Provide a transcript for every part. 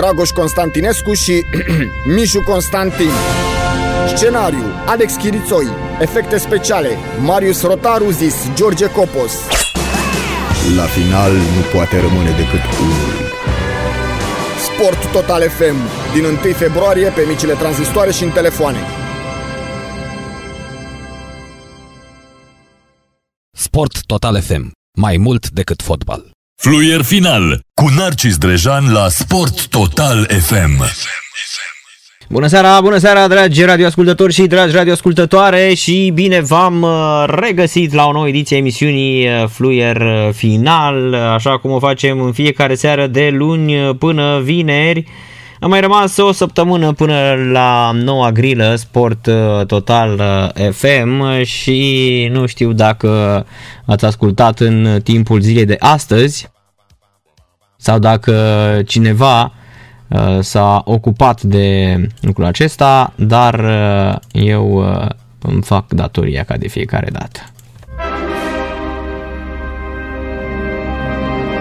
Dragoș Constantinescu și Mișu Constantin. Scenariu, Alex Chirițoi. Efecte speciale, Marius Rotaru zis George Copos. La final nu poate rămâne decât unul. Sport Total FM, din 1 februarie pe micile tranzistoare și în telefoane. Sport Total FM. Mai mult decât fotbal. Fluier final cu Narcis Drejan la Sport Total FM. Bună seara, bună seara, dragi radioascultători și dragi radioascultătoare și bine v-am uh, regăsit la o nouă ediție a emisiunii uh, Fluier uh, Final, așa cum o facem în fiecare seară de luni până vineri. A mai rămas o săptămână până la noua grilă Sport Total FM și nu știu dacă ați ascultat în timpul zilei de astăzi sau dacă cineva Uh, s-a ocupat de lucrul acesta, dar uh, eu uh, îmi fac datoria ca de fiecare dată.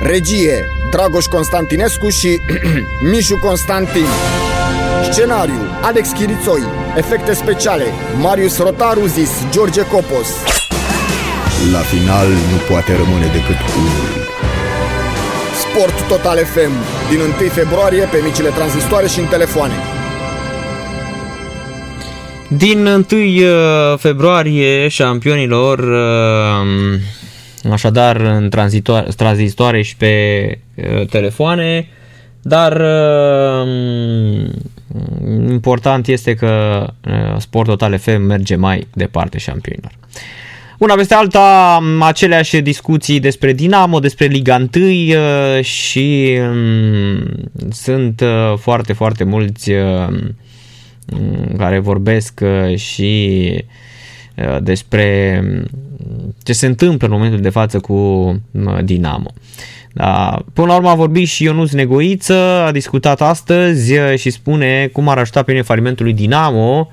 Regie, Dragoș Constantinescu și Mișu Constantin. Scenariu, Alex Chirițoi. Efecte speciale, Marius Rotaru zis George Copos. La final nu poate rămâne decât unul. Sport Total FM, din 1 februarie pe micile tranzistoare și în telefoane. Din 1 uh, februarie, șampionilor, uh, așadar în tranzistoare și pe uh, telefoane, dar important este că Sport Total FM merge mai departe șampionilor. Una peste alta, aceleași discuții despre Dinamo, despre Liga 1 uh, și um, sunt uh, foarte, foarte mulți uh, care vorbesc și despre ce se întâmplă în momentul de față cu Dinamo. Da. Până la urmă a vorbit și Ionuț Negoiță, a discutat astăzi și spune cum ar ajuta pe falimentul lui Dinamo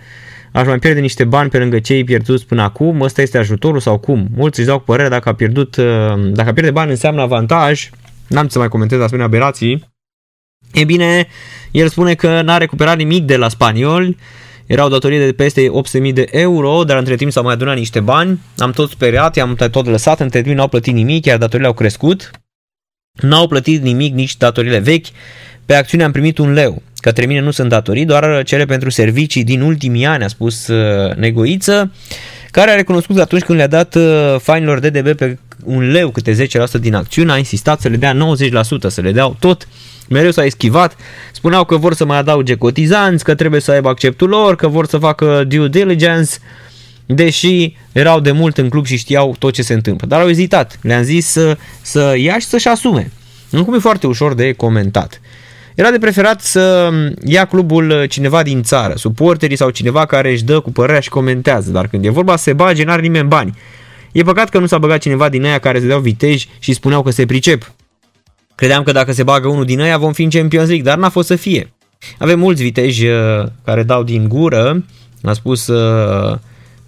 aș mai pierde niște bani pe lângă cei pierduți până acum, ăsta este ajutorul sau cum? Mulți își dau cu părerea dacă a pierdut, uh, dacă pierde bani înseamnă avantaj, n-am să mai comentez asemenea aberații. E bine, el spune că n-a recuperat nimic de la spanioli, erau datorii de peste 800.000 de euro, dar între timp s-au mai adunat niște bani, am tot speriat, i-am tot lăsat, între timp n-au plătit nimic, iar datorile au crescut, n-au plătit nimic nici datorile vechi, pe acțiune am primit un leu. Către mine nu sunt datorii, doar cele pentru servicii din ultimii ani, a spus uh, Negoiță, care a recunoscut că atunci când le-a dat uh, fainilor DDB pe un leu câte 10% din acțiune, a insistat să le dea 90%, să le dea tot. Mereu s-a eschivat, spuneau că vor să mai adauge cotizanți, că trebuie să aibă acceptul lor, că vor să facă due diligence, deși erau de mult în club și știau tot ce se întâmplă. Dar au ezitat, le-am zis să, să ia și să-și asume. Cum e foarte ușor de comentat. Era de preferat să ia clubul cineva din țară, suporterii sau cineva care își dă cu părerea și comentează, dar când e vorba să se bage, n-are nimeni bani. E păcat că nu s-a băgat cineva din aia care se deau viteji și spuneau că se pricep. Credeam că dacă se bagă unul din aia vom fi în Champions League, dar n-a fost să fie. Avem mulți viteji uh, care dau din gură, a spus uh,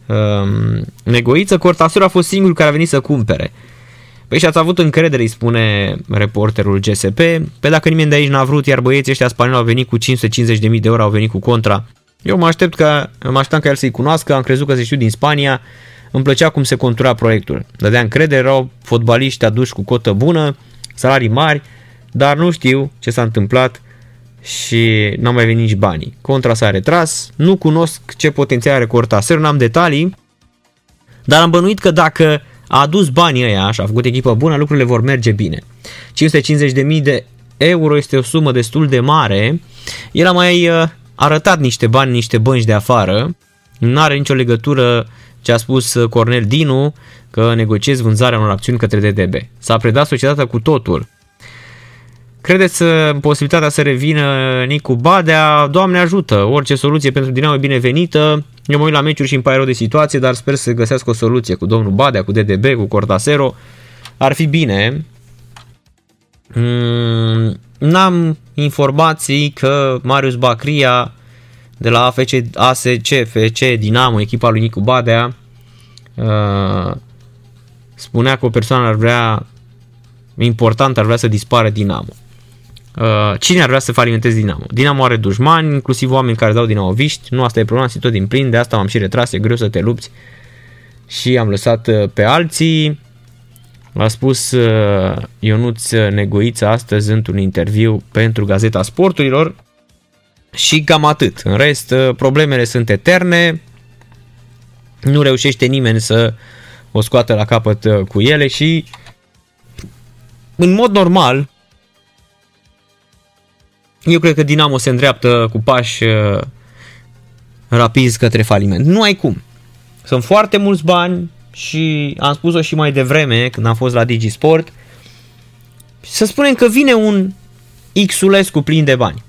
uh, Negoiță, Cortasur a fost singurul care a venit să cumpere. Păi și ați avut încredere, îi spune reporterul GSP. Pe dacă nimeni de aici n-a vrut, iar băieții ăștia spanioli au venit cu 550.000 de euro, au venit cu contra. Eu mă aștept ca, mă așteptam ca el să-i cunoască, am crezut că se știu din Spania, îmi plăcea cum se contura proiectul. Dădea încredere, erau fotbaliști aduși cu cotă bună, salarii mari, dar nu știu ce s-a întâmplat și n-au mai venit nici banii. Contra s-a retras, nu cunosc ce potențial are Cortasero, n-am detalii, dar am bănuit că dacă a adus banii ăia și a făcut echipă bună, lucrurile vor merge bine. 550.000 de euro este o sumă destul de mare. El a mai uh, arătat niște bani, niște bănci de afară. Nu are nicio legătură ce a spus uh, Cornel Dinu că negociez vânzarea unor acțiuni către DDB. S-a predat societatea cu totul. Credeți uh, posibilitatea să revină Nicu Badea? Doamne ajută! Orice soluție pentru Dinamo e binevenită. Eu mă uit la meciuri și îmi pare rău de situație, dar sper să găsească o soluție cu domnul Badea, cu DDB, cu Cortasero. Ar fi bine. Mm, n-am informații că Marius Bacria de la AFC, ASC, FC, Dinamo, echipa lui Nicu Badea, uh, spunea că o persoană ar vrea important ar vrea să dispară Dinamo. Uh, cine ar vrea să falimenteze Dinamo? Dinamo are dușmani, inclusiv oameni care dau dinamoviști, nu asta e problema, tot din plin, de asta m-am și retras, e greu să te lupți și am lăsat uh, pe alții. A spus uh, Ionuț Negoiță astăzi într-un interviu pentru Gazeta Sporturilor și cam atât. În rest, problemele sunt eterne, nu reușește nimeni să o scoată la capăt cu ele și în mod normal eu cred că Dinamo se îndreaptă cu pași uh, rapizi către faliment. Nu ai cum. Sunt foarte mulți bani și am spus-o și mai devreme când am fost la Digisport. Să spunem că vine un Xulescu plin de bani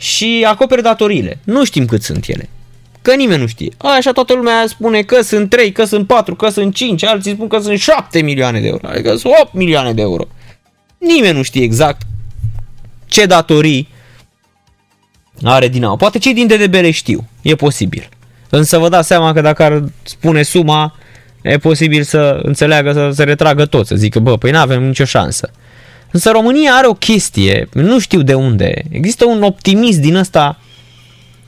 și acopere datoriile. Nu știm cât sunt ele. Că nimeni nu știe. A, așa toată lumea spune că sunt 3, că sunt 4, că sunt 5, alții spun că sunt 7 milioane de euro, adică sunt 8 milioane de euro. Nimeni nu știe exact ce datorii are Dinamo. Poate cei din DDB le știu, e posibil. Însă vă dați seama că dacă ar spune suma, e posibil să înțeleagă, să se retragă tot, să zică, bă, păi nu avem nicio șansă. Însă România are o chestie, nu știu de unde, există un optimism din ăsta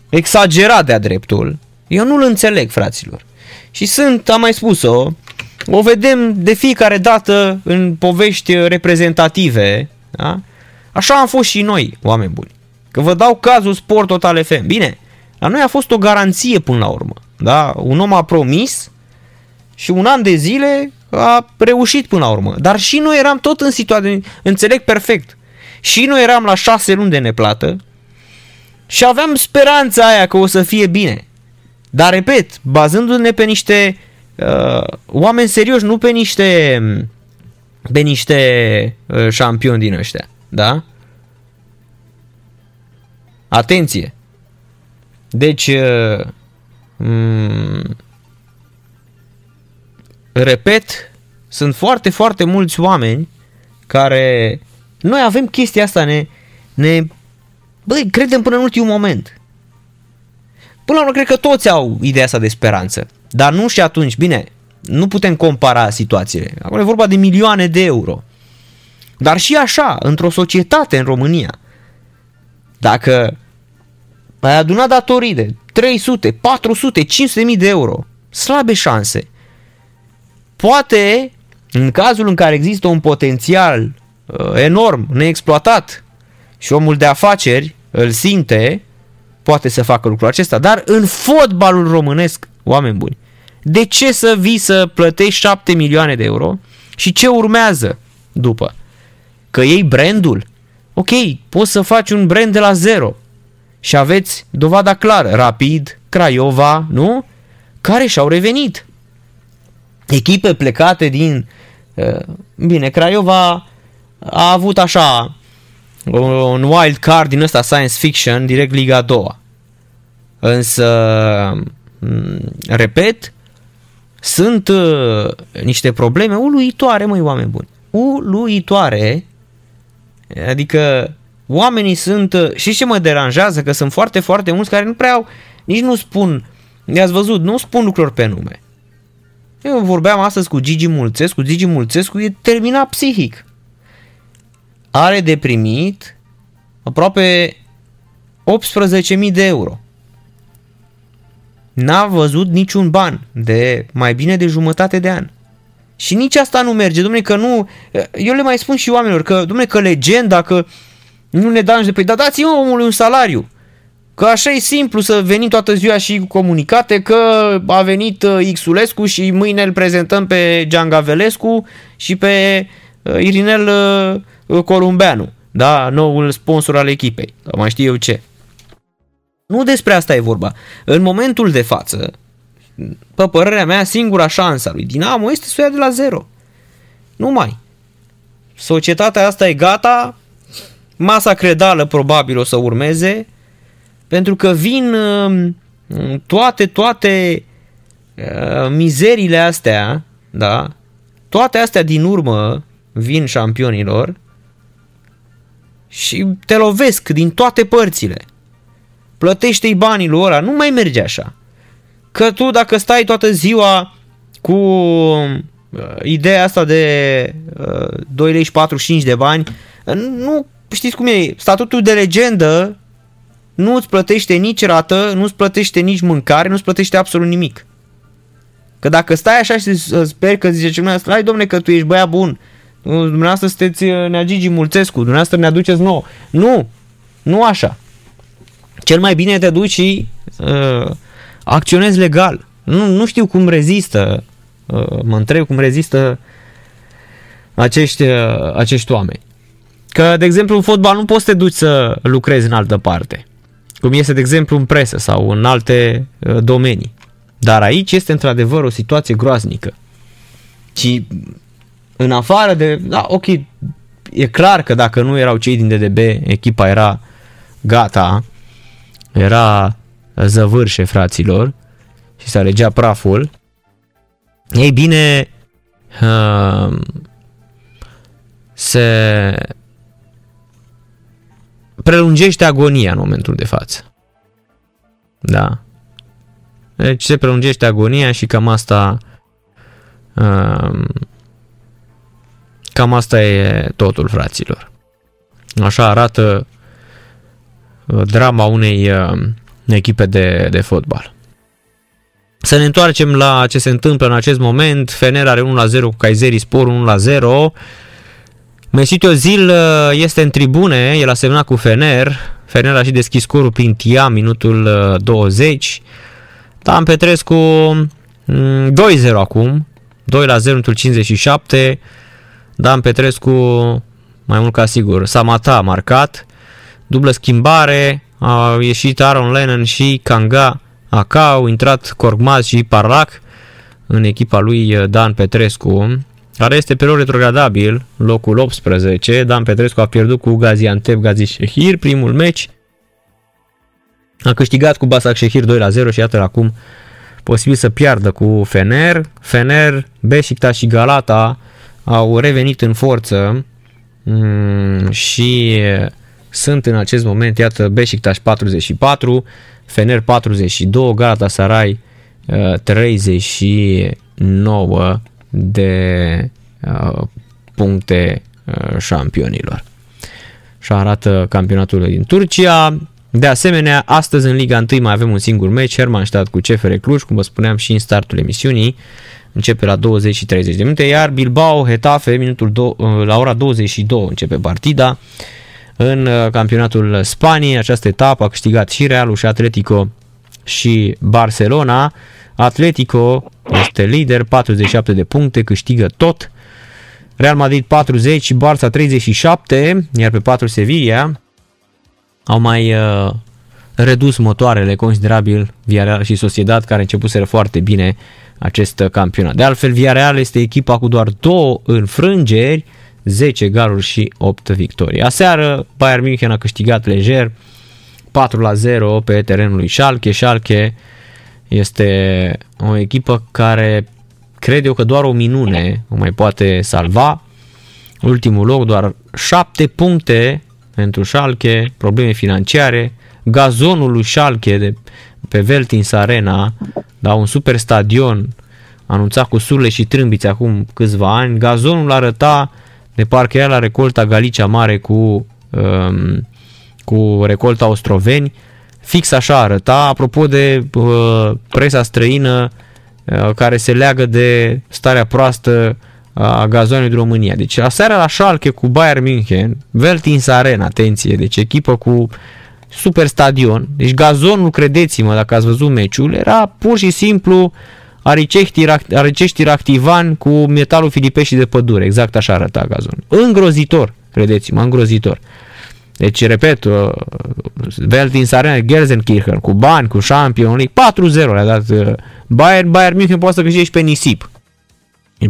exagerat de-a dreptul. Eu nu-l înțeleg, fraților. Și sunt, am mai spus-o, o vedem de fiecare dată în povești reprezentative, da? Așa am fost și noi, oameni buni. Că vă dau cazul Sport Total FM. Bine, la noi a fost o garanție până la urmă. Da? Un om a promis și un an de zile a reușit până la urmă. Dar și noi eram tot în situație, înțeleg perfect. Și noi eram la șase luni de neplată și aveam speranța aia că o să fie bine. Dar, repet, bazându-ne pe niște uh, oameni serioși, nu pe niște, pe niște uh, șampioni din ăștia. Da? Atenție! Deci, uh, mm, repet, sunt foarte, foarte mulți oameni care noi avem chestia asta, ne, ne băi, credem până în ultimul moment. Până la urmă, cred că toți au ideea asta de speranță. Dar nu și atunci, bine, nu putem compara situațiile. Acum e vorba de milioane de euro. Dar și așa, într-o societate în România, dacă ai adunat datorii de 300, 400, 500 mii de euro, slabe șanse. Poate, în cazul în care există un potențial uh, enorm, neexploatat și omul de afaceri îl simte, poate să facă lucrul acesta. Dar în fotbalul românesc, oameni buni, de ce să vii să plătești 7 milioane de euro și ce urmează după? că iei brandul, ok, poți să faci un brand de la zero și aveți dovada clară, Rapid, Craiova, nu? Care și-au revenit. Echipe plecate din... Uh, bine, Craiova a avut așa un wild card din ăsta science fiction, direct Liga 2. Însă, mm, repet, sunt uh, niște probleme uluitoare, măi, oameni buni. Uluitoare Adică oamenii sunt, și ce mă deranjează, că sunt foarte, foarte mulți care nu prea au, nici nu spun, i-ați văzut, nu spun lucruri pe nume. Eu vorbeam astăzi cu Gigi Mulțescu, Gigi Mulțescu e terminat psihic. Are de primit aproape 18.000 de euro. N-a văzut niciun ban de mai bine de jumătate de an. Și nici asta nu merge, domnule, că nu... Eu le mai spun și oamenilor că, domnule, că legenda, că Nu ne dați de... Păi da, dați-mă omului un salariu. Că așa e simplu să venim toată ziua și cu comunicate că a venit uh, Xulescu și mâine îl prezentăm pe Gavelescu și pe uh, Irinel uh, Columbeanu, da, noul sponsor al echipei, sau mai știu eu ce. Nu despre asta e vorba. În momentul de față, pe părerea mea, singura șansă a lui Dinamo este să o ia de la zero. Nu mai. Societatea asta e gata, masa credală probabil o să urmeze, pentru că vin um, toate, toate uh, mizerile astea, da, toate astea din urmă vin șampionilor și te lovesc din toate părțile. Plătește-i banii lui ăla, nu mai merge așa. Că tu dacă stai toată ziua cu uh, ideea asta de uh, 2 lei și 45 de bani, nu știți cum e, statutul de legendă nu îți plătește nici rată, nu îți plătește nici mâncare, nu îți plătește absolut nimic. Că dacă stai așa și sper că zice cineva, hai domne că tu ești băiat bun, dumneavoastră sunteți uh, Nea Gigi Mulțescu, dumneavoastră ne aduceți nou. Nu, nu așa. Cel mai bine te duci și uh, acționezi legal. Nu, nu știu cum rezistă, uh, mă întreb cum rezistă acești, uh, acești oameni. Că, de exemplu, în fotbal nu poți să te duci să lucrezi în altă parte cum este, de exemplu, în presă sau în alte uh, domenii. Dar aici este într-adevăr o situație groaznică. Și în afară de, da, ok, e clar că dacă nu erau cei din DDB, echipa era gata, era zăvârșe fraților și se alegea praful. Ei bine, uh, se prelungește agonia în momentul de față. Da. Deci se prelungește agonia și cam asta um, cam asta e totul, fraților. Așa arată uh, drama unei uh, echipe de, de fotbal. Să ne întoarcem la ce se întâmplă în acest moment. Fener are 1-0 cu Kayseri Spor 1-0. Mesut Özil uh, este în tribune, el a semnat cu Fener, Fener a și deschis scorul prin Tia, minutul 20. Dan Petrescu 2-0 mm, acum, 2 la 0 minutul 57. Dan Petrescu, mai mult ca sigur, Samata a marcat, dublă schimbare, a ieșit Aaron Lennon și Kanga Aka, au intrat Korgmaz și Parlac în echipa lui uh, Dan Petrescu care este pe rol retrogradabil, locul 18. Dan Petrescu a pierdut cu Gaziantep Gazi Shehir primul meci. A câștigat cu Basak Shehir 2 la 0 și iată acum posibil să piardă cu Fener. Fener, Beşiktaş și Galata au revenit în forță mm, și sunt în acest moment, iată, Beşiktaş 44, Fener 42, Galatasaray 39 uh, de uh, puncte uh, șampionilor. Și arată campionatul din Turcia. De asemenea, astăzi în Liga 1 mai avem un singur meci, Hermannstadt cu CFR Cluj, cum vă spuneam și în startul emisiunii. Începe la 20 și 30 de minute, iar Bilbao, Hetafe, minutul do- uh, la ora 22 începe partida. În uh, campionatul Spaniei, această etapă a câștigat și Realul și Atletico și Barcelona. Atletico este lider, 47 de puncte, câștigă tot. Real Madrid 40 și Barça 37, iar pe 4 Sevilla au mai uh, redus motoarele considerabil Villarreal și Sociedad care începuseră foarte bine acest campionat. De altfel, Villarreal este echipa cu doar două înfrângeri, 10 galuri și 8 victorii. Aseară, Bayern München a câștigat lejer 4 la 0 pe terenul lui Schalke. Schalke este o echipă care cred eu că doar o minune o mai poate salva. Ultimul loc, doar 7 puncte pentru Schalke, probleme financiare. Gazonul lui Schalke de pe Veltins Arena, da, un super stadion anunțat cu surle și trâmbiți acum câțiva ani. Gazonul arăta de parcă era la recolta Galicia Mare cu, um, cu recolta Ostroveni Fix așa arăta, apropo de uh, presa străină uh, care se leagă de starea proastă a gazonului din România. Deci aseară la Schalke cu Bayern München, Veltins Arena, atenție, deci echipă cu super stadion. Deci gazonul, credeți-mă, dacă ați văzut meciul, era pur și simplu aricești, aricești ractivan cu metalul filipești de pădure. Exact așa arăta gazonul. Îngrozitor, credeți-mă, îngrozitor. Deci, repet, uh, Veltins Arena, Gelsenkirchen, cu bani, cu Champions League, 4-0 le-a dat uh, Bayern. Bayern München poate să câștige și pe nisip.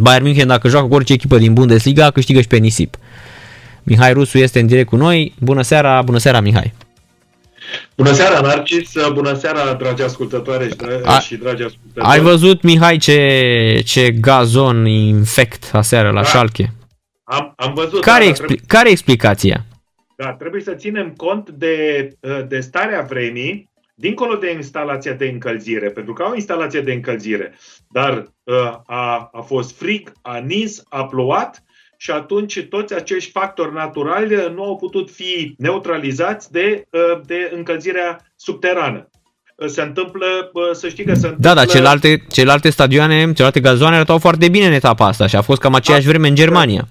Bayern München, dacă joacă cu orice echipă din Bundesliga, câștigă și pe nisip. Mihai Rusu este în direct cu noi. Bună seara, bună seara, Mihai! Bună seara, Narcis! Bună seara, dragi ascultătoare și, dra- A, și dragi ascultători! Ai văzut, Mihai, ce, ce gazon infect aseară la da. Schalke? Am, am văzut. Care, da, expli- trebuie, care e explicația? Da, trebuie să ținem cont de, de starea vremii, dincolo de instalația de încălzire, pentru că au instalație de încălzire, dar a, a fost frig, a nins, a plouat și atunci toți acești factori naturali uh, nu au putut fi neutralizați de, uh, de încălzirea subterană. Uh, se întâmplă, să știi că se întâmplă... Da, dar celelalte, celelalte stadioane, celelalte gazoane arătau foarte bine în etapa asta și a fost cam aceeași vreme în Germania.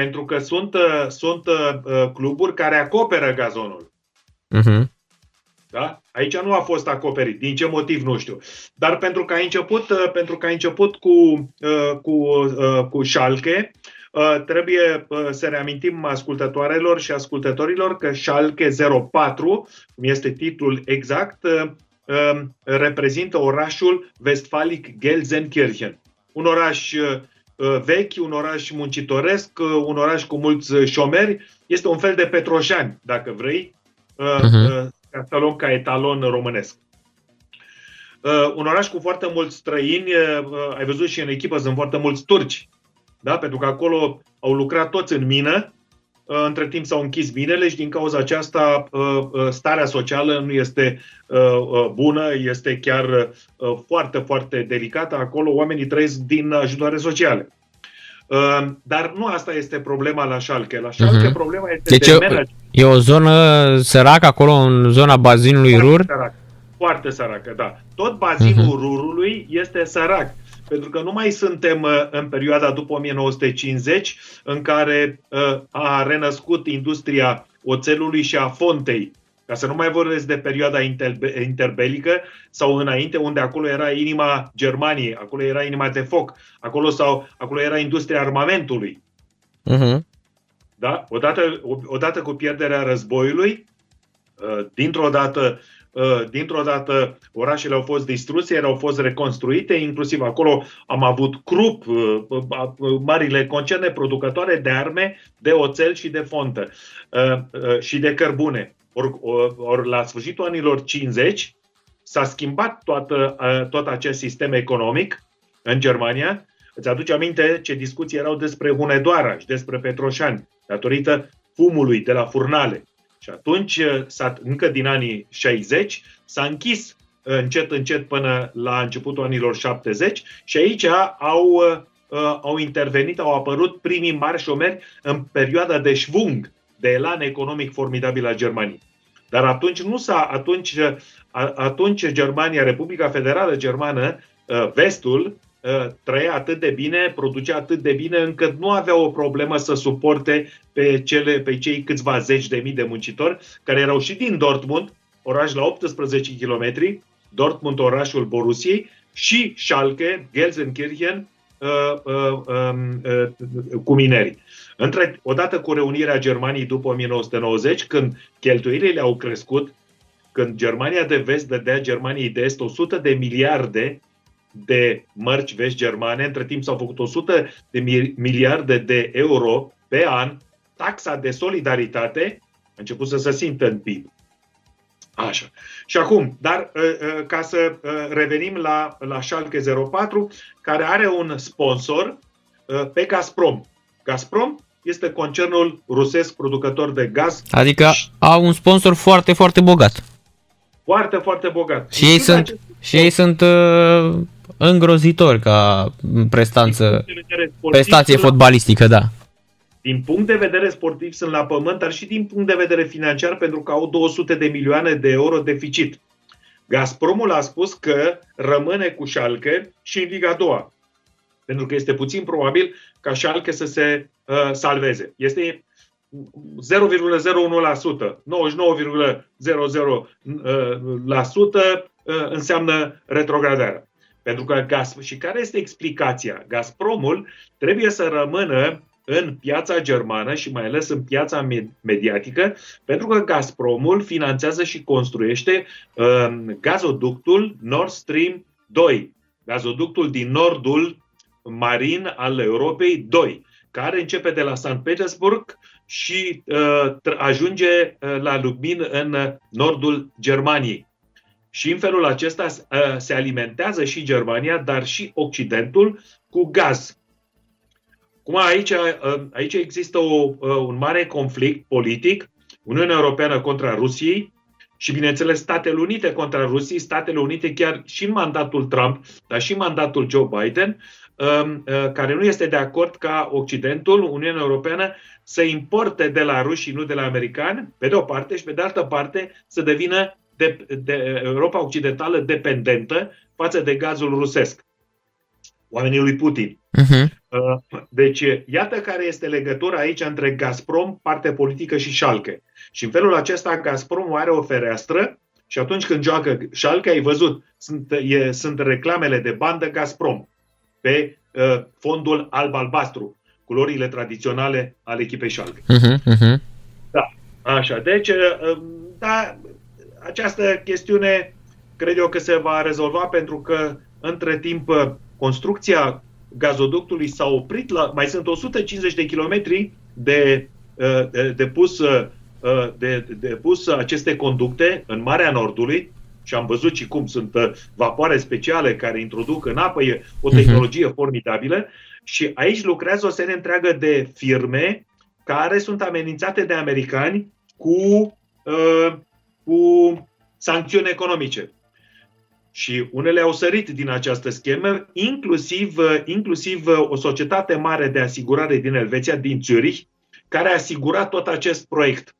Pentru că sunt, sunt cluburi care acoperă gazonul. Uh-huh. Da? Aici nu a fost acoperit. Din ce motiv nu știu. Dar pentru că a început, pentru că a început cu, cu, cu Schalke, Uh, trebuie uh, să reamintim ascultătoarelor și ascultătorilor că Schalke 04, cum este titlul exact, uh, um, reprezintă orașul Westfalic Gelsenkirchen. Un oraș vechi, un oraș muncitoresc, un oraș cu mulți șomeri. Este un fel de Petroșani, dacă vrei, uh-huh. ca, ca etalon românesc. un oraș cu foarte mulți străini, ai văzut și în echipă sunt foarte mulți turci da? pentru că acolo au lucrat toți în mină, uh, între timp s-au închis minele și din cauza aceasta uh, uh, starea socială nu este bună, este chiar foarte, foarte delicată. Acolo oamenii trăiesc din ajutoare sociale. Dar nu asta este problema la Schalke. La Schalke uh-huh. problema este deci de e, e o zonă săracă acolo, în zona bazinului foarte Rur? Sărac, foarte săracă, da. Tot bazinul uh-huh. Rurului este sărac. Pentru că nu mai suntem uh, în perioada după 1950, în care uh, a renăscut industria oțelului și a fontei, ca să nu mai vorbesc de perioada interbelică sau înainte, unde acolo era inima Germaniei, acolo era inima de foc, acolo, sau, acolo era industria armamentului. Uh-huh. Da? Odată, odată cu pierderea războiului, uh, dintr-o dată Uh, dintr-o dată orașele au fost distruse, ele au fost reconstruite, inclusiv acolo am avut Krupp, uh, uh, marile concerne producătoare de arme, de oțel și de fontă și de cărbune. Ori or, la sfârșitul anilor 50 s-a schimbat toată, tot acest sistem economic în Germania. Îți aduce aminte ce discuții erau despre Hunedoara și despre Petroșani, datorită fumului de la furnale. Și atunci, uh, încă din anii 60, s-a închis uh, încet, încet până la începutul anilor 70 și aici au, uh, au intervenit, au apărut primii mari șomeri în perioada de șvung, de elan economic formidabil a Germaniei. Dar atunci nu s-a, atunci, atunci Germania, Republica Federală Germană, vestul, Ă, trăia atât de bine, producea atât de bine, încât nu avea o problemă să suporte pe, cele, pe cei câțiva zeci de mii de muncitori, care erau și din Dortmund, oraș la 18 km, Dortmund, orașul Borusiei, și Schalke, Gelsenkirchen, uh, uh, uh, cu minerii. Între, odată cu reunirea Germaniei după 1990, când cheltuielile au crescut, când Germania de vest dădea Germaniei de est 100 de miliarde de mărci vești germane, între timp s-au făcut 100 de miliarde de euro pe an, taxa de solidaritate a început să se simtă în PIB. Așa. Și acum, dar ă, ă, ca să ă, revenim la, la Schalke 04, care are un sponsor pe Gazprom. Gazprom este concernul rusesc producător de gaz. Adică au un sponsor foarte, foarte bogat. Foarte, foarte bogat. Și ei sunt, și ei sunt uh, îngrozitor ca prestanță, prestație fotbalistică, da. Din punct de vedere sportiv sunt la pământ, dar și din punct de vedere financiar, pentru că au 200 de milioane de euro deficit. Gazpromul a spus că rămâne cu Schalke și în Liga 2. pentru că este puțin probabil ca Schalke să se uh, salveze. Este 0,01%, 99,00% înseamnă retrogradarea. Pentru că Gazprom, și care este explicația? Gazpromul trebuie să rămână în piața germană și mai ales în piața mediatică, pentru că Gazpromul finanțează și construiește uh, gazoductul Nord Stream 2, gazoductul din nordul marin al Europei 2, care începe de la St. Petersburg și uh, ajunge uh, la Lubmin în nordul Germaniei. Și în felul acesta uh, se alimentează și Germania, dar și Occidentul cu gaz. Cum aici, uh, aici există o, uh, un mare conflict politic, Uniunea Europeană contra Rusiei și, bineînțeles, Statele Unite contra Rusiei, Statele Unite chiar și în mandatul Trump, dar și în mandatul Joe Biden, um, care nu este de acord ca Occidentul, Uniunea Europeană, să importe de la ruși și nu de la americani, pe de o parte, și pe de altă parte să devină de, de Europa Occidentală dependentă față de gazul rusesc. Oamenii lui Putin. Uh-huh. Deci, iată care este legătura aici între Gazprom, parte politică și Schalke. Și în felul acesta Gazprom are o fereastră și atunci când joacă Schalke, ai văzut, sunt, e, sunt reclamele de bandă Gazprom pe uh, fondul alb-albastru, culorile tradiționale ale echipei Schalke. Uh-huh, uh-huh. Da, așa. Deci, uh, da, această chestiune cred eu că se va rezolva pentru că între timp construcția gazoductului s-a oprit, la, mai sunt 150 de kilometri de, de, de, pus, de, de pus aceste conducte în Marea Nordului și am văzut și cum sunt vapoare speciale care introduc în apă, e o mhm. tehnologie uh-huh. formidabilă și aici lucrează o serie întreagă de firme care sunt amenințate de americani cu uh, cu sancțiuni economice. Și unele au sărit din această schemă, inclusiv, inclusiv o societate mare de asigurare din Elveția, din Zurich, care a asigurat tot acest proiect.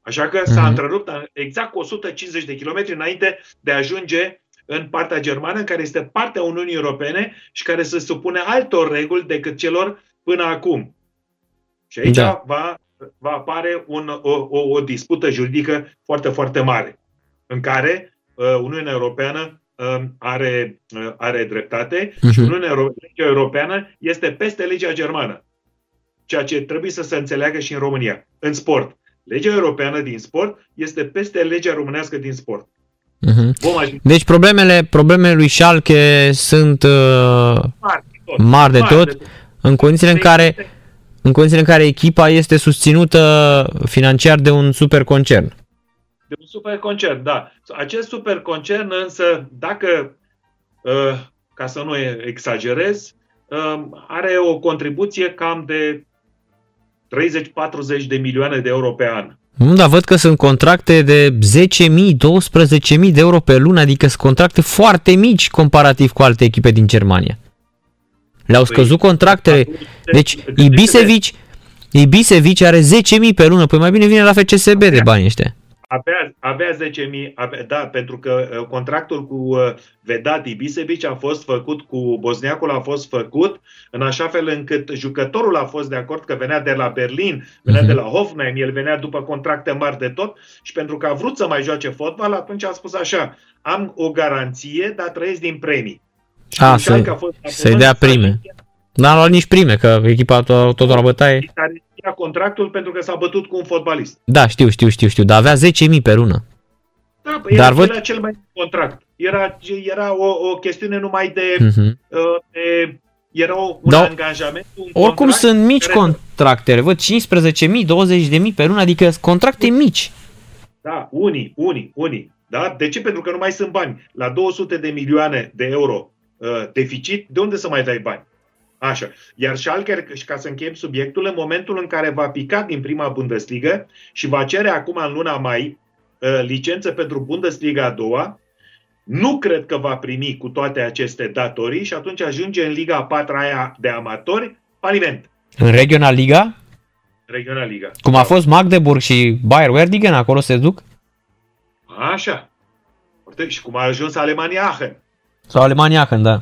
Așa că s-a uh-huh. întrerupt exact cu 150 de kilometri înainte de a ajunge în partea germană, care este partea Uniunii Europene și care se supune altor reguli decât celor până acum. Și aici da. va va apare un, o, o, o dispută juridică foarte, foarte mare, în care uh, Uniunea Europeană uh, are, uh, are dreptate uh-huh. și Uniunea Euro- legea Europeană este peste legea germană. Ceea ce trebuie să se înțeleagă și în România. În sport. Legea europeană din sport este peste legea românească din sport. Uh-huh. Deci problemele, problemele lui Schalke sunt uh, mari de tot, mari de tot, de tot. în condițiile în care în condițiile în care echipa este susținută financiar de un superconcern. De un superconcern, da. Acest superconcern însă, dacă, uh, ca să nu exagerez, uh, are o contribuție cam de 30-40 de milioane de euro pe an. Nu, dar văd că sunt contracte de 10.000, 12.000 de euro pe lună, adică sunt contracte foarte mici comparativ cu alte echipe din Germania. Le-au păi, scăzut contractele. Deci Ibisevic, Ibisevic are 10.000 pe lună. Păi mai bine vine la FCSB de bani ăștia. Avea, avea 10.000, avea, da, pentru că uh, contractul cu uh, Vedat Ibisevic a fost făcut, cu Bosniacul a fost făcut, în așa fel încât jucătorul a fost de acord că venea de la Berlin, venea uh-huh. de la Hoffenheim, el venea după contracte mari de tot și pentru că a vrut să mai joace fotbal, atunci a spus așa, am o garanție, dar trăiesc din premii. A, să, să-i dea prime. N-a luat nici prime, că echipa tot, tot la bătaie. A contractul pentru că s-a bătut cu un fotbalist. Da, știu, știu, știu, știu, dar avea 10.000 pe lună. Da, păi dar era, văd... era cel mai contract. Era, era o, o chestiune numai de, uh-huh. de era un da. angajament, un Oricum sunt mici care... contractele, văd 15.000, 20.000 pe lună, adică contracte mici. Da, unii, unii, unii. Da? De ce? Pentru că nu mai sunt bani. La 200 de milioane de euro Uh, deficit, de unde să mai dai bani? Așa. Iar Schalke, ca să încheiem subiectul, în momentul în care va pica din prima Bundesliga și va cere acum în luna mai uh, licență pentru Bundesliga a doua, nu cred că va primi cu toate aceste datorii și atunci ajunge în Liga a patra aia de amatori, faliment. În Regional Liga? Regional Liga. Cum a fost Magdeburg și Bayer Werdigen, acolo se duc? Așa. Și cum a ajuns Alemania Aachen. Sau Alemania când, da.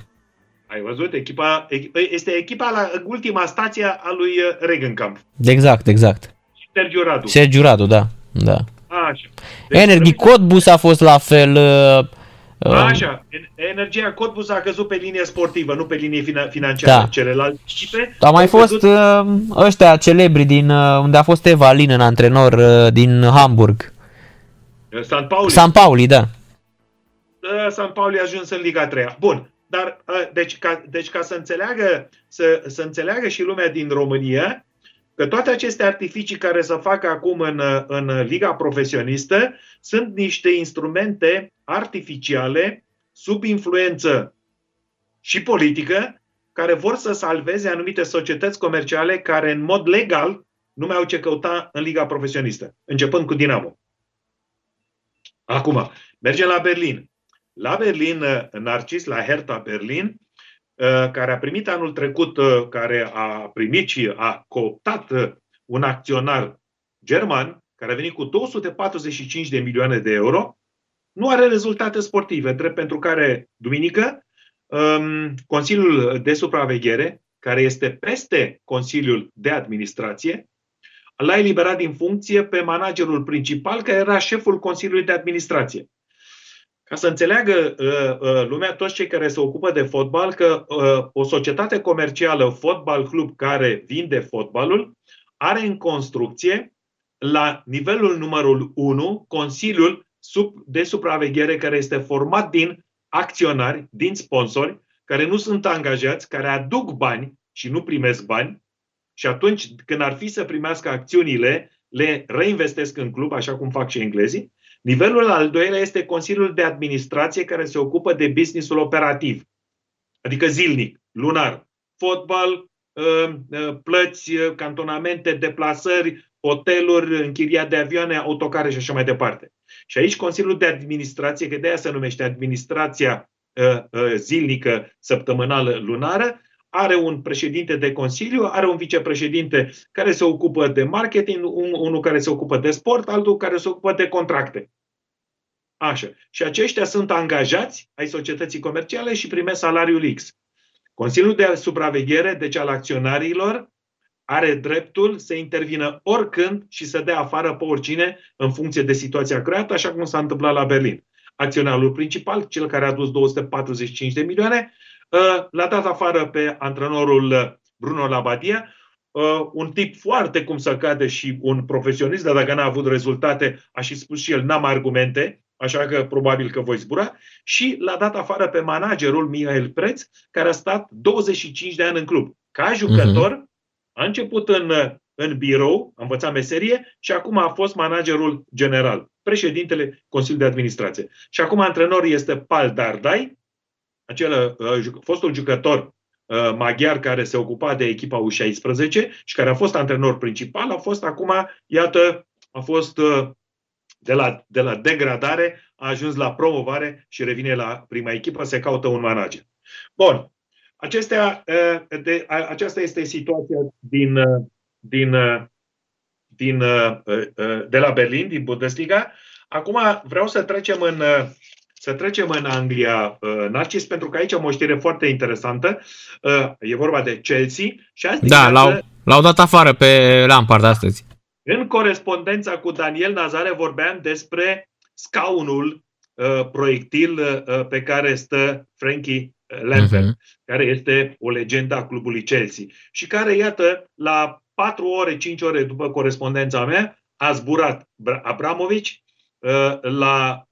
Ai văzut? Echipa, este echipa la ultima stație a lui uh, Regenkamp. Exact, exact. Sergiu Radu. Sergiu Radu, da. da. Așa. Deci, Energy Cottbus a fost la fel. Uh, uh, Așa, energia Cottbus a căzut pe linie sportivă, nu pe linie financiară. Da. Celelalte echipe A mai au fost căzut- uh, ăștia celebri din uh, unde a fost Eva Lin în antrenor uh, din Hamburg. San Pauli. San Pauli, da. Uh, San Pauli a ajuns în Liga 3 Bun, dar uh, deci ca, deci ca să înțeleagă să, să înțeleagă și lumea din România că toate aceste artificii care se fac acum în, uh, în Liga Profesionistă sunt niște instrumente artificiale sub influență și politică care vor să salveze anumite societăți comerciale care în mod legal nu mai au ce căuta în Liga Profesionistă, începând cu Dinamo. Acum, mergem la Berlin. La Berlin, uh, Narcis, la Hertha Berlin, uh, care a primit anul trecut, uh, care a primit și a cooptat uh, un acționar german, care a venit cu 245 de milioane de euro, nu are rezultate sportive, drept pentru care, duminică, um, Consiliul de Supraveghere, care este peste Consiliul de Administrație, l-a eliberat din funcție pe managerul principal, care era șeful Consiliului de Administrație. Ca să înțeleagă uh, uh, lumea, toți cei care se ocupă de fotbal, că uh, o societate comercială, fotbal club care vinde fotbalul, are în construcție la nivelul numărul 1 Consiliul sub, de supraveghere care este format din acționari, din sponsori, care nu sunt angajați, care aduc bani și nu primesc bani și atunci când ar fi să primească acțiunile, le reinvestesc în club, așa cum fac și englezii. Nivelul al doilea este Consiliul de Administrație care se ocupă de businessul operativ, adică zilnic, lunar, fotbal, uh, uh, plăți, uh, cantonamente, deplasări, hoteluri, închiriat de avioane, autocare și așa mai departe. Și aici Consiliul de Administrație, că de aia se numește administrația zilnică, săptămânală, lunară, are un președinte de consiliu, are un vicepreședinte care se ocupă de marketing, un, unul care se ocupă de sport, altul care se ocupă de contracte. Așa. Și aceștia sunt angajați ai societății comerciale și primesc salariul X. Consiliul de supraveghere, deci al acționarilor, are dreptul să intervină oricând și să dea afară pe oricine în funcție de situația creată, așa cum s-a întâmplat la Berlin. Acționarul principal, cel care a adus 245 de milioane, l-a dat afară pe antrenorul Bruno Labadia, un tip foarte cum să cade și un profesionist, dar dacă n-a avut rezultate, a și spus și el, n-am argumente, așa că probabil că voi zbura, și l-a dat afară pe managerul Mihail Preț, care a stat 25 de ani în club. Ca jucător, uh-huh. a început în, în birou, a învățat meserie și acum a fost managerul general, președintele Consiliului de Administrație. Și acum antrenor este Pal Dardai, acel uh, fostul jucător uh, maghiar care se ocupa de echipa U16 și care a fost antrenor principal, a fost acum, iată, a fost uh, de la, de la degradare, a ajuns la promovare și revine la prima echipă, se caută un manager. Bun. Acestea, de, aceasta este situația din, din, din, de la Berlin, din Bundesliga. Acum vreau să trecem în, să trecem în Anglia, Narcis, pentru că aici am o știre foarte interesantă. E vorba de Chelsea. Și azi da, l-au, l-au dat afară pe Lampard astăzi. În corespondența cu Daniel Nazare vorbeam despre scaunul uh, proiectil uh, pe care stă Frankie Lampard, uh-huh. care este o legendă a clubului Chelsea și care, iată, la 4 ore, 5 ore după corespondența mea, a zburat Abramovici, uh, l-a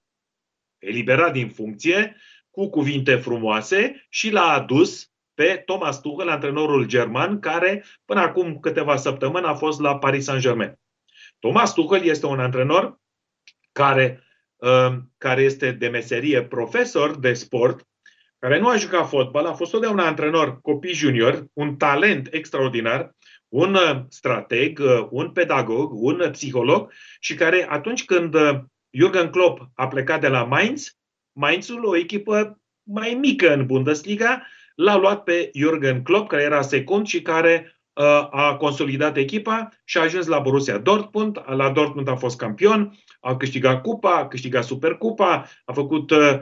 eliberat din funcție cu cuvinte frumoase și l-a adus pe Thomas Tuchel, antrenorul german, care până acum câteva săptămâni a fost la Paris Saint-Germain. Thomas Tuchel este un antrenor care, uh, care este de meserie profesor de sport, care nu a jucat fotbal, a fost totdeauna antrenor copii junior, un talent extraordinar, un strateg, un pedagog, un psiholog și care atunci când Jurgen Klopp a plecat de la Mainz, Mainzul, o echipă mai mică în Bundesliga, l-a luat pe Jurgen Klopp, care era secund și care uh, a consolidat echipa și a ajuns la Borussia Dortmund. La Dortmund a fost campion, a câștigat cupa, a câștigat supercupa, a făcut uh,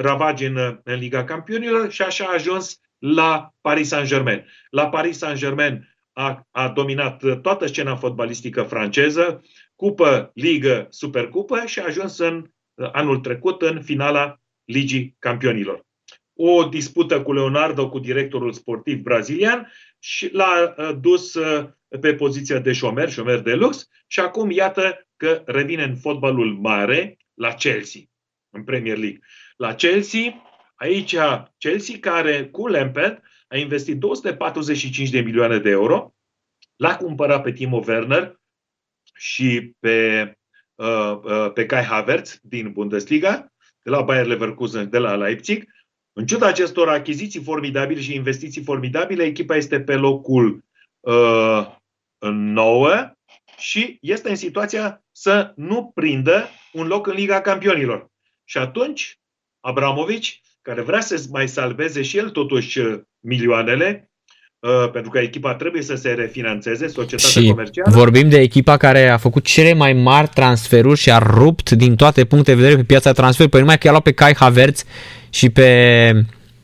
ravagi în, în Liga Campionilor și așa a ajuns la Paris Saint-Germain. La Paris Saint-Germain a, a dominat toată scena fotbalistică franceză, cupă, ligă, supercupă și a ajuns în anul trecut în finala Ligii Campionilor. O dispută cu Leonardo, cu directorul sportiv brazilian și l-a uh, dus uh, pe poziția de șomer, șomer de lux și acum iată că revine în fotbalul mare la Chelsea, în Premier League. La Chelsea, aici Chelsea care cu Lampard a investit 245 de milioane de euro, l-a cumpărat pe Timo Werner și pe, uh, uh, pe Kai Havertz din Bundesliga, de la Bayer Leverkusen, de la Leipzig. În ciuda acestor achiziții formidabile și investiții formidabile, echipa este pe locul uh, 9 și este în situația să nu prindă un loc în Liga Campionilor. Și atunci, Abramovici, care vrea să mai salveze și el totuși uh, milioanele, uh, pentru că echipa trebuie să se refinanțeze, societatea și comercială. vorbim de echipa care a făcut cele mai mari transferuri și a rupt din toate punctele de vedere pe piața transfer. Păi numai că i-a luat pe Kai Havertz și pe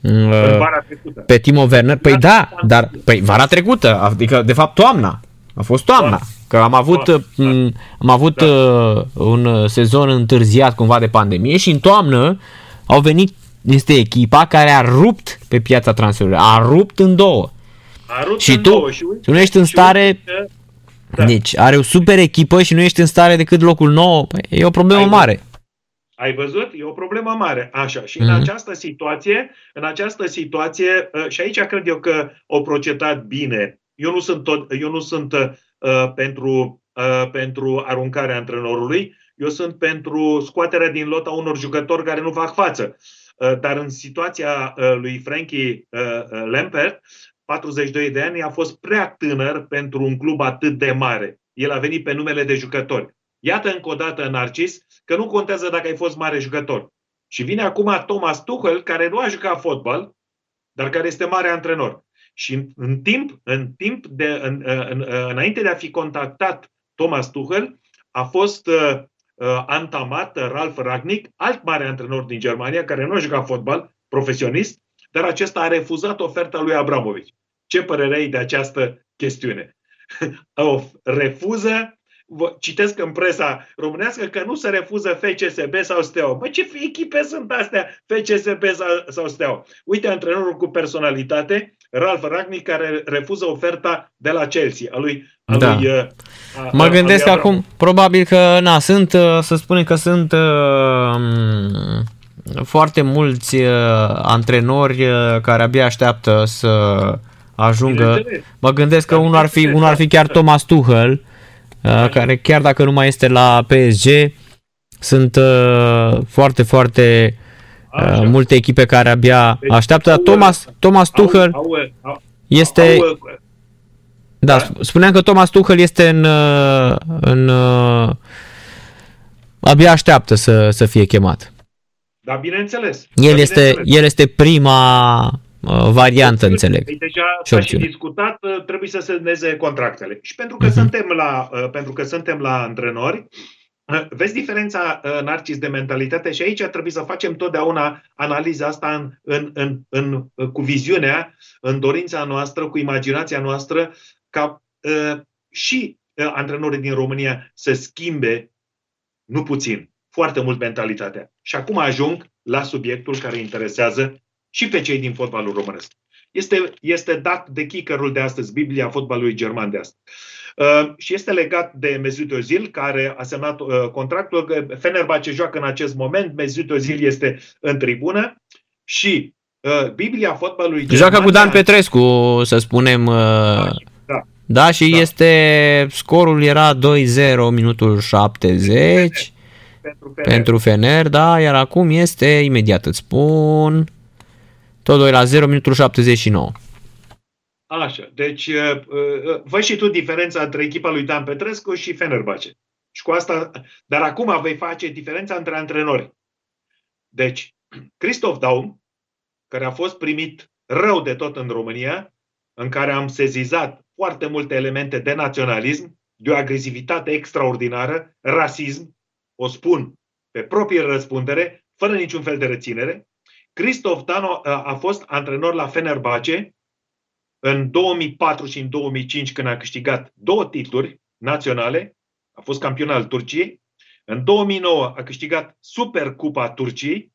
în vara trecută. pe Timo Werner. Păi da, dar păi vara trecută, adică de fapt toamna. A fost toamna. Că am avut, Da, da. m, am avut Da. uh, un sezon întârziat cumva de pandemie și în toamnă au venit este echipa care a rupt pe piața transferurilor. A rupt în două. A rupt Și în tu? două și uite- Tu nu ești în și stare- uite că- Da. Deci are o super echipă și nu ești în stare decât locul 9. Păi, e o problemă Ai mare. Ai văzut? E o problemă mare. Așa. Și în Mhm. această situație, în această situație, uh, și aici cred eu că au procedat bine. Eu nu sunt, tot, eu nu sunt uh, pentru, uh, pentru aruncarea antrenorului, eu sunt pentru scoaterea din lot a unor jucători care nu fac față. Uh, dar în situația uh, lui Frankie uh, uh, Lampert, 42 de ani, a fost prea tânăr pentru un club atât de mare. El a venit pe numele de jucători. Iată încă o dată, Narcis, că nu contează dacă ai fost mare jucător. Și vine acum Thomas Tuchel, care nu a jucat fotbal, dar care este mare antrenor. Și în, în timp, în timp de, în, în, în, înainte de a fi contactat Thomas Tuchel, a fost uh, uh, antamat Ralf Ragnick, alt mare antrenor din Germania, care nu a jucat fotbal, profesionist, dar acesta a refuzat oferta lui Abramovici. Ce părere ai de această chestiune? o refuză vă- citesc în presa românească că nu se refuză FCSB sau Steaua. Bă, ce echipe sunt astea FCSB sau, sau Steaua? Uite, antrenorul cu personalitate, Ralf Ragnick, care refuză oferta de la Chelsea, a lui, a Da. lui uh, a, Mă a- gândesc a lui acum, probabil că, na, sunt, uh, să spunem că sunt uh, m, foarte mulți uh, antrenori uh, care abia așteaptă să ajungă. Bineînțeles. Mă gândesc că Da, unul ar fi, bineînțeles, unul ar fi da. chiar Thomas Tuchel, uh, care chiar dacă nu mai este la PSG, sunt uh, foarte, foarte uh, Așa. multe echipe care abia Deci, așteaptă. Dar au- Thomas, Thomas Au- Tuchel au, au, este... au, Da, Da. sp- spuneam că Thomas Tuchel este în, uh, în uh, abia așteaptă să, să fie chemat. Da, bineînțeles. El Da, este, bineînțeles. el este prima uh, variantă, înțeleg. Păi deja Și s-a și opțiune. discutat, uh, trebuie să semneze contractele. Și pentru că, Mhm. suntem, la, uh, pentru că suntem la antrenori, uh, vezi diferența, uh, Narcis, de mentalitate și aici trebuie să facem totdeauna analiza asta în, în, în, în, uh, cu viziunea, în dorința noastră, cu imaginația noastră, ca uh, și uh, antrenorii din România să schimbe, nu puțin, foarte mult mentalitatea. Și acum ajung la subiectul care interesează și pe cei din fotbalul românesc. Este, este dat de kickerul de astăzi, Biblia fotbalului german de astăzi. Uh, și este legat de Mesut Özil, care a semnat uh, contractul. că Fenerbahce joacă în acest moment, Mesut Özil este în tribună și uh, Biblia fotbalului german... Joacă cu Dan Petrescu, să spunem. Uh, Da. da, și Da. este scorul era 2-0 minutul 70 pentru, Fener. pentru Fener, da, iar acum este, imediat îți spun, tot 2 la 0 minutul 79. Așa, deci uh, uh, văd și tu diferența între echipa lui Dan Petrescu și Fenerbahce. Și cu asta, dar acum vei face diferența între antrenori. Deci, Christoph Daum, care a fost primit rău de tot în România, în care am sezizat foarte multe elemente de naționalism, de o agresivitate extraordinară, rasism, o spun pe proprie răspundere, fără niciun fel de reținere. Christoph Dano a, a fost antrenor la Fenerbahce în 2004 și în 2005 când a câștigat două titluri naționale, a fost campion al Turciei, în 2009 a câștigat Supercupa Turciei,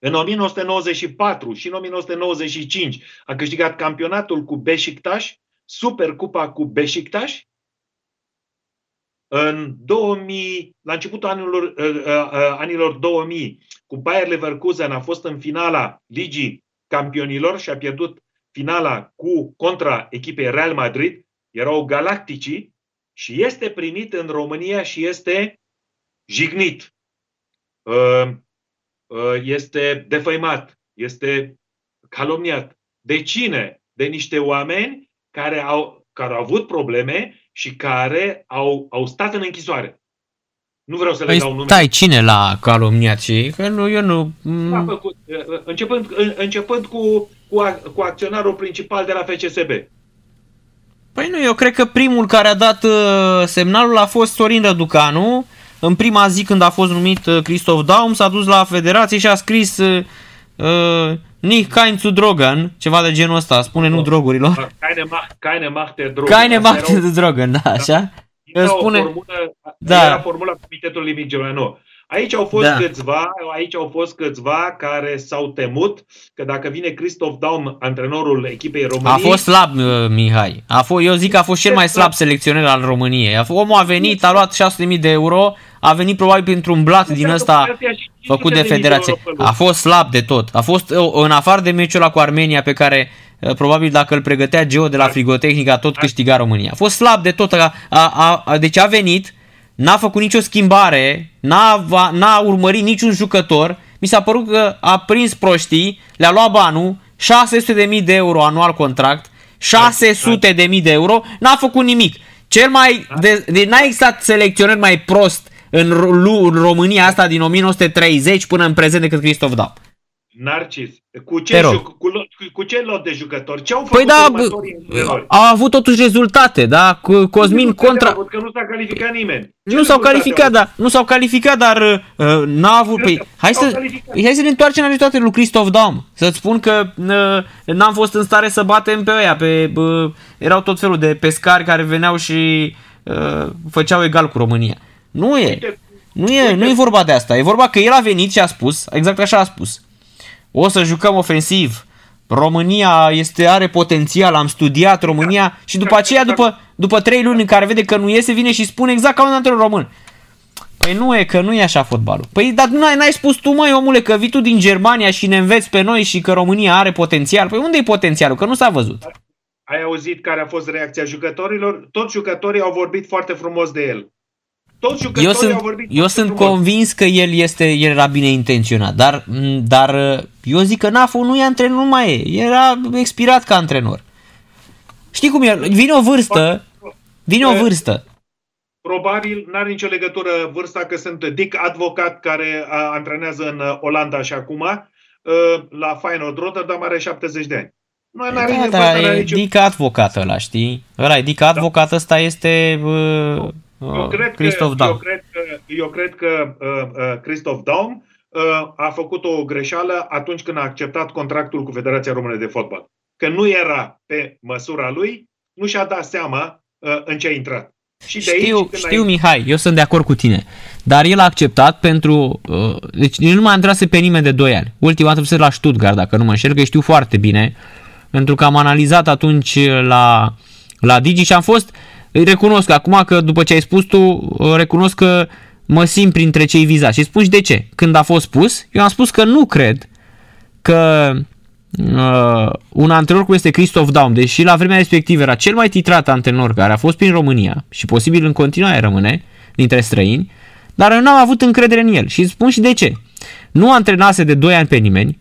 în 1994 și în 1995 a câștigat campionatul cu Beşiktaş, Supercupa cu Beşiktaş. În 2000, la începutul anilor, uh, uh, anilor 2000, cu Bayer Leverkusen a fost în finala Ligii Campionilor și a pierdut finala cu contra echipei Real Madrid. Erau galacticii și este primit în România și este jignit. Uh, uh, este defăimat, este calomniat. De cine? De niște oameni care au, care au avut probleme și care au, au stat în închisoare. Nu vreau să le păi dau nume. Stai, cine l-a calomniat și că nu, eu nu... Uh, începând, începând cu, cu, cu acționarul principal de la FCSB. Păi nu, eu cred că primul care a dat semnalul a fost Sorin Răducanu, în prima zi când a fost numit uh, Christoph Daum, s-a dus la federație și a scris uh, uh Nicht kein zu Drogen, ceva de genul ăsta, spune nu drogurilor. Keine Macht, keine Macht der Drogen. Keine Macht der Drogen, da, așa. Era spune, formulă, da. era formula Comitetului Limit nu. Aici au fost da. câțiva, aici au fost câțiva care s-au temut că dacă vine Christoph Daum, antrenorul echipei României... A fost slab, uh, Mihai. A fost, eu zic că a fost cel mai slab selecționer al României. A fost, omul a venit, a luat 600.000 de euro, a venit probabil printr-un blat din ăsta făcut de federație. A fost slab de tot. A fost, uh, în afară de meciul ăla cu Armenia pe care uh, probabil dacă îl pregătea Geo de la Frigotehnica tot câștiga România. A fost slab de tot. A, a, a, deci a venit, n-a făcut nicio schimbare, n-a, n-a urmărit niciun jucător, mi s-a părut că a prins proștii, le-a luat banul, 600.000 de euro anual contract, 600.000 de euro, n-a făcut nimic. Cel mai, de, de, n-a existat selecționer mai prost în, în România asta din 1930 până în prezent decât Cristof Dap. Narcis, cu ce, ju- cu, cu ce lot de jucători? Ce au păi făcut păi da, a avut totuși rezultate, da? Cu Cosmin nu contra... Avut, că nu s-a calificat nimeni. Ce nu s-au calificat, da, nu s-au calificat, dar uh, n-a avut... Păi, hai, să, hai să ne întoarcem la rezultate lui Christoph Daum. Să-ți spun că uh, n-am fost în stare să batem pe ăia. Pe, uh, erau tot felul de pescari care veneau și uh, făceau egal cu România. Nu e. Nu e, nu e vorba de asta. E vorba că el a venit și a spus, exact așa a spus o să jucăm ofensiv. România este, are potențial, am studiat România și după aceea, după, după trei luni în care vede că nu iese, vine și spune exact ca un antrenor român. Păi nu e, că nu e așa fotbalul. Păi dar n-ai, n-ai spus tu, măi, omule, că vii tu din Germania și ne înveți pe noi și că România are potențial. Păi unde e potențialul? Că nu s-a văzut. Ai auzit care a fost reacția jucătorilor? Toți jucătorii au vorbit foarte frumos de el. Toți eu sunt, eu sunt convins că el este el era bine intenționat, dar, dar eu zic că Nafu nu e antrenor, nu mai e. Era expirat ca antrenor. Știi cum e? Vine o vârstă, vine o vârstă. Probabil n-are nicio legătură vârsta că sunt Dick Advocat care antrenează în Olanda și acum la Feyenoord Rotterdam are 70 de ani. Nu are da, da, e Dick Advocat ăla, știi? Ăla e Dick Advocat, da. ăsta este uh, eu cred Christoph că, Eu cred că, eu cred că uh, uh, Christoph Daum uh, a făcut o greșeală atunci când a acceptat contractul cu Federația Română de Fotbal. Că nu era pe măsura lui, nu și-a dat seama uh, în ce a intrat. Și de știu, aici, știu ai... Mihai, eu sunt de acord cu tine. Dar el a acceptat pentru... Uh, deci nu mai antrase pe nimeni de 2 ani. Ultima dată la Stuttgart, dacă nu mă înșel, că știu foarte bine. Pentru că am analizat atunci la, la Digi și am fost îi recunosc acum că după ce ai spus tu, recunosc că mă simt printre cei vizați. Și spun și de ce. Când a fost spus, eu am spus că nu cred că uh, un antrenor cum este Christoph Daum, deși la vremea respectivă era cel mai titrat antrenor care a fost prin România și posibil în continuare rămâne dintre străini, dar eu n-am avut încredere în el și spun și de ce. Nu antrenase de 2 ani pe nimeni,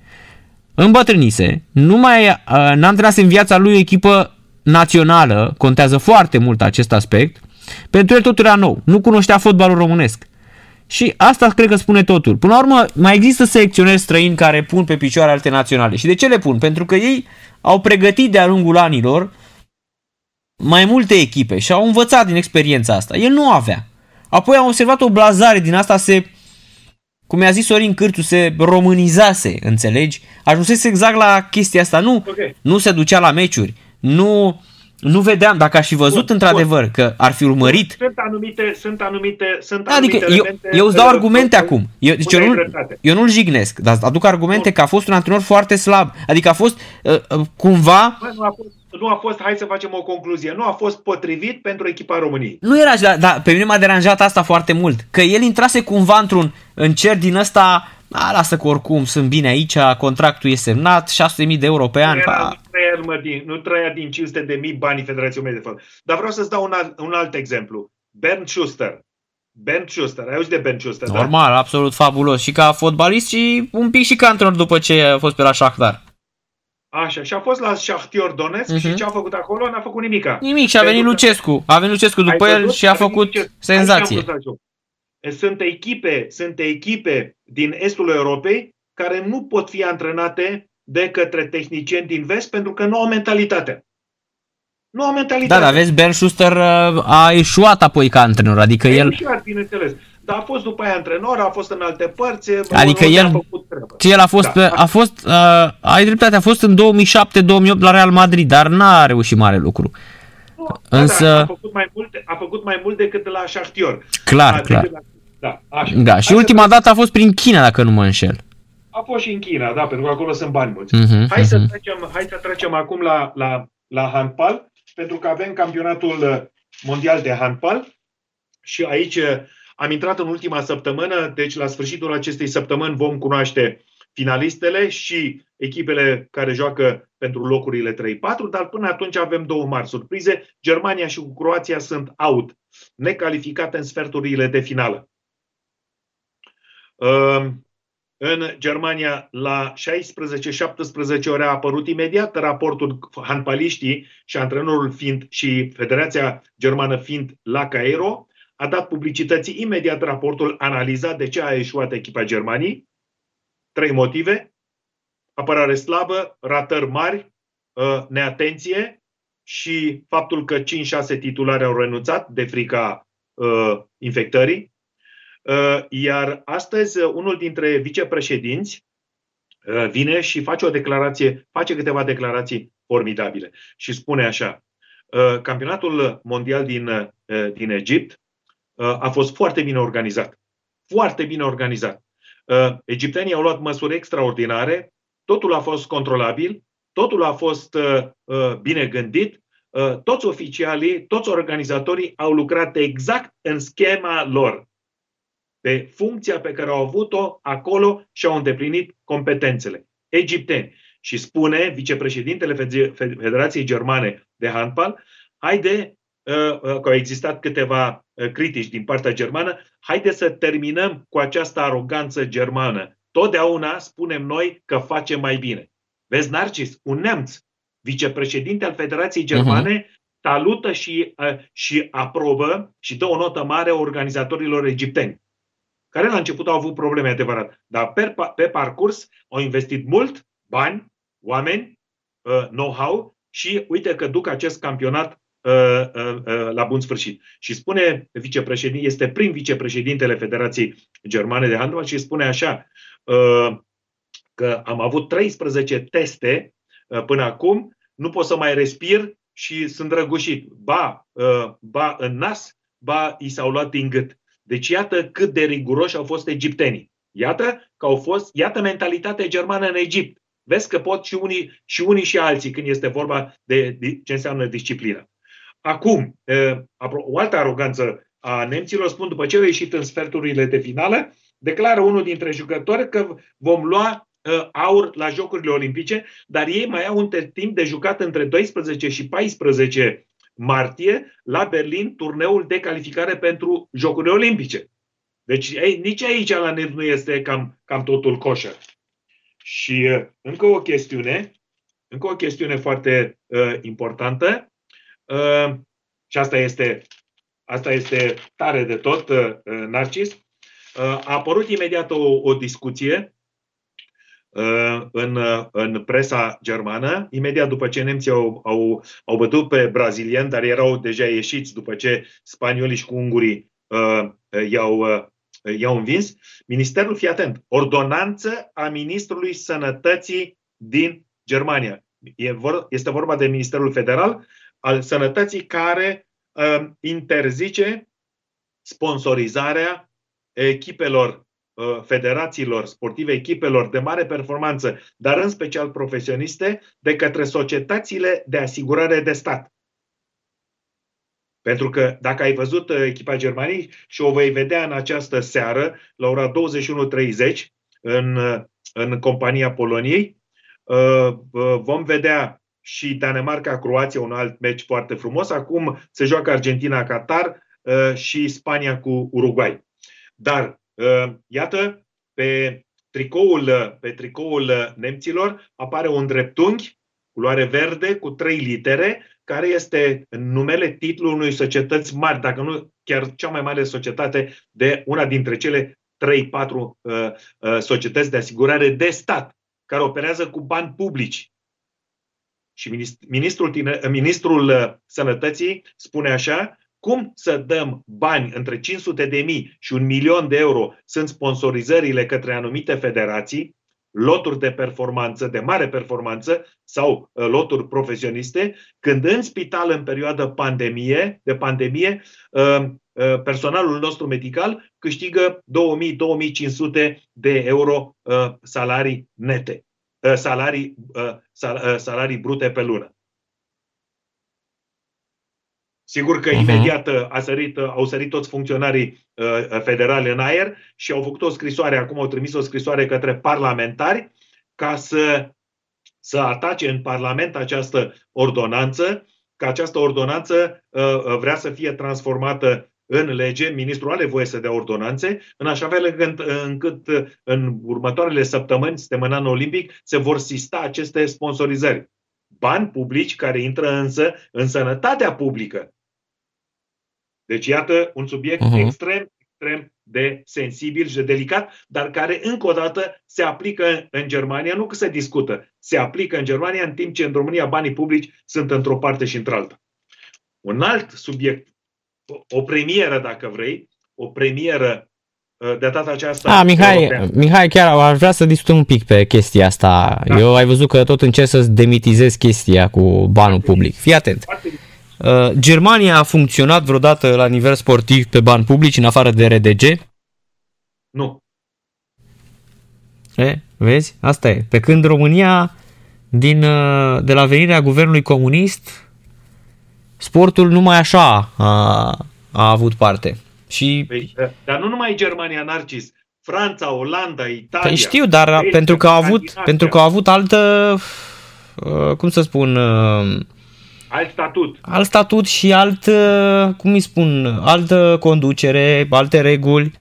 îmbătrânise, nu mai uh, n-a antrenase în viața lui o echipă națională, contează foarte mult acest aspect, pentru el totul era nou, nu cunoștea fotbalul românesc. Și asta cred că spune totul. Până la urmă, mai există selecționeri străini care pun pe picioare alte naționale. Și de ce le pun? Pentru că ei au pregătit de-a lungul anilor mai multe echipe și au învățat din experiența asta. El nu avea. Apoi am observat o blazare din asta se cum mi-a zis Sorin Cârțu, se românizase, înțelegi? Ajunsese exact la chestia asta. Nu, Ok. nu se ducea la meciuri, nu, nu vedeam, dacă aș fi văzut Bun, într-adevăr că ar fi urmărit Sunt anumite, sunt anumite, sunt Adică anumite eu, elemente, eu îți dau uh, argumente uh, acum. Eu, deci eu, unde ai nu, dreptate. eu nu-l jignesc, dar aduc argumente că a fost un antrenor foarte slab. Adică a fost uh, uh, cumva... Bă, nu, a fost, nu a fost, hai să facem o concluzie, nu a fost potrivit pentru echipa României. Nu era, dar, dar pe mine m-a deranjat asta foarte mult. Că el intrase cumva într-un încerc din ăsta, a, lasă că oricum sunt bine aici, contractul e semnat, 600.000 de euro pe an. Nu, era, Pa. nu, trăia, mă, din, nu trăia din 500 de mii banii Federației Române de Fotbal. Dar vreau să-ți dau un alt, un alt exemplu. Bernd Schuster. Bernd Schuster. Ai auzit de Bernd Schuster, da? Normal, absolut fabulos. Și ca fotbalist și un pic și ca antrenor după ce a fost pe la Shakhtar. Așa, și a fost la Shahtior Donetsk Mhm. și ce a făcut acolo? N-a făcut nimica. Nimic și a venit Pentru că- Lucescu. A venit Lucescu după Ai el văzut? și a venit făcut Lucescu. senzație. Sunt echipe, sunt echipe din estul Europei care nu pot fi antrenate de către tehnicieni din vest pentru că nu au mentalitatea. Nu au Da, mentalitatea. dar vezi, Ben Schuster uh, a eșuat apoi ca antrenor, adică E el, ușor, bineînțeles. Dar a fost după aia antrenor, a fost în alte părți. Adică unde el- a făcut treabă. el a fost, Da, pe, a fost, uh, ai dreptate, a fost în 2007-2008 la Real Madrid, dar n-a reușit mare lucru. Nu, da, însă- da, a, făcut mai mult, a făcut mai mult decât la Shahtior. Clar, A, clar. decât La, da, așa. Da, și Hai să ultima dată a fost prin China, dacă nu mă înșel. A fost și în China, da, pentru că acolo sunt bani mulți. Mhm, hai, să mhm. trecem, hai să trecem acum la, la, la handbal, pentru că avem campionatul uh, mondial de handbal și aici uh, am intrat în ultima săptămână, deci la sfârșitul acestei săptămâni vom cunoaște finalistele și echipele care joacă pentru locurile 3-4, dar până atunci avem două mari surprize. Germania și cu Croația sunt out, necalificate în sferturile de finală. Um, în Germania, la 16-17 ore a apărut imediat raportul handbaliștii și antrenorul fiind și Federația Germană fiind la Cairo, a dat publicității imediat raportul analizat de ce a eșuat echipa Germaniei. Trei motive. Apărare slabă, ratări mari, uh, neatenție și faptul că 5-6 titulari au renunțat de frica uh, infectării. Uh, Iar astăzi, uh, unul dintre vicepreședinți uh, vine și face o declarație, face câteva declarații formidabile și spune așa: uh, Campionatul mondial din, uh, din Egipt uh, a fost foarte bine organizat. Foarte bine organizat. Uh, Egiptenii au luat măsuri extraordinare, totul a fost controlabil, totul a fost uh, uh, bine gândit, uh, toți oficialii, toți organizatorii au lucrat exact în schema lor pe funcția pe care au avut-o acolo și au îndeplinit competențele. Egipteni. Și spune vicepreședintele Federației Germane de Handbal, haide, uh, că au existat câteva uh, critici din partea germană, haide să terminăm cu această aroganță germană. Totdeauna spunem noi că facem mai bine. Vezi, Narcis, un neamț, vicepreședinte al Federației Germane, salută și, uh, și aprobă și dă o notă mare organizatorilor egipteni care la început au avut probleme adevărat, dar pe, pe parcurs au investit mult bani, oameni, uh, know-how și uite că duc acest campionat uh, uh, uh, la bun sfârșit. Și spune vicepreședinte, este prim vicepreședintele Federației Germane de Handbal și spune așa uh, că am avut 13 teste uh, până acum, nu pot să mai respir și sunt răgușit. Ba, uh, ba în nas, ba i s-au luat din gât. Deci iată cât de riguroși au fost egiptenii. Iată că au fost, iată mentalitatea germană în Egipt. Vezi că pot și unii și, unii și alții când este vorba de, de ce înseamnă disciplină. Acum, o altă aroganță a nemților, spun după ce au ieșit în sferturile de finală, declară unul dintre jucători că vom lua aur la Jocurile Olimpice, dar ei mai au un timp de jucat între 12 și 14 martie la Berlin turneul de calificare pentru Jocurile Olimpice. Deci ei, nici aici la net nu este cam, cam totul coșer. Și uh, încă o chestiune, încă o chestiune foarte uh, importantă, uh, și asta este, asta este tare de tot, uh, Narcis, uh, a apărut imediat o, o discuție uh, în, în presa germană, imediat după ce nemții au, au, au bătut pe brazilieni, dar erau deja ieșiți după ce spaniolii și cu ungurii uh, i-au, uh, i-au învins. Ministerul, fii atent, ordonanță a Ministrului Sănătății din Germania. Este vorba de Ministerul Federal al Sănătății care uh, interzice sponsorizarea echipelor, uh, federațiilor sportive, echipelor de mare performanță, dar în special profesioniste, de către societățile de asigurare de stat. Pentru că dacă ai văzut uh, echipa Germaniei și o vei vedea în această seară, la ora 21.30, în, uh, în compania Poloniei, vom vedea și Danemarca-Croația, un alt meci foarte frumos. Acum se joacă Argentina-Qatar și Spania cu Uruguay. Dar, uh, iată, pe tricoul, pe tricoul nemților apare un dreptunghi, culoare verde, cu trei litere, care este numele titlului unui societăți mari, dacă nu chiar cea mai mare societate de una dintre cele 3-4 uh, uh, societăți de asigurare de stat, care operează cu bani publici. Și ministrul, ministrul uh, Sănătății spune așa, cum să dăm bani între 500 de mii și un milion de euro sunt sponsorizările către anumite federații, loturi de performanță, de mare performanță sau uh, loturi profesioniste, când în spital în perioadă pandemie, de pandemie, uh, uh, personalul nostru medical câștigă 2000-2500 de euro salarii nete, salarii, salarii brute pe lună. Sigur că uh-huh. imediat uh, a sărit, uh, au sărit toți funcționarii uh, federali în aer și au făcut o scrisoare, acum au trimis o scrisoare către parlamentari ca să, să atace în Parlament această ordonanță, că această ordonanță uh, vrea să fie transformată în lege, ministrul are voie să dea ordonanțe, în așa fel încât, încât în următoarele săptămâni, suntem în anul olimpic, se vor sista aceste sponsorizări. Bani publici care intră însă în sănătatea publică. Deci, iată un subiect uh-huh. extrem, extrem de sensibil și de delicat, dar care, încă o dată, se aplică în Germania, nu că se discută, se aplică în Germania, în timp ce în România banii publici sunt într-o parte și într-alta. Un alt subiect, o premieră, dacă vrei, o premieră uh, de data aceasta. A, Mihai, Mihai, chiar aș vrea să discutăm un pic pe chestia asta. Da. Eu ai văzut că tot încerc să demitizez chestia cu banul public. Fii atent. Foarte Uh, Germania a funcționat vreodată la nivel sportiv pe bani publici în afară de RDG? Nu. E, vezi? Asta e. Pe când România, din, uh, de la venirea guvernului comunist, sportul numai așa a, a avut parte. Și... Păi, dar nu numai Germania, Narcis. Franța, Olanda, Italia. Păi știu, dar Belgia, pentru că au avut, pentru că au avut altă, uh, cum să spun, Alt statut. Alt statut și alt, uh, cum îi spun, altă conducere, alte reguli.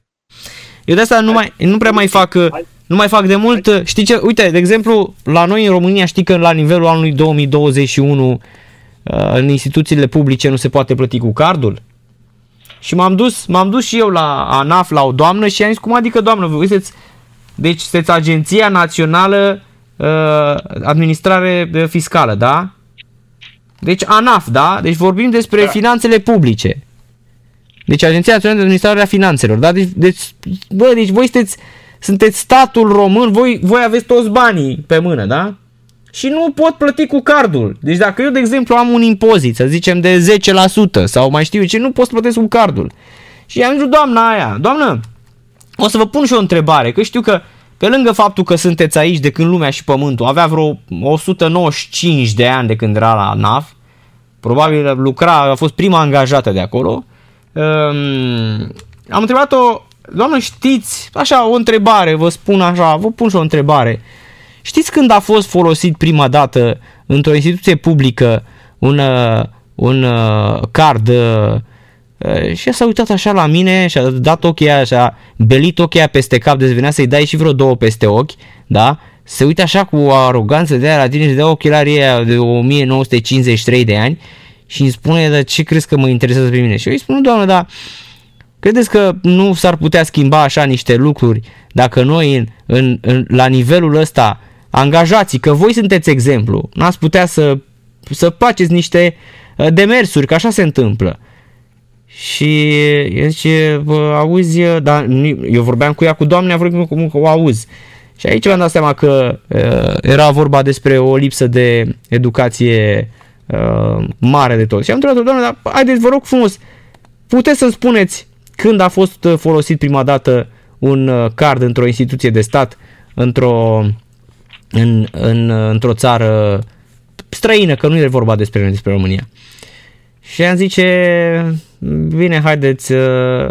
Eu de asta nu, mai, nu prea mai fac, uh, nu mai fac de mult. Uh, știi ce? Uite, de exemplu, la noi în România știi că la nivelul anului 2021 în instituțiile publice nu se poate plăti cu cardul? Și m-am dus, m-am dus și eu la ANAF, la o doamnă și am zis, cum adică doamnă, voi sunteți, deci sunteți Agenția Națională uh, Administrare Fiscală, da? Deci ANAF, da? Deci vorbim despre da. finanțele publice. Deci Agenția Națională de Administrare a Finanțelor, da? Deci, deci, bă, deci voi sunteți, sunteți statul român, voi, voi aveți toți banii pe mână, da? Și nu pot plăti cu cardul. Deci dacă eu, de exemplu, am un impozit, să zicem, de 10% sau mai știu ce, nu pot să plătesc cu cardul. Și am zis doamna aia, doamnă, o să vă pun și o întrebare, că știu că pe lângă faptul că sunteți aici de când lumea și pământul, avea vreo 195 de ani de când era la NAV, probabil lucra, a fost prima angajată de acolo. Um, am întrebat-o, doamnă, știți, așa, o întrebare, vă spun așa, vă pun și o întrebare. Știți când a fost folosit prima dată într-o instituție publică un, uh, un uh, card uh, Eh, și s-a uitat așa la mine și a dat ochii așa, belit ochii peste cap, deci venea să-i dai și vreo două peste ochi, da? Se uită așa cu o aroganță de aia la tine și dă ochelarii aia de 1953 de ani și îmi spune, dar ce crezi că mă interesează pe mine? Și eu îi spun, doamnă, dar credeți că nu s-ar putea schimba așa niște lucruri dacă noi în, în, în, la nivelul ăsta angajații, că voi sunteți exemplu, n-ați putea să, să faceți niște eh, demersuri, că așa se întâmplă Și el zice, bă, auzi, dar eu vorbeam cu ea, cu doamne, vorbim cu, cu o auzi. Și aici mi-am dat seama că uh, era vorba despre o lipsă de educație uh, mare de tot. Și am întrebat doamne, dar haideți, vă rog frumos, puteți să-mi spuneți când a fost folosit prima dată un uh, card într-o instituție de stat, într-o, în, în, într-o țară străină, că nu e vorba despre noi, despre România. Și am zice, bine, haideți, uh,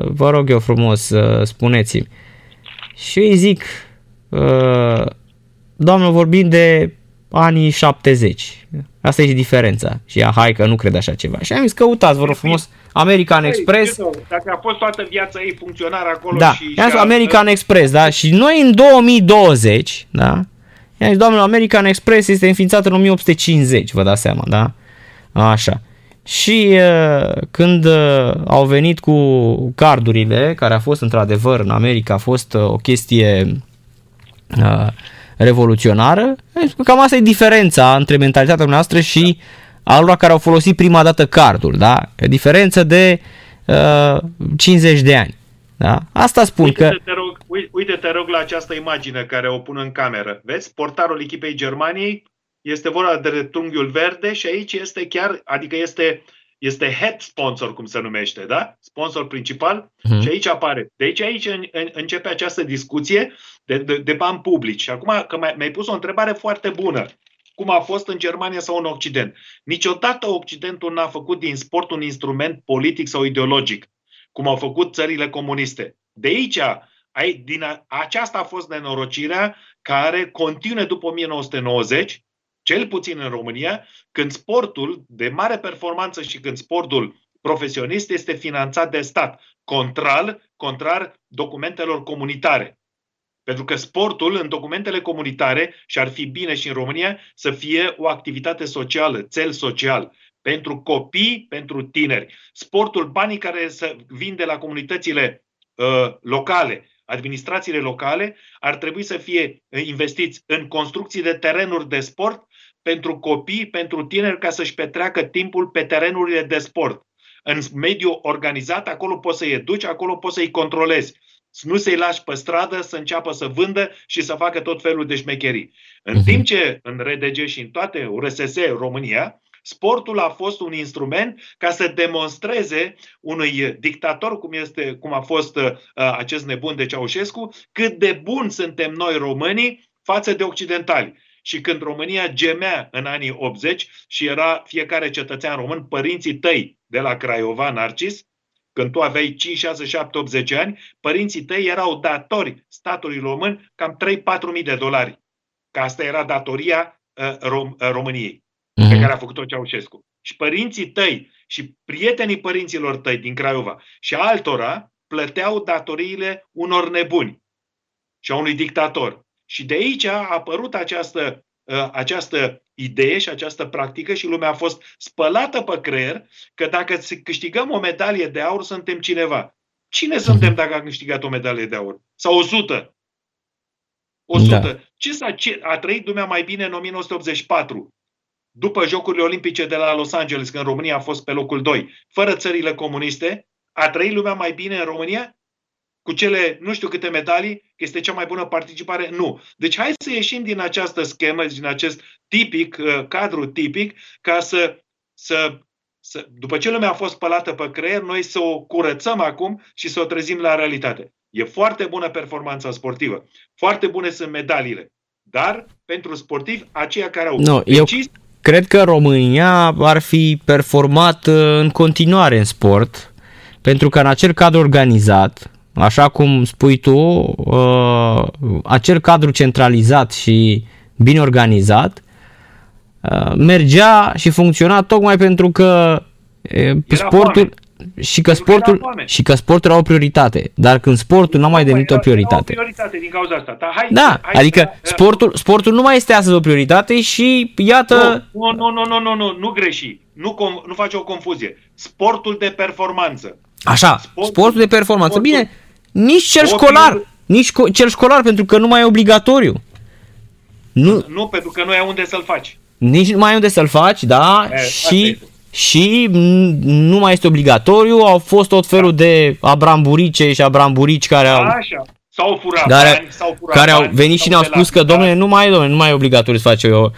vă rog eu frumos, uh, spuneți-mi. Și îi zic, uh, doamnă, vorbim de anii 70. Asta e și diferența. Și ea, hai că nu cred așa ceva. Și am zis, căutați, vă rog frumos, American Express. Dacă a fost toată viața ei funcționar acolo da, și... Da, American Express, da? Și noi în 2020, da? I-am zis, doamnă, American Express este înființat în 1850, vă dați seama, da? Așa. Și uh, când uh, au venit cu cardurile, care a fost într-adevăr în America, a fost uh, o chestie uh, revoluționară, cam asta e diferența între mentalitatea noastră și a lor care au folosit prima dată cardul, da? E diferență de uh, 50 de ani. Da? Asta spun uite că... Te rog, uite, te rog la această imagine care o pun în cameră. Vezi? Portarul echipei Germaniei este vorba de trunghiul verde și aici este chiar, adică este, este head sponsor, cum se numește, da? Sponsor principal uh-huh. și aici apare. De aici, aici în, în, începe această discuție de, de, de bani publici. Și acum că mi-ai pus o întrebare foarte bună. Cum a fost în Germania sau în Occident? Niciodată Occidentul n-a făcut din sport un instrument politic sau ideologic, cum au făcut țările comuniste. De aici, din a, aceasta a fost nenorocirea care continuă după 1990 cel puțin în România, când sportul de mare performanță și când sportul profesionist este finanțat de stat, contrar, contrar documentelor comunitare. Pentru că sportul în documentele comunitare, și ar fi bine și în România, să fie o activitate socială, cel social, pentru copii, pentru tineri. Sportul, banii care să vin de la comunitățile uh, locale, administrațiile locale, ar trebui să fie investiți în construcții de terenuri de sport pentru copii, pentru tineri, ca să-și petreacă timpul pe terenurile de sport. În mediul organizat, acolo poți să-i educi, acolo poți să-i controlezi. Nu să-i lași pe stradă să înceapă să vândă și să facă tot felul de șmecherii. În uh-huh. timp ce în RDG și în toate RSS România, sportul a fost un instrument ca să demonstreze unui dictator, cum, este, cum a fost uh, acest nebun de Ceaușescu, cât de bun suntem noi românii față de occidentali. Și când România gemea în anii 80 și era fiecare cetățean român, părinții tăi de la Craiova, Narcis, când tu aveai 5, 6, 7, 80 ani, părinții tăi erau datori statului român cam 3-4 mii de dolari. Că asta era datoria uh, Rom- uh, României, uh-huh. pe mhm. care a făcut-o Ceaușescu. Și părinții tăi și prietenii părinților tăi din Craiova și altora plăteau datoriile unor nebuni și a unui dictator. Și de aici a apărut această, ă, această idee și această practică și lumea a fost spălată pe creier că dacă câștigăm o medalie de aur, suntem cineva. Cine suntem dacă am câștigat o medalie de aur? Sau 100? 100. Da. Ce s-a, ce, a trăit lumea mai bine în 1984, după Jocurile Olimpice de la Los Angeles, când România a fost pe locul 2, fără țările comuniste, a trăit lumea mai bine în România? Cu cele nu știu câte medalii, că este cea mai bună participare? Nu. Deci hai să ieșim din această schemă, din acest tipic, uh, cadru tipic, ca să, să, să, după ce lumea a fost spălată pe creier, noi să o curățăm acum și să o trezim la realitate. E foarte bună performanța sportivă, foarte bune sunt medaliile, dar pentru sportivi, aceia care au no, decis, eu cred că România ar fi performat uh, în continuare în sport, pentru că în acel cadru organizat, așa cum spui tu, uh, acel cadru centralizat și bine organizat uh, mergea și funcționa tocmai pentru că era sportul foame. și că sportul și că sportul era o prioritate, dar când sportul nu a mai devenit o prioritate. o prioritate din cauza asta. Da, hai, da hai, adică hai, sportul, sportul nu mai este astăzi o prioritate și iată Nu, nu, nu, nu, nu, nu, nu greși. Nu, com, nu face o confuzie. Sportul de performanță. Așa, sportul, sportul de performanță. Sportul, Bine, nici cel școlar, nici cel școlar, pentru că nu mai e obligatoriu. Nu, nu pentru că nu ai unde să-l faci. Nici nu mai ai unde să-l faci, da, e, și, și nu mai este obligatoriu, au fost tot felul de abramburice și abramburici care au... Așa, s-au furat care, bani, s-au furat care au bani, venit și s-au ne-au spus că, delapidat. domnule, nu mai, domnule, nu mai e obligatoriu să faci eu.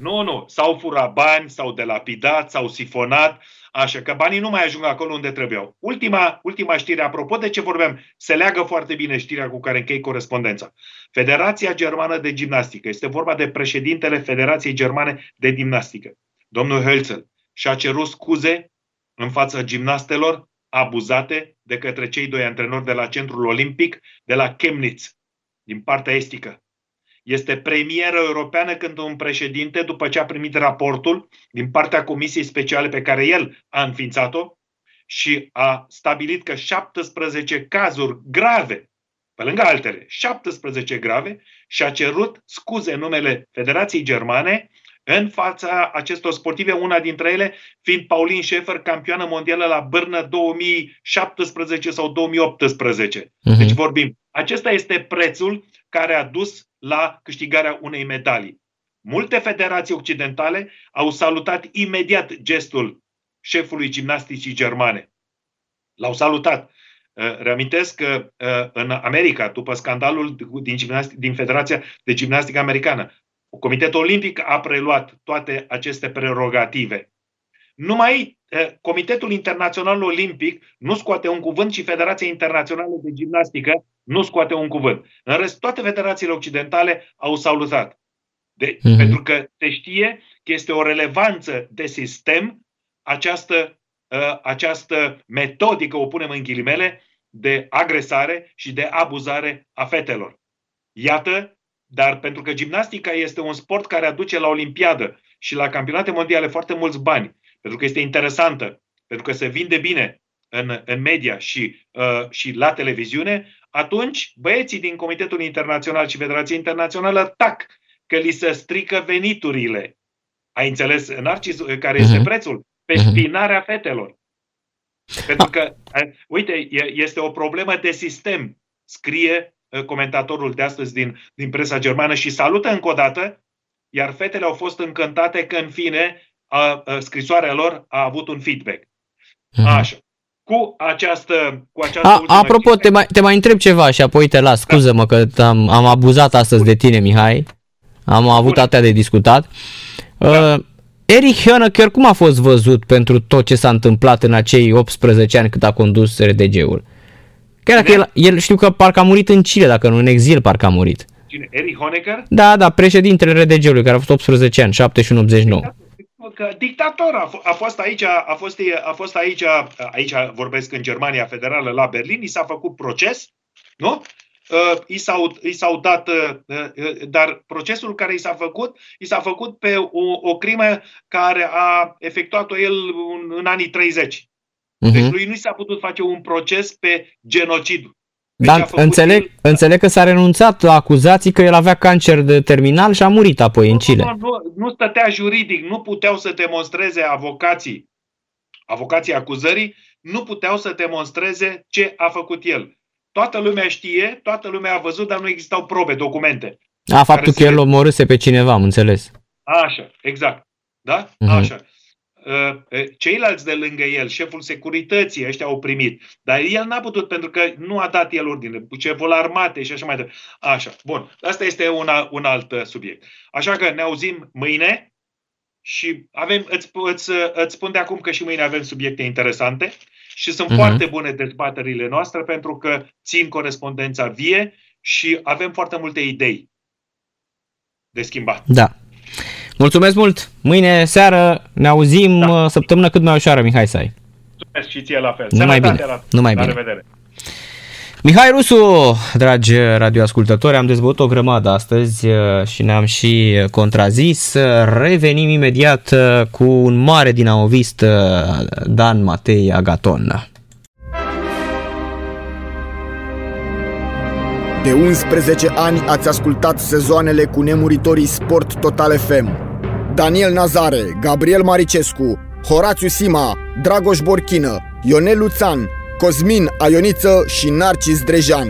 Nu, nu, s-au furat bani, s-au delapidat, s-au sifonat, așa că banii nu mai ajung acolo unde trebuiau. Ultima, ultima știre, apropo de ce vorbeam, se leagă foarte bine știrea cu care închei corespondența. Federația Germană de Gimnastică, este vorba de președintele Federației Germane de Gimnastică, domnul Hölzel, și-a cerut scuze în fața gimnastelor abuzate de către cei doi antrenori de la Centrul Olimpic de la Chemnitz, din partea estică. Este premieră europeană când un președinte, după ce a primit raportul din partea Comisiei Speciale pe care el a înființat-o și a stabilit că 17 cazuri grave, pe lângă altele, 17 grave, și a cerut scuze în numele Federației Germane în fața acestor sportive, una dintre ele fiind Pauline Schaeffer, campioană mondială la Bârnă 2017 sau 2018. Mhm. Deci vorbim. Acesta este prețul care a dus la câștigarea unei medalii. Multe federații occidentale au salutat imediat gestul șefului gimnasticii germane. L-au salutat. Uh, Reamintesc că uh, în America, după scandalul din, gimnastic, din Federația de Gimnastică Americană, Comitetul Olimpic a preluat toate aceste prerogative. Numai uh, Comitetul Internațional Olimpic nu scoate un cuvânt și Federația Internațională de Gimnastică nu scoate un cuvânt. În rest, toate federațiile occidentale au salutat. De, Mhm. mm-hmm. Pentru că se știe că este o relevanță de sistem această, uh, această metodică, o punem în ghilimele, de agresare și de abuzare a fetelor. Iată, dar pentru că gimnastica este un sport care aduce la Olimpiadă și la campionate mondiale foarte mulți bani, pentru că este interesantă, pentru că se vinde bine în, în media și, uh, și la televiziune, atunci băieții din Comitetul Internațional și Federația Internațională tac că li se strică veniturile. Ai înțeles, Narcis, care este Mhm. prețul? Pe Mhm. spinarea fetelor. Pentru că, eh, uite, e- este o problemă de sistem, scrie eh, comentatorul de astăzi din, din presa germană și salută încă o dată, iar fetele au fost încântate că, în fine, a, a, scrisoarea lor a avut un feedback. Mhm. Așa. Cu această, cu această A, ultimă apropo, chestie- te mai, te mai întreb ceva și apoi te las. Scuză-mă că am, am abuzat astăzi de tine, Mihai. Am avut Bune. atâtea de discutat. Da. Uh, Eric Honecker cum a fost văzut pentru tot ce s-a întâmplat în acei 18 ani cât a condus RDG-ul? Chiar dacă Cine? el, el știu că parcă a murit în Chile, dacă nu în exil parcă a murit. Cine? Eric Honecker? Da, da, președintele RDG-ului, care a fost 18 ani, 71-89. Că dictator a, f- a fost aici, a fost, a fost aici, aici vorbesc în Germania Federală, la Berlin, i s-a făcut proces, nu? Uh, i, s-au, i s-au dat, uh, uh, dar procesul care i s-a făcut, i s-a făcut pe o, o crimă care a efectuat-o el în, în anii 30. Deci Mhm. lui nu i s-a putut face un proces pe genocid. Deci Dar a făcut înțeleg, el- înțeleg că s-a renunțat la acuzații că el avea cancer de terminal și a murit apoi în Chile. Nu, nu, nu stătea juridic, nu puteau să demonstreze avocații, avocații acuzării, nu puteau să demonstreze ce a făcut el. Toată lumea știe, toată lumea a văzut, dar nu existau probe, documente. A, faptul că se el vede. omorâse pe cineva, am înțeles. Așa, exact. Da? Mhm. Așa. Uh, uh, Ceilalți de lângă el, șeful securității, ăștia au primit. Dar el n-a putut pentru că nu a dat el ordine. Șeful armatei și așa mai departe. Așa, bun. Asta este una, un alt uh, subiect. Așa că ne auzim mâine și avem, îți, îți, îți spun de acum că și mâine avem subiecte interesante și sunt Mhm. foarte bune dezbaterile noastre pentru că țin corespondența vie și avem foarte multe idei de schimbat. Da. Mulțumesc mult! Mâine seară ne auzim Da. da. săptămână cât mai ușoară, Mihai Sai. Mulțumesc și ție la fel. Numai Sănătate bine. la- Numai la bine. revedere. Mihai Rusu, dragi radioascultători, am dezbătut o grămadă astăzi uh, și ne-am și contrazis. Revenim imediat uh, cu un mare dinamovist, uh, Dan Matei Agaton. De 11 ani ați ascultat sezoanele cu nemuritorii Sport Total FM. Daniel Nazare, Gabriel Maricescu, Horațiu Sima, Dragoș Borchină, Ionel Luțan, Cosmin Aioniță și Narcis Drejan.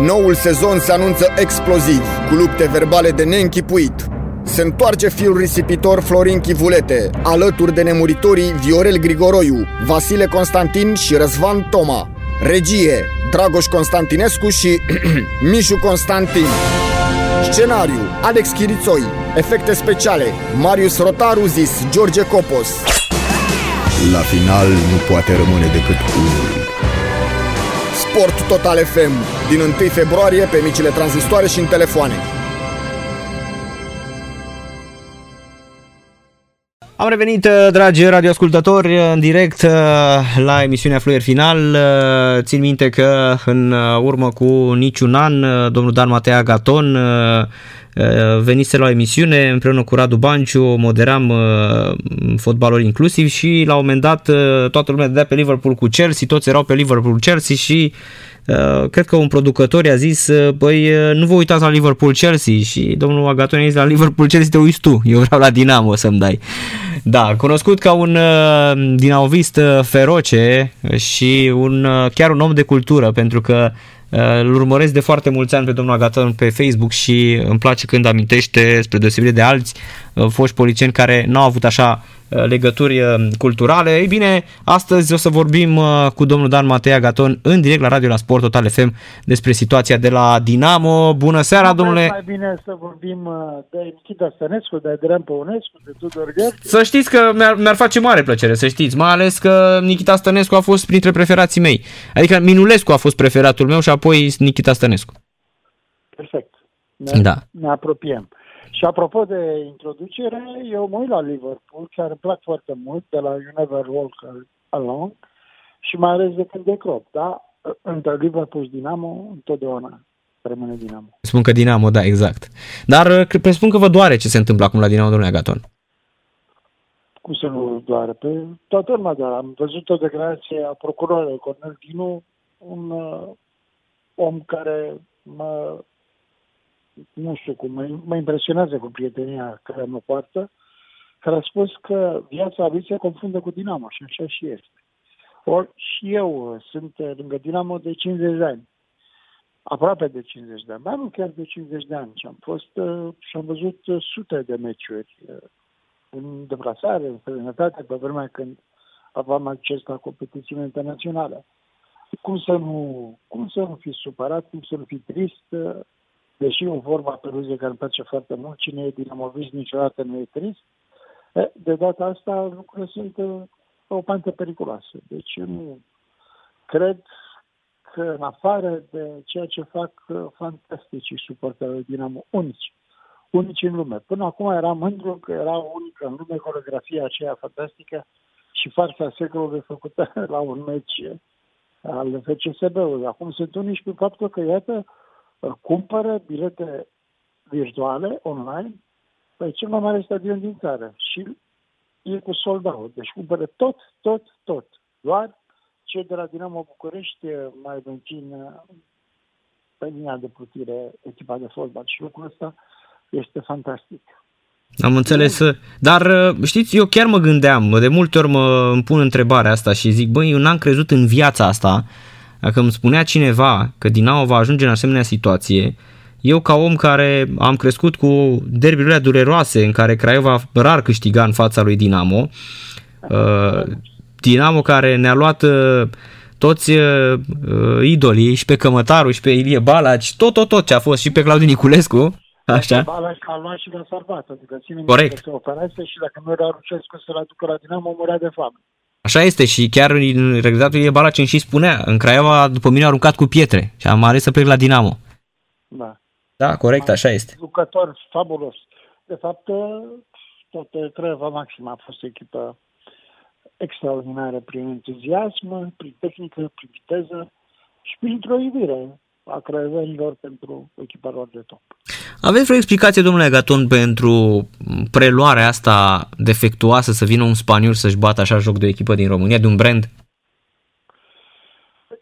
Noul sezon se anunță exploziv, cu lupte verbale de neînchipuit. Se întoarce fiul risipitor Florin Chivulete, alături de nemuritorii Viorel Grigoroiu, Vasile Constantin și Răzvan Toma. Regie, Dragoș Constantinescu și Mișu Constantin. Scenariu, Alex Chirițoi. Efecte speciale, Marius Rotaru zis George Copos. La final nu poate rămâne decât unul. Sport Total FM, din 1 februarie pe micile tranzistoare și în telefoane. Am revenit, uh, dragi radioascultători, în direct uh, la emisiunea Fluier Final. Uh, țin minte că în urmă cu niciun an, domnul Dan Matea Gaton venise la o emisiune împreună cu Radu Banciu, moderam fotbalul inclusiv și la un moment dat toată lumea dădea pe Liverpool cu Chelsea, toți erau pe Liverpool Chelsea și Uh, cred că un producător i-a zis, uh, băi, uh, nu vă uitați la Liverpool-Chelsea și domnul Agaton a zis, la Liverpool-Chelsea te uiți tu, eu vreau la Dinamo să-mi dai. Da, cunoscut ca un dinamovist feroce și un, chiar un om de cultură, pentru că îl urmăresc de foarte mulți ani pe domnul Agaton pe Facebook și îmi place când amintește, spre deosebire de alți foști policieni care n-au avut așa Uh, legături uh, culturale. Ei bine, astăzi o să vorbim uh, cu domnul Dan Matei Gaton în direct la Radio la Sport Total FM despre situația de la Dinamo. Bună seara, nu domnule! Mai bine să vorbim de Nikita Stănescu, de Adrian Păunescu, de Tudor Gheorghe. Să știți că mi-ar, mi-ar face mare plăcere, să știți, mai ales că Nikita Stănescu a fost printre preferații mei. Adică Minulescu a fost preferatul meu și apoi Nikita Stănescu. Perfect. Ne, da. ne apropiem. Și apropo de introducere, eu mă uit la Liverpool, chiar îmi plac foarte mult, de la You Never Walk Alone, și mai ales de când de crop, da? Între Liverpool și Dinamo, întotdeauna rămâne Dinamo. Spun că Dinamo, da, exact. Dar uh, presupun că vă doare ce se întâmplă acum la Dinamo, domnule Agaton. Cum să nu doare? Pe toată lumea doare. Am văzut o declarație a procurorului Cornel Dinu, un uh, om care mă nu știu cum, mă, mă impresionează cu prietenia care mă poartă, care a spus că viața lui se confundă cu Dinamo și așa și este. Or, și eu sunt lângă Dinamo de 50 de ani. Aproape de 50 de ani, dar nu chiar de 50 de ani. Și am fost uh, și am văzut uh, sute de meciuri uh, în deplasare, în străinătate, pe vremea când aveam acces la competiții internaționale. Cum să nu, cum să nu fi supărat, cum să nu fi trist, deși o vorba pe ruze care îmi place foarte mult, cine e dinamovist niciodată nu e trist, de data asta lucrurile sunt uh, o pantă periculoasă. Deci nu cred că în afară de ceea ce fac uh, fantasticii suporterii Dinamo, unici, unici în lume. Până acum eram mândru că era unică în lume coreografia aceea fantastică și farsa secolului făcută la un meci al FCSB-ului. Acum sunt unici pe faptul că, iată, cumpără bilete virtuale online pe cel mai mare stadion din țară și e cu sold out. Deci cumpără tot, tot, tot. Doar cei de la Dinamo București mai mențin pe linia de plutire echipa de fotbal și lucrul ăsta este fantastic. Am înțeles, dar știți, eu chiar mă gândeam, de multe ori mă îmi pun întrebarea asta și zic, băi, eu n-am crezut în viața asta. Dacă îmi spunea cineva că Dinamo va ajunge în asemenea situație, eu ca om care am crescut cu derbiurile dureroase în care Craiova rar câștiga în fața lui Dinamo, uh, Dinamo care ne-a luat uh, toți uh, idolii și pe Cămătaru și pe Ilie Balaci, tot, tot, tot ce a fost și pe Claudiu Niculescu, Așa. Balaci a luat și l-a salvat, adică ține Corect. se operase și dacă nu era Rucescu să-l aducă la Dinamo, murea de foame. Așa este și chiar în regretatul e Balacin și spunea, în Craiova după mine au aruncat cu pietre și am ales să plec la Dinamo. Da. Da, corect, așa este. Jucător fabulos. De fapt, tot Craiova Maxima a fost o echipă extraordinară prin entuziasm, prin tehnică, prin viteză și printr-o iubire a craiovenilor pentru echipa lor de top. Aveți vreo explicație, domnule Gaton, pentru preluarea asta defectuoasă să vină un spaniol să-și bată așa joc de o echipă din România, de un brand?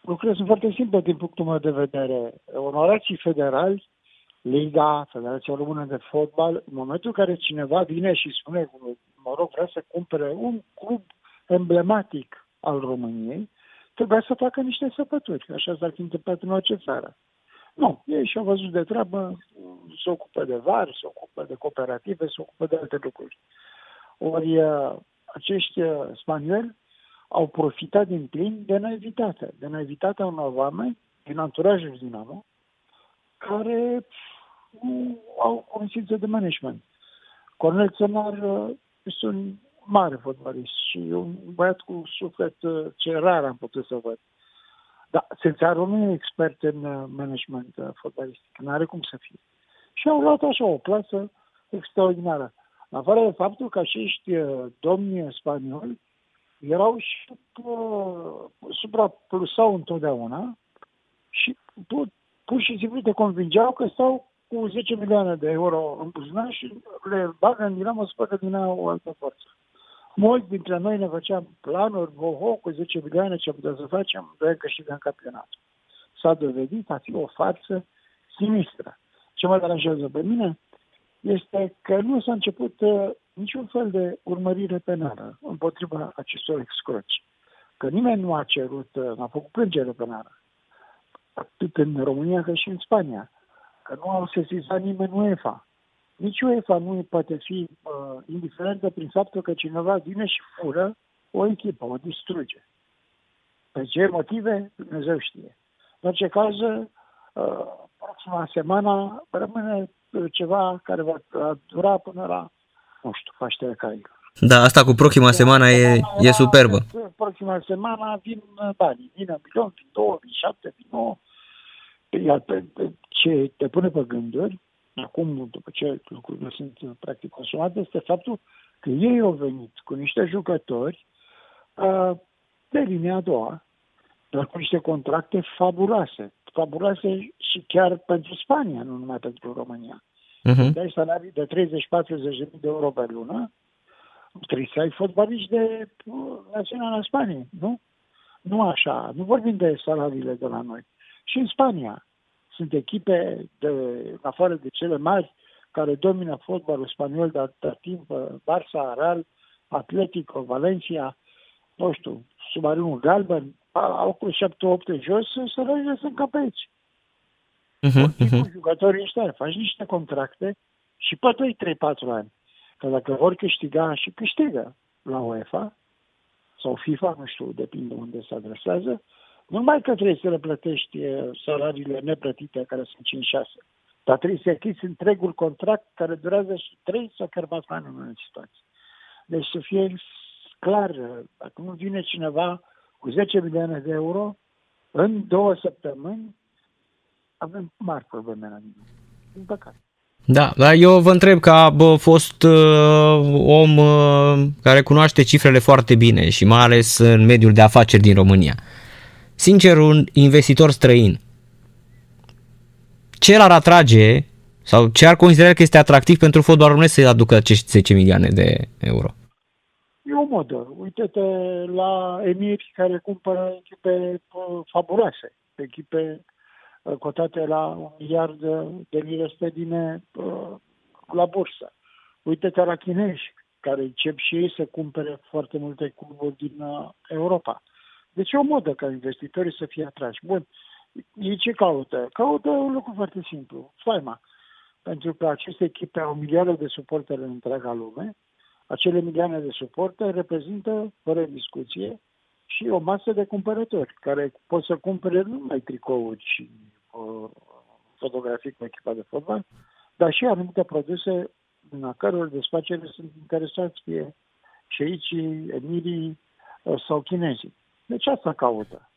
Lucrurile sunt foarte simple din punctul meu de vedere. Onorații federali, Liga, Federația Română de Fotbal, în momentul în care cineva vine și spune, mă rog, vrea să cumpere un club emblematic al României, trebuia să facă niște săpături. Așa s-ar fi întâmplat în orice țară. Nu, ei și-au văzut de treabă, se ocupă de var, se ocupă de cooperative, se ocupă de alte lucruri. Ori uh, acești uh, spanioli au profitat din plin de naivitate, de naivitatea unor oameni din anturajul Dinamo, care nu au cunoștință de management. Cornel Țănar uh, este un mare fotbalist și un băiat cu suflet ce rar am putut să văd. Dar Țățarul nu e expert în management fotbalistic, nu are cum să fie. Și au luat așa o plasă extraordinară. În afară de faptul că acești uh, domni spanioli erau și uh, supraplusau întotdeauna și pur, pur și simplu te convingeau că stau cu 10 milioane de euro în buzunar și le bagă în Dinamo să facă din o altă forță. Mulți dintre noi ne făceam planuri, ho cu 10 milioane ce putea să facem, vrem câștigăm campionatul. S-a dovedit a fi o farsă sinistră. Ce mă deranjează pe mine este că nu s-a început uh, niciun fel de urmărire penală împotriva acestor excroci. Că nimeni nu a cerut, uh, n-a făcut plângere penală, atât în România cât și în Spania, că nu au sesizat nimeni UEFA. Nici UEFA nu poate fi uh, indiferentă prin faptul că cineva vine și fură o echipă, o distruge. Pe ce motive, Dumnezeu știe. În orice caz, uh, proxima săptămână rămâne ceva care va dura până la, nu știu, Paștele Cailor. Da, asta cu proxima semana e, e superbă. Proxima semana vin banii, vin în milion, vin două, vin șapte, vin nouă. Iar pe, pe ce te pune pe gânduri, acum, după ce lucrurile sunt practic consumate, este faptul că ei au venit cu niște jucători uh, de linia a doua, dar cu niște contracte fabuloase fabuloase și chiar pentru Spania, nu numai pentru România. Uh-huh. Dai salarii de 30-40 de euro pe lună, trebuie să ai fotbaliști de uh, Naționala Spaniei, nu? Nu așa, nu vorbim de salariile de la noi. Și în Spania sunt echipe, de, în afară de cele mari, care domină fotbalul spaniol de atâta timp, uh, Barça, Real, Atletico, Valencia, nu știu, submarinul galben, au cu 7-8 jos, să sunt ca pe aici. Uh-huh, uh-huh. Jucătorii ăștia faci niște contracte și poate 3-4 ani. Că dacă vor câștiga și câștigă la UEFA sau FIFA, nu știu, depinde unde se adresează, nu numai că trebuie să le plătești salariile neplătite, care sunt 5-6, dar trebuie să achizi întregul contract care durează și 3 sau chiar 4 ani în unele situații. Deci să fie clar, dacă nu vine cineva cu 10 milioane de euro, în două săptămâni avem mari probleme la mine. Din păcate. Da, dar eu vă întreb ca bă, fost uh, om uh, care cunoaște cifrele foarte bine și mai ales în mediul de afaceri din România. Sincer, un investitor străin, ce l-ar atrage sau ce ar considera că este atractiv pentru fotbalul românesc să aducă acești 10 milioane de euro? E o modă. Uite-te la emiri care cumpără echipe uh, fabuloase, echipe uh, cotate la un miliard de lire sterline uh, la bursă. Uite-te la chinezi, care încep și ei să cumpere foarte multe cluburi din Europa. Deci e o modă ca investitorii să fie atrași. Bun, ei ce caută? Caută un lucru foarte simplu, faima. Pentru că aceste echipe au milioane de suporteri în întreaga lume, acele milioane de suporte reprezintă, fără discuție, și o masă de cumpărători care pot să cumpere nu numai tricouri și uh, fotografii cu echipa de fotbal, dar și anumite produse în a căror desfacere sunt interesați fie șeicii, emirii uh, sau chinezii. Deci asta caută.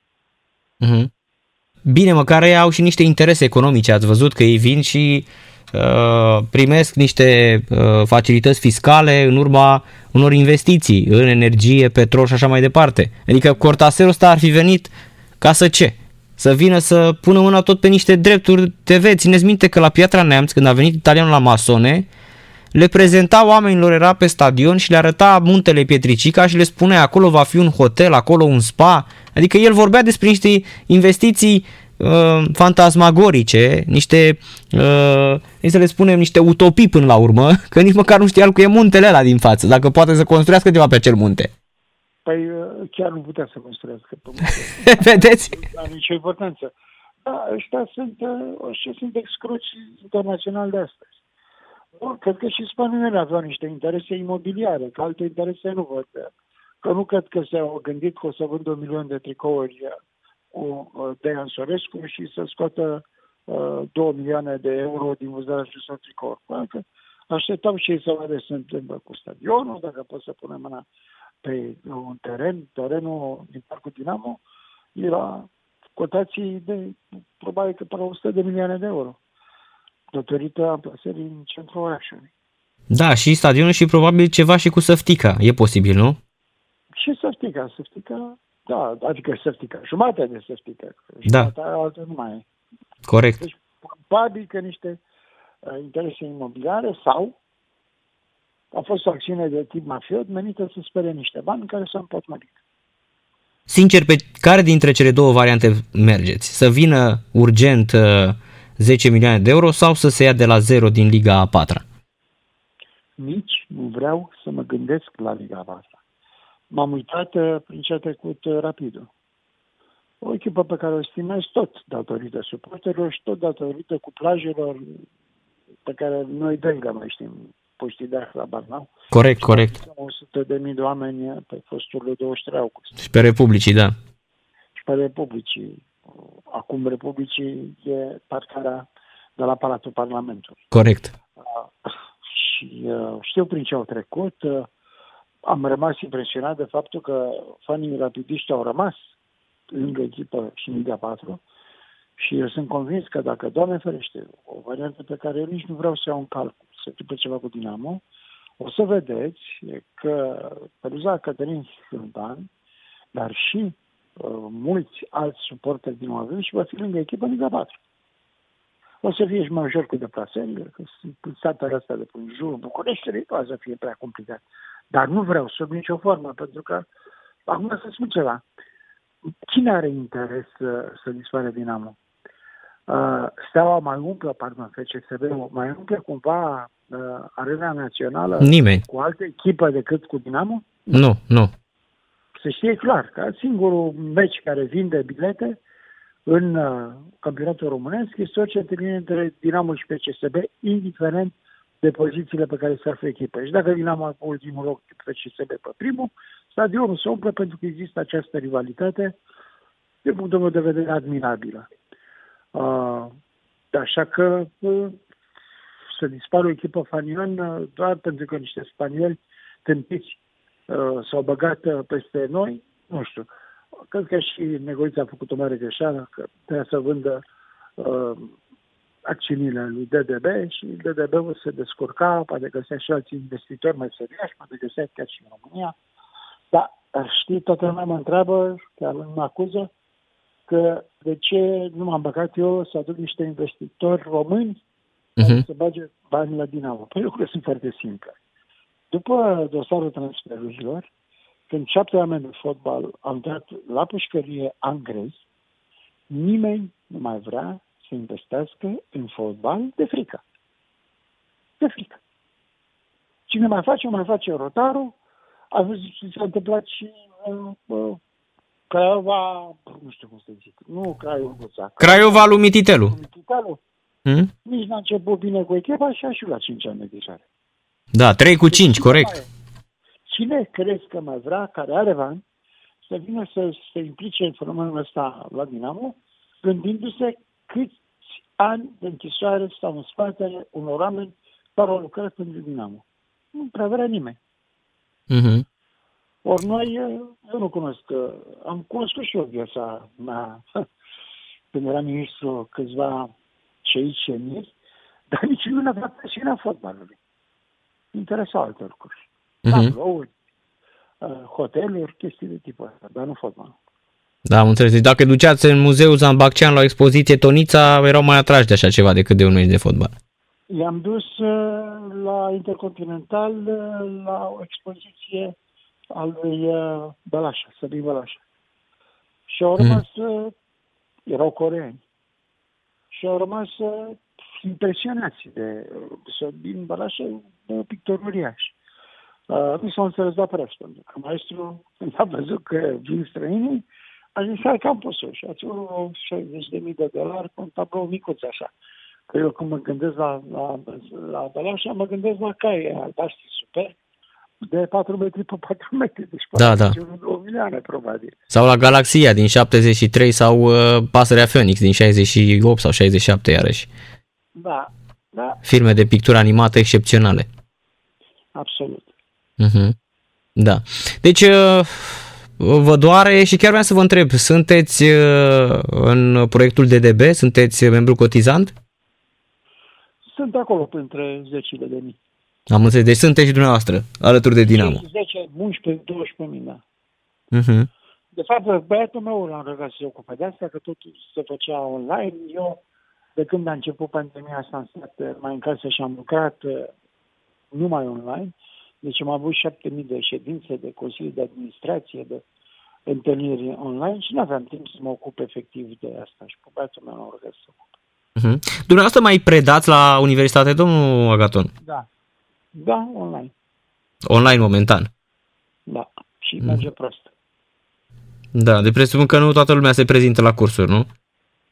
Mm-hmm. Bine, măcar ei au și niște interese economice. Ați văzut că ei vin și Uh, primesc niște uh, facilități fiscale în urma unor investiții în energie, petrol și așa mai departe. Adică Cortaserul ăsta ar fi venit ca să ce? Să vină să pună mâna tot pe niște drepturi TV. Țineți minte că la Piatra Neamț, când a venit italianul la Masone, le prezenta oamenilor, era pe stadion și le arăta muntele Pietricica și le spunea acolo va fi un hotel, acolo un spa. Adică el vorbea despre niște investiții uh, fantasmagorice, niște, uh, să le spunem, niște utopii până la urmă, că nici măcar nu știa el cu e muntele ăla din față, dacă poate să construiască ceva pe acel munte. Păi uh, chiar nu putea să construiască pe munte. Vedeți? Nu are nicio importanță. Da, ăștia sunt, uh, ăștia sunt excluși internațional de astăzi. Bun, cred că și spaniolii aveau niște interese imobiliare, că alte interese nu văd. Că nu cred că s-au gândit că o să vândă un milion de tricouri uh, cu uh, Dejan Sorescu și să scoată uh, 2 milioane de euro din vânzarea acestor tricouri. Că așteptam și ei să vadă ce se întâmplă cu stadionul, dacă pot să punem mâna pe un teren, terenul din Parcul Dinamo, era cotații de probabil că până 100 de milioane de euro datorită amplasării în centrul orașului. Da, și stadionul și probabil ceva și cu Săftica. E posibil, nu? Și Săftica. Săftica, da, adică Săftica. Jumătate de Săftica. Da. altă nu mai e. Corect. Deci, probabil că niște uh, interese imobiliare sau a fost o acțiune de tip mafiot menită să spere niște bani care s-au împotmolit. Sincer, pe care dintre cele două variante mergeți? Să vină urgent uh, 10 milioane de euro sau să se ia de la zero din Liga a 4 Nici nu vreau să mă gândesc la Liga a 4 M-am uitat uh, prin ce a trecut uh, Rapidul. O echipă pe care o stimez tot datorită suporterilor și tot datorită cuplajelor pe care noi doi mai știm poștii de la Barnau. Corect, corect. 100 de mii de oameni pe fosturile 23 august. Și pe Republicii, da. Și pe Republicii acum Republicii e parcarea de la Palatul Parlamentului. Corect. Uh, și uh, știu prin ce au trecut. Uh, am rămas impresionat de faptul că fanii rapidiști au rămas lângă echipă și în Liga 4 și eu sunt convins că dacă, Doamne ferește, o variantă pe care eu nici nu vreau să iau în calcul, să întâmple ceva cu Dinamo, o să vedeți că Peluza Cătălin Sfântan, dar și Uh, mulți alți suporteri din Oazen și va fi lângă echipă Liga 4. O să fie și mai ușor cu deplasările, că sunt satele astea de până jur, București, nu o să fie prea complicat. Dar nu vreau sub nicio formă, pentru că, acum să spun ceva, cine are interes să, să dispare Dinamo? Uh, Steaua mai umplă, pardon, FCSB, mai umplă cumva uh, arena națională Nimeni. cu altă echipă decât cu Dinamo? Nu, nu se știe clar că singurul meci care vinde bilete în uh, campionatul românesc este orice întâlnire între Dinamo și PCSB, indiferent de pozițiile pe care se află echipa. Și dacă Dinamo are pe ultimul loc, PCSB pe primul, stadionul se umple pentru că există această rivalitate, de punctul meu de vedere, admirabilă. Uh, așa că uh, să dispară o echipă fanionă doar pentru că niște spanioli tâmpiți uh, s-au băgat uh, peste noi, nu știu. Cred că și Negoița a făcut o mare greșeală, că trebuia să vândă uh, acțiunile lui DDB și DDB-ul se descurca, poate găsea și alți investitori mai serioși, poate găsea chiar și în România. Dar știi, toată lumea mă întreabă, chiar mă acuză, că de ce nu m-am băgat eu să aduc niște investitori români uh-huh. să bage bani la Dinamo. Păi lucrurile sunt foarte simple. După dosarul transferurilor, când șapte oameni de fotbal au intrat la pușcărie angrezi, nimeni nu mai vrea să investească în fotbal de frică. De frică. Cine mai face, mai face rotarul. A văzut ce s-a întâmplat și uh, uh, Craiova, nu știu cum să zic, nu Craiova. Craiova lui Mititelu. Mititelu. Hmm? Nici n-a început bine cu echipa și a și la 5 ani de deja. Da, 3 cu 5, corect. Cine crezi că mai vrea, care are bani, să vină să se implice în fenomenul ăsta la Dinamo, gândindu-se câți ani de închisoare stau în spatele unor oameni care au lucrat pentru Dinamo. Nu prea vrea nimeni. Uh-huh. Ori noi, eu nu cunosc, am cunoscut și eu viața mea când era ministru câțiva cei ce dar nici nu ne-a și în fotbalului interesa alte lucruri. Uh-huh. Tablouri, uh, hoteluri, chestii de tipul ăsta, dar nu fotbal. Da, am înțeles. Deci dacă duceați în muzeul Zambaccean la o expoziție Tonița, erau mai atrași de așa ceva decât de un meci de fotbal. I-am dus uh, la Intercontinental uh, la o expoziție al lui Bălașa, Săbin Bălașa. Și au rămas, mm. erau coreeni, și au rămas impresionați de Sabin Balaș, de pictor uriaș. Uh, nu s-au înțeles la preț, pentru că maestru, când a văzut că vin străinii, A zis, hai că am pus-o și ați vreo 60.000 de dolari cu un tablou micuț așa. Că eu când mă gândesc la, la, la Bălașa, mă gândesc la caie albaștri super, de 4 metri pe 4 metri, deci Da, da. o milioane probabil. Sau la Galaxia din 73 sau uh, Pasărea Phoenix din 68 sau 67 iarăși. Da, da, Filme de pictură animată excepționale. Absolut. Mhm. Da. Deci uh, vă doare și chiar vreau să vă întreb, sunteți uh, în proiectul DDB? Sunteți membru cotizant? Sunt acolo printre zecile de mii. Am înțeles. Deci sunteți și dumneavoastră alături de Dinamo. 10, 11, 12 mii, da. Mhm. De fapt, băiatul meu l-am rugat să se ocupe de asta, că totul se făcea online. Eu, de când a început pandemia asta, am stat mai în casă și am lucrat uh, numai online. Deci am avut 7000 de ședințe, de consilii de administrație, de întâlniri online și nu aveam timp să mă ocup efectiv de asta. Și pe băiatul meu l-am rugat să se ocupe. Mhm. Dumneavoastră mai predați la universitate, domnul Agaton? Da. Da, online. Online momentan. Da. Și merge prost. Da, de presupun că nu toată lumea se prezintă la cursuri, nu?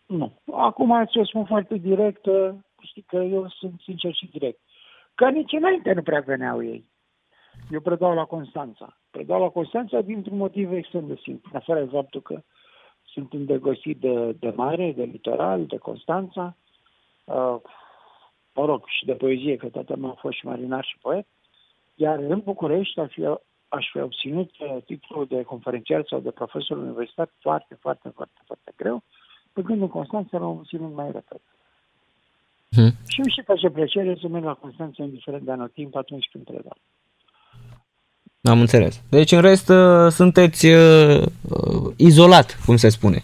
Nu. Acum ți-o spun foarte direct, uh, știi că eu sunt sincer și direct. Că nici înainte nu prea veneau ei. Eu predau la Constanța. Predau la Constanța dintr-un motiv extrem de simplu. În afară de faptul că sunt îndrăgostit de, de mare, de litoral, de Constanța, uh, mă rog, și de poezie, că tatăl meu a fost și marinar și poet. Iar în București aș fi, aș fi obținut uh, titlul de conferențiar sau de profesor universitar foarte, foarte, foarte, foarte greu, pe când în Constanța l-am obținut mai repede. Mhm. Și îmi și face plăcere să merg la Constanța indiferent de anotimp atunci când predau. Am înțeles. Deci, în rest, uh, sunteți uh, uh, izolat, cum se spune.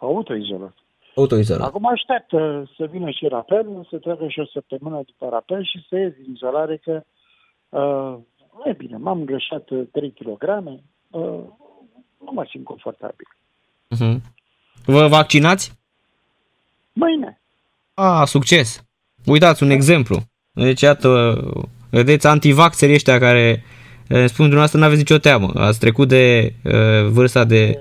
Autoizolat. Autoizolat. Acum aștept uh, să vină și rapelul, să treacă și o săptămână după rapel și să ies din izolare că uh, nu e bine. M-am greșat uh, 3 kg, uh, nu mă simt confortabil. Mhm. Vă vaccinați? Mâine. A, succes! Uitați, un exemplu. Deci, iată, vedeți antivaxerii ăștia care eh, spun dumneavoastră nu aveți nicio teamă. Ați trecut de uh, vârsta de...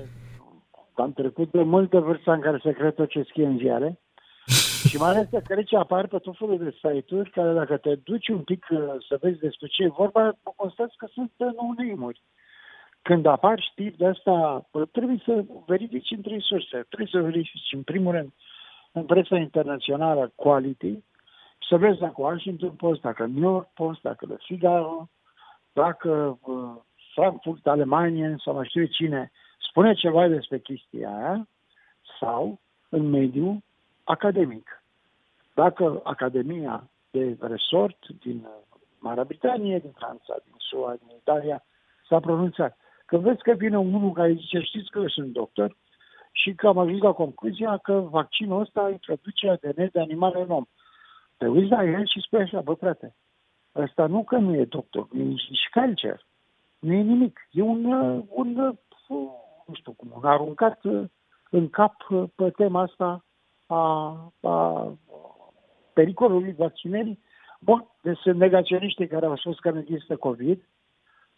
Am trecut de multă vârstă în care se crede tot ce scrie în ziare și mai ales că cred ce apar pe tot felul de site-uri care dacă te duci un pic uh, să vezi despre ce e vorba, constați că sunt no Când apar știri de asta, bă, trebuie să verifici în trei surse. Trebuie să verifici, în primul rând, în presa internațională quality, să vezi dacă Washington Post, dacă New York Post, dacă Le Figaro, dacă uh, Frankfurt, Alemania sau mai știu eu cine, spune ceva despre chestia aia sau în mediul academic. Dacă Academia de Resort din uh, Marea Britanie, din Franța, din SUA, din Italia s-a pronunțat. Că vezi că vine unul care zice, știți că eu sunt doctor și că am ajuns la concluzia că vaccinul ăsta introduce ADN de animale în om. Te uiți la el și spui așa, bă frate, ăsta nu că nu e doctor, nu e nici calcer, nu e nimic. E un, uh, un uh, nu știu cum, un aruncat uh, în cap uh, pe tema asta a, a pericolului vaccinării. Bun, deci sunt negaționiștii care au spus că nu există COVID,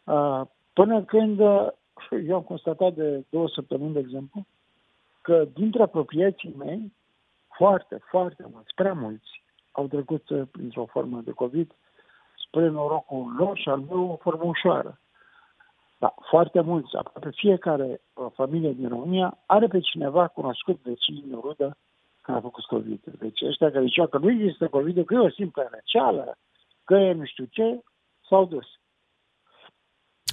uh, până când uh, eu am constatat de două săptămâni, de exemplu, că dintre apropiații mei, foarte, foarte mulți, prea mulți, au trecut uh, printr-o formă de COVID spre norocul lor și al meu o formă ușoară. Da, foarte mulți, aproape fiecare uh, familie din România are pe cineva cunoscut vecin, rudă, care a făcut COVID. Deci ăștia care ziceau că nu există COVID, că e o simplă răceală, că e nu știu ce, s-au dus.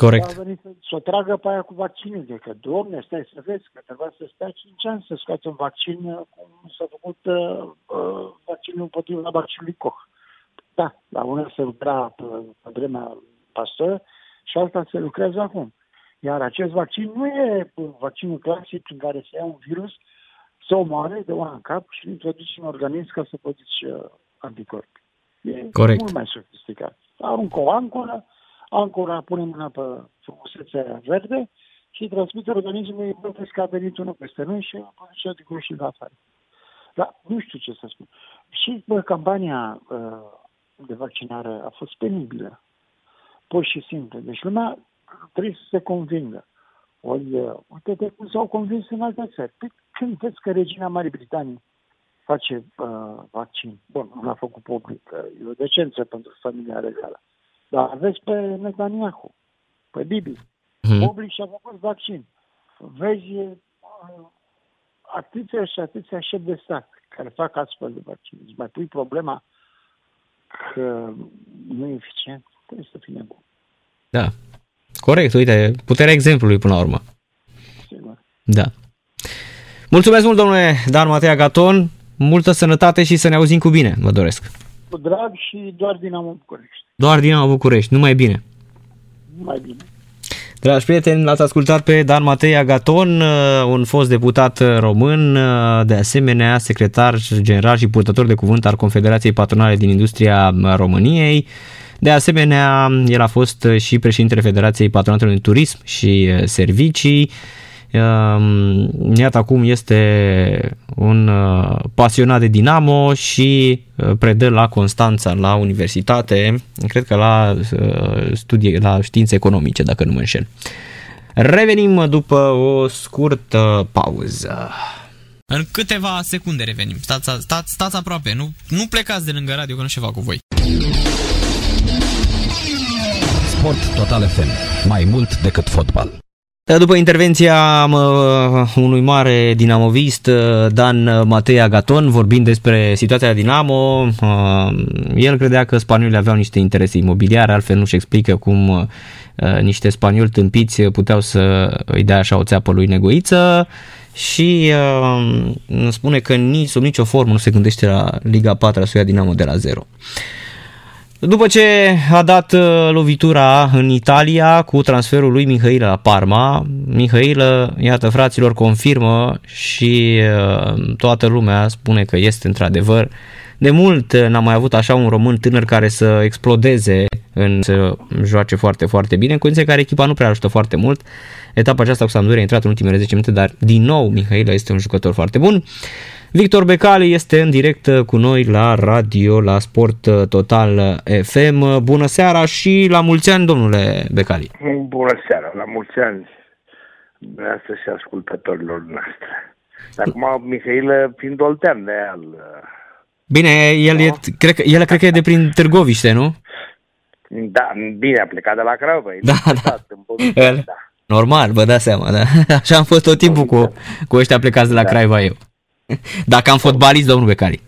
Corect. Au venit să, să o tragă pe aia cu vaccinul. De că, domne, stai să vezi că trebuia să stea 5 ani să scoată un vaccin uh, cum s-a făcut uh, uh, vaccinul împotriva vaccinului Koch. Da, la una se lucra pe, pe vremea pastor și alta se lucrează acum. Iar acest vaccin nu e vaccinul clasic prin care se ia un virus, să omoare de una în cap și îl introduci în organism ca să produci uh, anticorpi. E Corect. mult mai sofisticat. Aruncă o ancoră, ancora pune mâna pe frumusețea verde și transmite organismului bătesc că a venit unul peste noi și produce anticorpi la afară. Dar nu știu ce să spun. Și bă, campania uh, de vaccinare a fost penibilă. Pur și simplu. Deci lumea trebuie să se convingă. Ori, uh, uite-te cum s-au convins în alte țări. Păi, când vezi că regina Marii Britanii face uh, vaccin, bun, nu l-a făcut public, e o decență pentru familia regală, dar vezi pe Netanyahu, pe Bibi, hmm. public și-a făcut vaccin. Vezi uh, atâția și atâția șefi de stat care fac astfel de vaccin. Îți mai pui problema că nu e eficient, trebuie să fii nebun. Da. Corect, uite, puterea exemplului până la urmă. Sigur. Da. Mulțumesc mult, domnule Dan Matea Gaton. Multă sănătate și să ne auzim cu bine, vă doresc. Cu drag și doar Dinamo București. Doar Dinamo București, numai bine. Numai bine. Dragi prieteni, l-ați ascultat pe Dan Matei Agaton, uh, un fost deputat român, uh, de asemenea secretar general și purtător de cuvânt al Confederației Patronale din Industria României. De asemenea, el a fost și președintele Federației Patronatelor de Turism și uh, Servicii. Iată acum este un pasionat de Dinamo și predă la Constanța, la universitate, cred că la studii, la științe economice, dacă nu mă înșel. Revenim după o scurtă pauză. În câteva secunde revenim. Stați, stați, stați aproape, nu, nu plecați de lângă radio că nu ceva cu voi. Sport Total FM. Mai mult decât fotbal. După intervenția unui mare dinamovist, Dan Matei Agaton, vorbind despre situația Dinamo, el credea că spaniolii aveau niște interese imobiliare, altfel nu-și explică cum niște spanioli tâmpiți puteau să îi dea așa o țeapă lui Negoiță și spune că nici, sub nicio formă nu se gândește la Liga 4 să ia Dinamo de la zero. După ce a dat uh, lovitura în Italia cu transferul lui Mihail la Parma, Mihail, iată fraților, confirmă și uh, toată lumea spune că este într-adevăr. De mult n-am mai avut așa un român tânăr care să explodeze, în, să joace foarte, foarte bine, în condiții care echipa nu prea ajută foarte mult. Etapa aceasta cu Sampdoria a intrat în ultimele 10 minute, dar din nou Mihail este un jucător foarte bun. Victor Becali este în direct cu noi la radio, la Sport Total FM. Bună seara și la mulți ani, domnule Becali. Bună seara, la mulți ani dumneavoastră și ascultătorilor noastre. Acum, Mihail, fiind oltean de al... Bine, el, no? e, cred, că, el cred că e de prin Târgoviște, nu? Da, bine, a plecat de la Craiova. Da, da. În da. Normal, vă dați seama, da. Așa am fost tot timpul cu, cu ăștia plecați de la da. Craiova eu. Dar cam fotbalist, domnul Becali.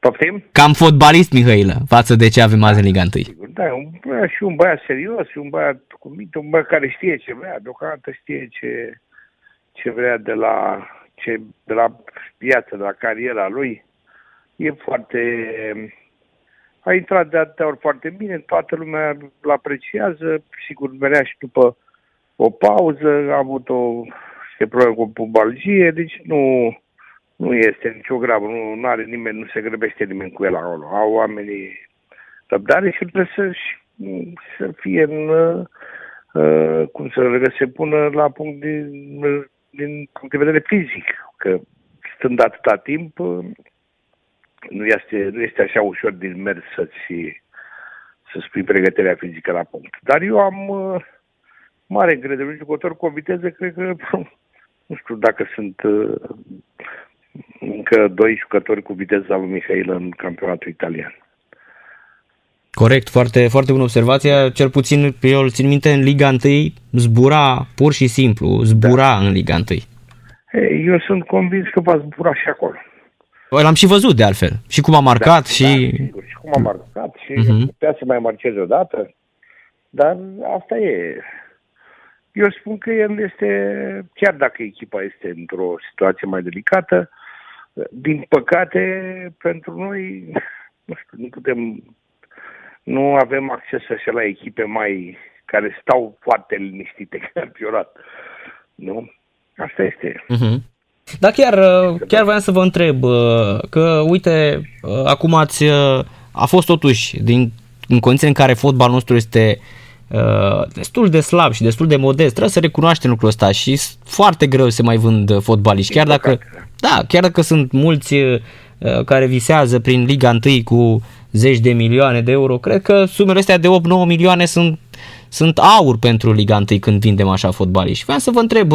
Poftim? Cam fotbalist, Mihailă, față de ce avem azi în Liga 1. Sigur, da, un băiat și un băiat serios, și un băiat cu minte, un băiat care știe ce vrea, deocamdată știe ce, ce vrea de la, ce, de la viață, de la cariera lui. E foarte... A intrat de atâtea ori foarte bine, toată lumea îl apreciază, sigur venea și după o pauză, a avut o se problemă cu pubalgie, deci nu, nu este nicio gravă, nu, nu are nimeni, nu se grăbește nimeni cu el acolo. Au oamenii răbdare și trebuie să, să fie în, uh, cum să se pună la punct din, din punct de vedere fizic, că stând atâta timp, uh, nu este, nu este așa ușor din mers să-ți să spui pregătirea fizică la punct. Dar eu am uh, mare încredere în jucător cu o viteză, cred că nu știu dacă sunt uh, încă doi jucători cu viteza lui Mihail în campionatul italian. Corect, foarte, foarte bună observație. Cel puțin eu îl țin minte în Liga 1 zbura pur și simplu, zbura da. în Liga 1. Hey, eu sunt convins că va zbura și acolo. L-am și văzut de altfel. Și cum a marcat da, și... Da, sigur, și cum a marcat și uh-huh. putea să mai marcheze odată. Dar asta e. Eu spun că el este, chiar dacă echipa este într-o situație mai delicată, din păcate, pentru noi, nu știu, nu putem, nu avem acces așa la echipe mai care stau foarte liniștite campionat. Nu? Asta este. Uh-huh. Da, chiar, chiar voiam să vă întreb, uh, că uite, uh, acum ați, uh, a fost totuși, din, în condiții în care fotbalul nostru este Uh, destul de slab și destul de modest. Trebuie să recunoaștem lucrul ăsta și foarte greu să mai vând fotbaliști. Chiar dacă, da, chiar dacă sunt mulți uh, care visează prin Liga 1 cu zeci de milioane de euro, cred că sumele astea de 8-9 milioane sunt sunt aur pentru Liga 1 când vindem așa fotbaliști. Vreau să vă întreb,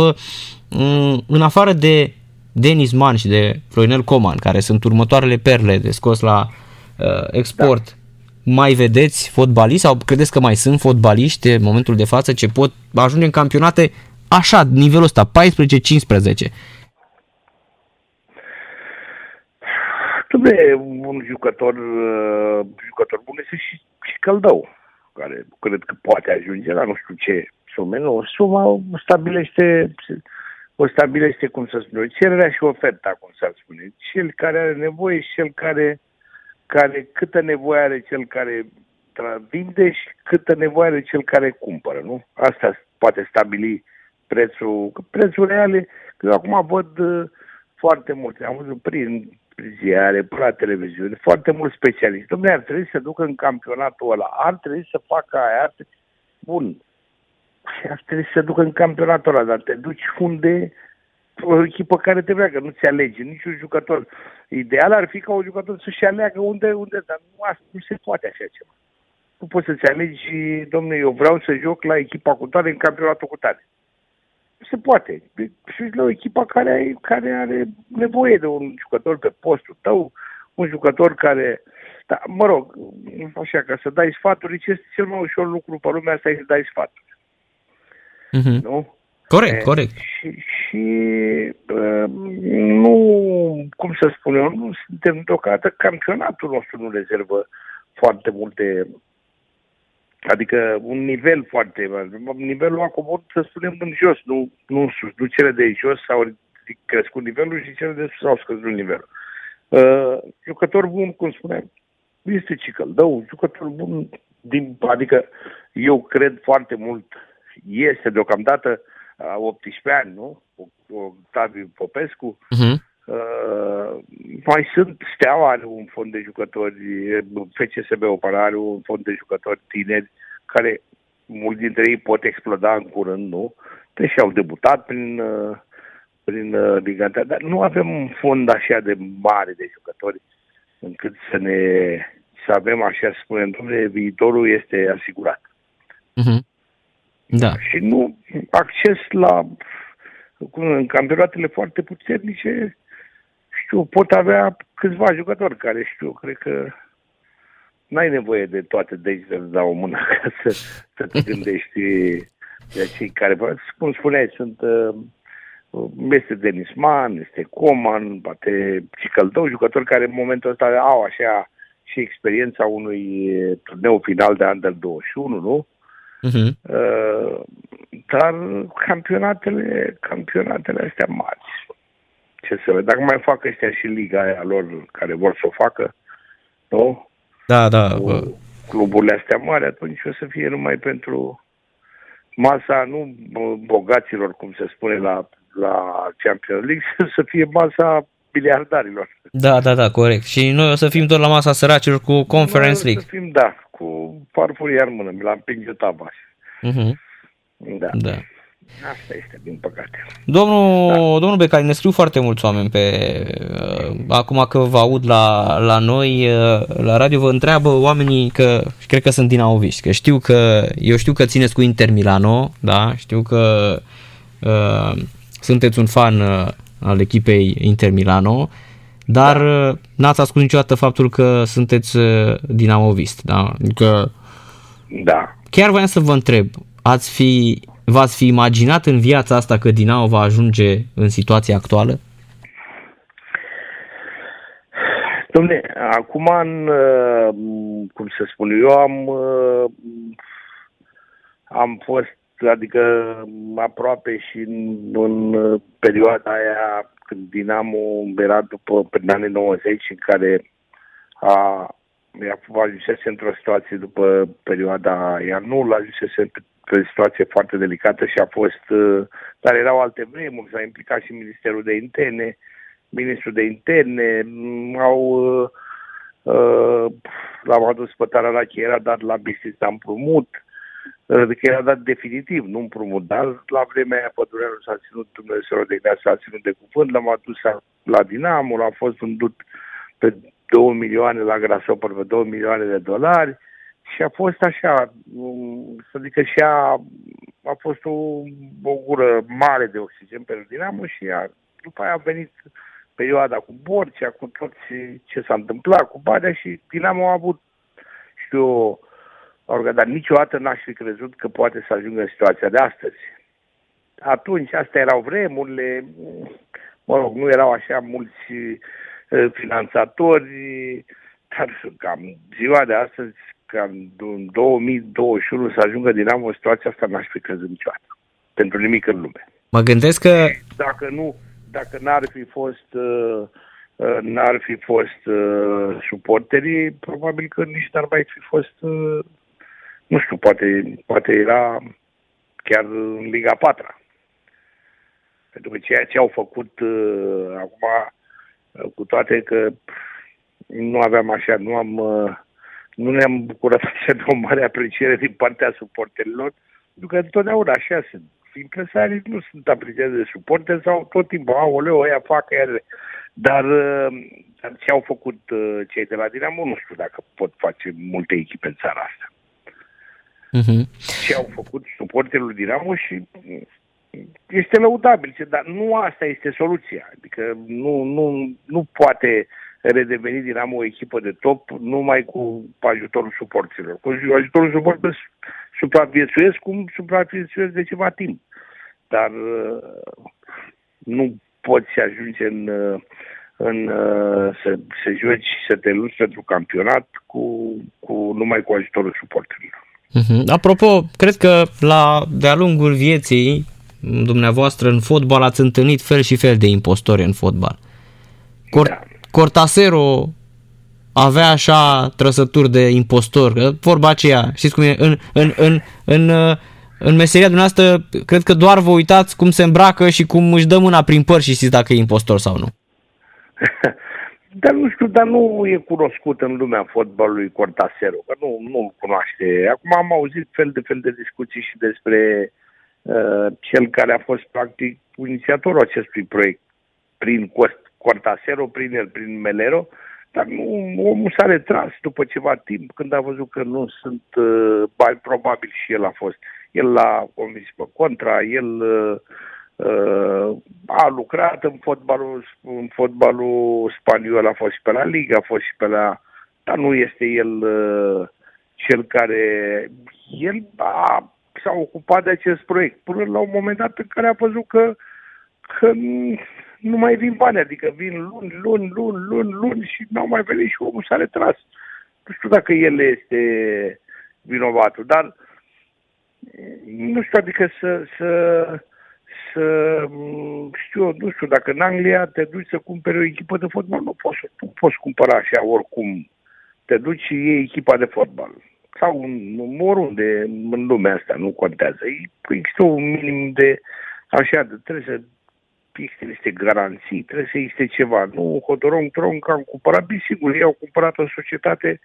în afară de Denis Man și de Florinel Coman, care sunt următoarele perle de scos la uh, export, da. Mai vedeți fotbaliști sau credeți că mai sunt fotbaliști în momentul de față ce pot ajunge în campionate așa, nivelul ăsta, 14-15? Dumne, un jucător, uh, jucător bun este și, și Căldău, care cred că poate ajunge la nu știu ce sume, nu, suma stabilește o stabilește, cum să spun cererea și oferta, cum să spune. Cel care are nevoie și cel care, care câtă nevoie are cel care vinde și câtă nevoie are cel care cumpără, nu? Asta poate stabili prețul, prețul reale, că eu acum văd uh, foarte multe, am văzut prin ziare, pe la televiziune, foarte mulți specialiști. Dom'le, ar trebui să ducă în campionatul ăla, ar trebui să facă aia, ar trebui... Bun, și ar trebui să se ducă în campionatul ăla, dar te duci unde o echipă care te vrea, că nu ți alege niciun jucător. Ideal ar fi ca un jucător să-și aleagă unde, unde, dar nu, asta, nu se poate așa ceva. Nu poți să-ți alegi, domnule, eu vreau să joc la echipa cu tare în campionatul cu tare. Nu se poate. Și la o echipă care, care are nevoie de un jucător pe postul tău, un jucător care da, mă rog, așa, ca să dai sfaturi, ce este cel mai ușor lucru pe lumea asta e să dai sfaturi. Mm-hmm. Nu? Corect, e, corect. Și, și uh, nu, cum să spun eu, nu suntem deocamdată, campionatul nostru nu rezervă foarte multe, adică un nivel foarte, nivelul a coborât, să spunem, în jos, nu, nu în sus, nu cele de jos sau crescut nivelul și cele de sus au scăzut nivelul. Uh, jucător bun, cum spuneam, este Cicăldău, jucător bun, din, adică eu cred foarte mult este deocamdată 18 ani, nu? Octaviu Popescu. Uh-huh. Uh, mai sunt Steaua are un fond de jucători, FCSB Opera are un fond de jucători tineri care mulți dintre ei pot exploda în curând, nu? Deși au debutat prin, uh, prin uh, Liga dar nu avem un fond așa de mare de jucători încât să ne să avem așa să spunem, domnule, viitorul este asigurat. Uh-huh. Da. Și nu acces la în campionatele foarte puternice, știu, pot avea câțiva jucători care știu, cred că n-ai nevoie de toate degetele de la o mână ca să, să te gândești de cei care, cum spuneai, sunt uh, este Denis Mann, este Coman, poate Cicăldău, jucători care în momentul ăsta au așa și experiența unui turneu final de Under 21, nu? Uh-huh. Uh, dar campionatele, campionatele astea mari, ce să vede, dacă mai fac ăștia și liga aia lor care vor să o facă, nu? Da, da. Cu cluburile astea mari, atunci o să fie numai pentru masa, nu bogaților, cum se spune la, la Champions League, să fie masa miliardarilor. Da, da, da, corect. Și noi o să fim doar la masa săracilor cu Conference League. O să fim, da, cu farfurii în mână, mi l-am împinge taba. Uh-huh. Da. da. Asta este, din păcate. Domnul, da. domnul Becali, ne scriu foarte mulți oameni pe... Uh, acum că vă aud la, la noi, uh, la radio, vă întreabă oamenii că, cred că sunt din Auviști, că știu că, eu știu că țineți cu Inter Milano, da, știu că uh, sunteți un fan uh, al echipei Inter Milano, dar da. Uh, n-ați ascuns niciodată faptul că sunteți uh, dinamovist, da? Adică da. Chiar voiam să vă întreb, ați fi, v-ați fi imaginat în viața asta că Dinamo va ajunge în situația actuală? Dom'le, acum, în, uh, cum să spun, eu am, am fost, adică aproape și în, în perioada aia când Dinamo era după prin anii 90 în care a, a ajunsese într-o situație după perioada ea nu ajunsese într-o situație foarte delicată și a fost, uh, dar erau alte vremuri, s-a implicat și Ministerul de Interne, Ministrul de Interne, mm, au uh, uh, l-am adus pe Tararache, era dat la Bistrița împrumut, Adică era dat definitiv, nu împrumut, dar la vremea aia pădureanul s-a ținut Dumnezeu de grea, s-a ținut de cuvânt, l-am adus la Dinamo, a fost vândut pe 2 milioane la Grasshopper, pe 2 milioane de dolari și a fost așa, um, să zic că și a, a fost o, o gură mare de oxigen pentru Dinamo și a, după aia a venit perioada cu Borcea, cu tot ce, ce s-a întâmplat cu Badea și Dinamo a avut, știu dar niciodată n-aș fi crezut că poate să ajungă în situația de astăzi. Atunci, astea erau vremurile, mă rog, nu erau așa mulți uh, finanțatori, dar cam ziua de astăzi, cam în 2021 să ajungă Dinamo în situația asta, n-aș fi crezut niciodată. Pentru nimic în lume. Mă gândesc că... Dacă nu, dacă n-ar fi fost uh, uh, n-ar fi fost uh, suporterii, probabil că nici n-ar mai fi fost uh, nu știu, poate, poate era chiar în Liga 4 Pentru că ceea ce au făcut uh, acum, uh, cu toate că nu aveam așa, nu am uh, nu ne-am bucurat așa de o mare apreciere din partea suporterilor, pentru că întotdeauna așa sunt. Impresarii nu sunt apreciați de suporteri sau tot timpul, aoleu, ăia fac ele. Dar, uh, dar ce au făcut uh, cei de la Dinamo, nu știu dacă pot face multe echipe în țara asta uh-huh. ce au făcut suporterilor Dinamo și este lăudabil, dar nu asta este soluția. Adică nu, nu, nu poate redeveni Dinamo o echipă de top numai cu ajutorul suporterilor. Cu ajutorul suporterilor supraviețuiesc cum supraviețuiesc de ceva timp. Dar uh, nu poți ajunge în, uh, în uh, să, să joci, să te luți pentru campionat cu, cu numai cu ajutorul suporterilor. Uh-huh. Apropo, cred că la de-a lungul vieții dumneavoastră în fotbal ați întâlnit fel și fel de impostori în fotbal. Cort- da. Cortasero avea așa trăsături de impostor, vorba aceea, știți cum e, în, în, în, în, în meseria dumneavoastră, cred că doar vă uitați cum se îmbracă și cum își dă mâna prin păr și știți dacă e impostor sau nu. Dar nu știu, dar nu e cunoscut în lumea fotbalului Cortasero, că nu, nu cunoaște. Acum am auzit fel de fel de discuții și despre uh, cel care a fost practic inițiatorul acestui proiect prin Cortasero, prin el, prin Melero, dar nu, omul s-a retras după ceva timp când a văzut că nu sunt uh, bani, probabil și el a fost. El l-a convins pe contra, el uh, Uh, a lucrat în fotbalul, în fotbalul spaniol, a fost și pe la Liga, a fost și pe la... Dar nu este el uh, cel care... El a, s-a ocupat de acest proiect până la un moment dat în care a văzut că, că nu mai vin bani, adică vin luni, luni, luni, luni, luni și n-au mai venit și omul s-a retras. Nu știu dacă el este vinovatul, dar nu știu, adică să, să să, mm, știu eu, nu știu, dacă în Anglia te duci să cumperi o echipă de fotbal, nu poți, nu poți cumpăra așa oricum. Te duci și iei echipa de fotbal. Sau în, oriunde în lumea asta, nu contează. Există un minim de, așa, de, trebuie să există niște garanții, trebuie să existe ceva. Nu, Hodorong Tronc am cumpărat, sigur, ei au cumpărat o societate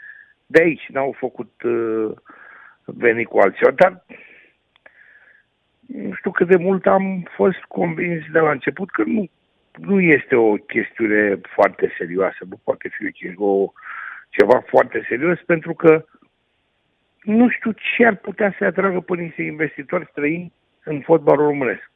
de aici, n-au făcut uh, veni cu alții. Dar nu știu cât de mult am fost convins de la început că nu, nu este o chestiune foarte serioasă, nu poate fi o, ceva foarte serios, pentru că nu știu ce ar putea să atragă pe niște investitori străini în fotbalul românesc.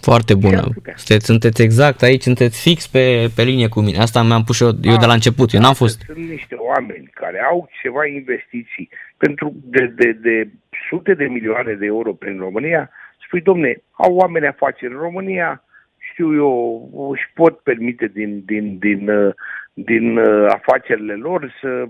Foarte bună. Sunteți, sunteți exact aici, sunteți fix pe, pe linie cu mine. Asta mi-am pus eu, eu de la început, eu n-am fost... Sunt niște oameni care au ceva investiții pentru de, de, de sute de milioane de euro prin România spui, domne, au oameni afaceri în România, știu eu, își pot permite din, din, din, uh, din uh, afacerile lor să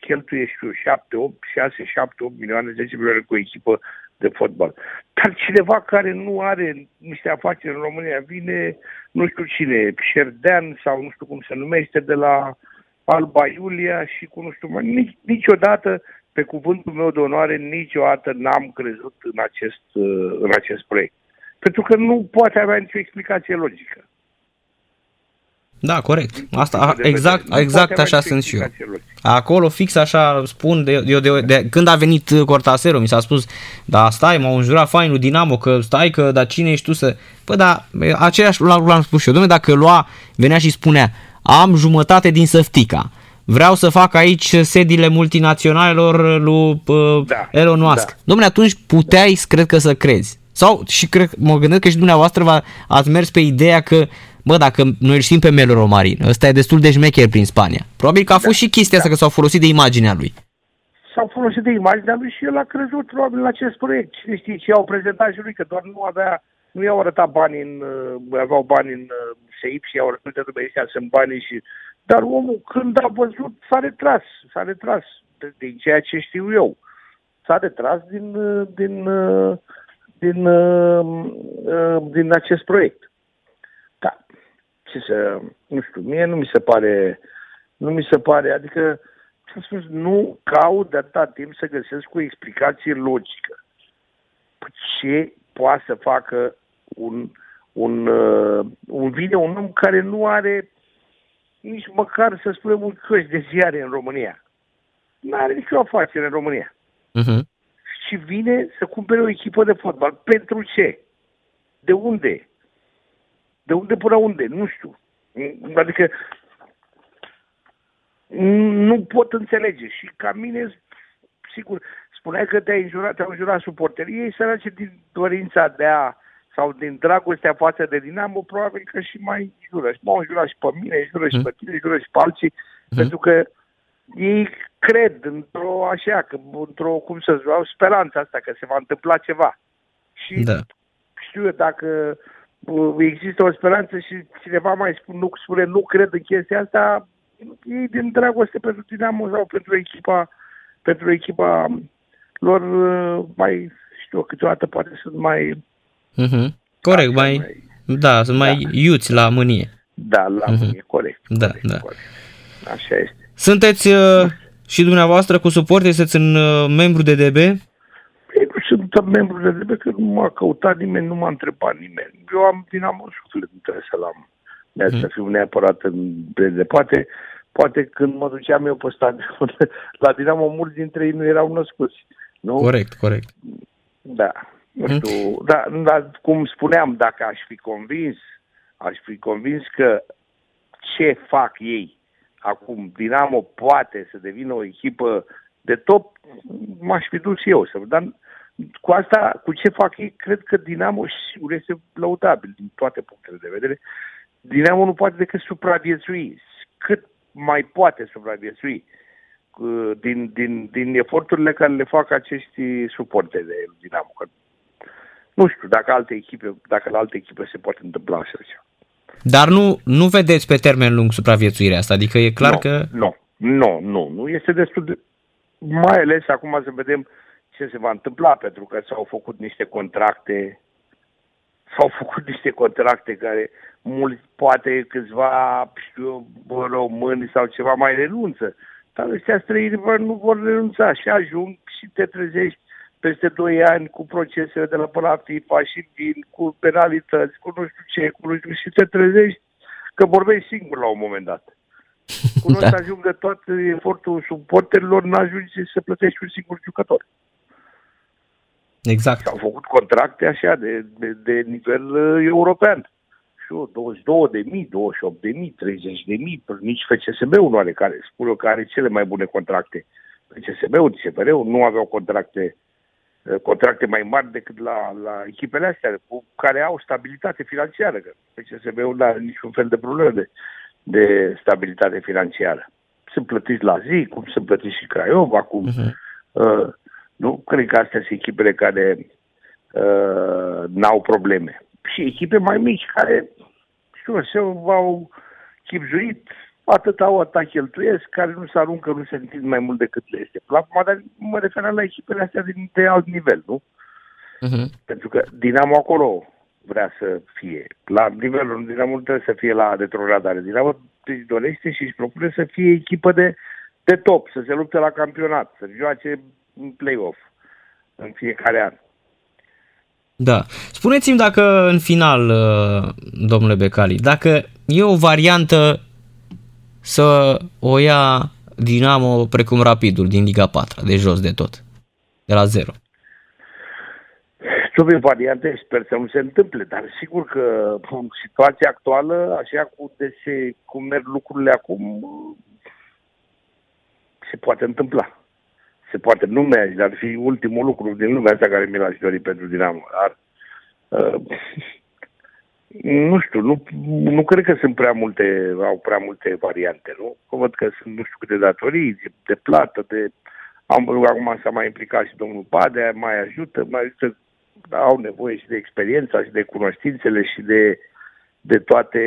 cheltuie, știu, 7, 8, 6, 7, 8 milioane, 10 milioane cu o echipă de fotbal. Dar cineva care nu are niște afaceri în România vine, nu știu cine, Șerdean sau nu știu cum se numește, de la Alba Iulia și cu nu știu, nici, niciodată pe cuvântul meu de onoare, niciodată n-am crezut în acest, uh, în acest proiect. Pentru că nu poate avea nicio explicație logică. Da, corect. Asta, exact, exact așa sunt și eu. Acolo fix așa spun, de, de, de, de, când a venit Cortasero, mi s-a spus, da stai, m-au înjurat fainul Dinamo, că stai, că dar cine ești tu să... Păi da, aceeași l-am spus și eu, domnule, dacă lua, venea și spunea, am jumătate din săftica, vreau să fac aici sediile multinaționalelor lui uh, Da, Elon Musk. da. Dom'le, atunci puteai, cred că, să crezi. Sau, și cred, mă gândesc că și dumneavoastră va, ați mers pe ideea că, bă, dacă noi îl știm pe Melo Romarin, ăsta e destul de șmecher prin Spania. Probabil că a fost și chestia asta, că s-au folosit de imaginea lui. s-au folosit de imaginea lui și el a crezut probabil în acest proiect. Cine știe ce au prezentat și lui, că doar nu avea, nu i-au arătat bani în, uh, aveau bani în uh, seip și i-au arătat de ăștia sunt banii și... Dar omul când a văzut s-a retras, s-a retras de- din ceea ce știu eu. S-a retras din, uh, din, uh, din, uh, uh, din acest proiect. Da. Ce să, nu știu, mie nu mi se pare, nu mi se pare, adică, ce spus, nu caut de atâta timp să găsesc o explicație logică. Ce poate să facă un, un, uh, un video, un om care nu are nici măcar, să spunem, un căști de ziare în România. Nu are nicio afacere în România Uh-huh. Și vine să cumpere o echipă de fotbal. Pentru ce? De unde? De unde până unde? Nu știu. Adică nu pot înțelege. Și ca mine, sigur, spuneai că te-ai înjurat, te-au înjurat suporterii, ei sărace din dorința de a sau din dragostea față de Dinamo, probabil că și mai jură. Și m-au înjurat și pe mine, jură și pe tine, jură și pe alții, pentru că ei cred într-o așa, că, într-o, cum să zic, au speranța asta că se va întâmpla ceva. Și Da. știu eu dacă uh, există o speranță și cineva mai spune, nu, spune nu cred în chestia asta, ei din dragoste pentru Dinamo sau pentru echipa, pentru echipa lor uh, mai, știu, câteodată poate sunt mai, Uh-huh. Corect, Așa, mai, mai- da, sunt mai iuți la mânie. da, la Mhm. mine, corect. Da, corect, da. Corect. Așa este. Sunteți uh, și dumneavoastră cu suporte, sunteți în uh, membru de DB? Ei nu sunt membru de DB, că nu m-a căutat nimeni, nu m-a întrebat nimeni. Eu am Dinamo în suflet, nu trebuie să-l am. De să fiu neapărat în DB. Poate, poate când mă duceam eu pe stadion, la Dinamo mulți dintre ei nu erau născuți. Nu? Corect, corect. Da. Nu știu, da, dar cum spuneam, dacă aș fi convins, aș fi convins că ce fac ei acum, Dinamo poate să devină o echipă de top, m-aș fi dus eu. Să, dar cu asta, cu ce fac ei, cred că Dinamo sigur este lăudabil din toate punctele de vedere. Dinamo nu poate decât supraviețui. Cât mai poate supraviețui uh, din, din, din eforturile care le fac acești suporte de Dinamo. Că nu știu dacă alte echipe, dacă la alte echipe se poate întâmpla așa ceva. Dar nu, nu vedeți pe termen lung supraviețuirea asta, adică e clar nu, că... Nu, nu, nu, nu. Este destul de... Mai ales acum să vedem ce se va întâmpla, pentru că s-au făcut niște contracte s-au făcut niște contracte care mulți, poate câțiva, știu eu, bă, români sau ceva mai renunță. Dar ăștia străini bă, nu vor renunța și ajung și te trezești peste 2 ani cu procesele de la până la FIFA și vin cu penalități, cu nu știu ce, cu nu știu și te trezești că vorbești singur la un moment dat. Cu noi Da. să ajung de tot efortul suporterilor, n-ajunge să plătești un singur jucător. Exact. S-au făcut contracte așa de, de, de nivel uh, european. Și eu, 22 de mii, 28 de mii, 30 de mii, nici FCSB-ul nu are care, spun eu că are cele mai bune contracte. FCSB-ul, CFR-ul nu aveau contracte uh, contracte mai mari decât la, la echipele astea, cu care au stabilitate financiară. Că FCSB-ul nu are niciun fel de problemă de, de stabilitate financiară. Sunt plătiți la zi, cum sunt plătiți și Craiova, cum... Mhm. Uh, nu cred că astea sunt echipele care uh, n-au probleme. Și echipe mai mici care, știu, se au chipzuit, atât au atac cheltuiesc, care nu se aruncă, nu se întind mai mult decât le este. La, dar mă referam la echipele astea din, de alt nivel, nu? Uh-huh. Pentru că Dinamo acolo vrea să fie. La nivelul Dinamo nu trebuie să fie la retrogradare. Dinamo își dorește și își propune să fie echipă de, de top, să se lupte la campionat, să joace în play-off în fiecare an. Da. Spuneți-mi dacă în final, uh, domnule Becali, dacă e o variantă să o ia Dinamo precum Rapidul din Liga 4, de jos de tot, de la zero. Trebuie variante, sper să nu se întâmple, dar sigur că în situația actuală, așa cu dese, cum merg lucrurile acum, se poate întâmpla. Se poate, nu mi dar ar fi ultimul lucru din lumea asta care mi l-aș dori pentru Dinamo. Dar, uh, nu știu, nu, nu cred că sunt prea multe, au prea multe variante, nu? Văd că sunt nu știu câte datorii, de, de plată, de... Am, acum s-a mai implicat și domnul Padea, mai ajută, mai ajută, au nevoie și de experiența și de cunoștințele și de, de toate,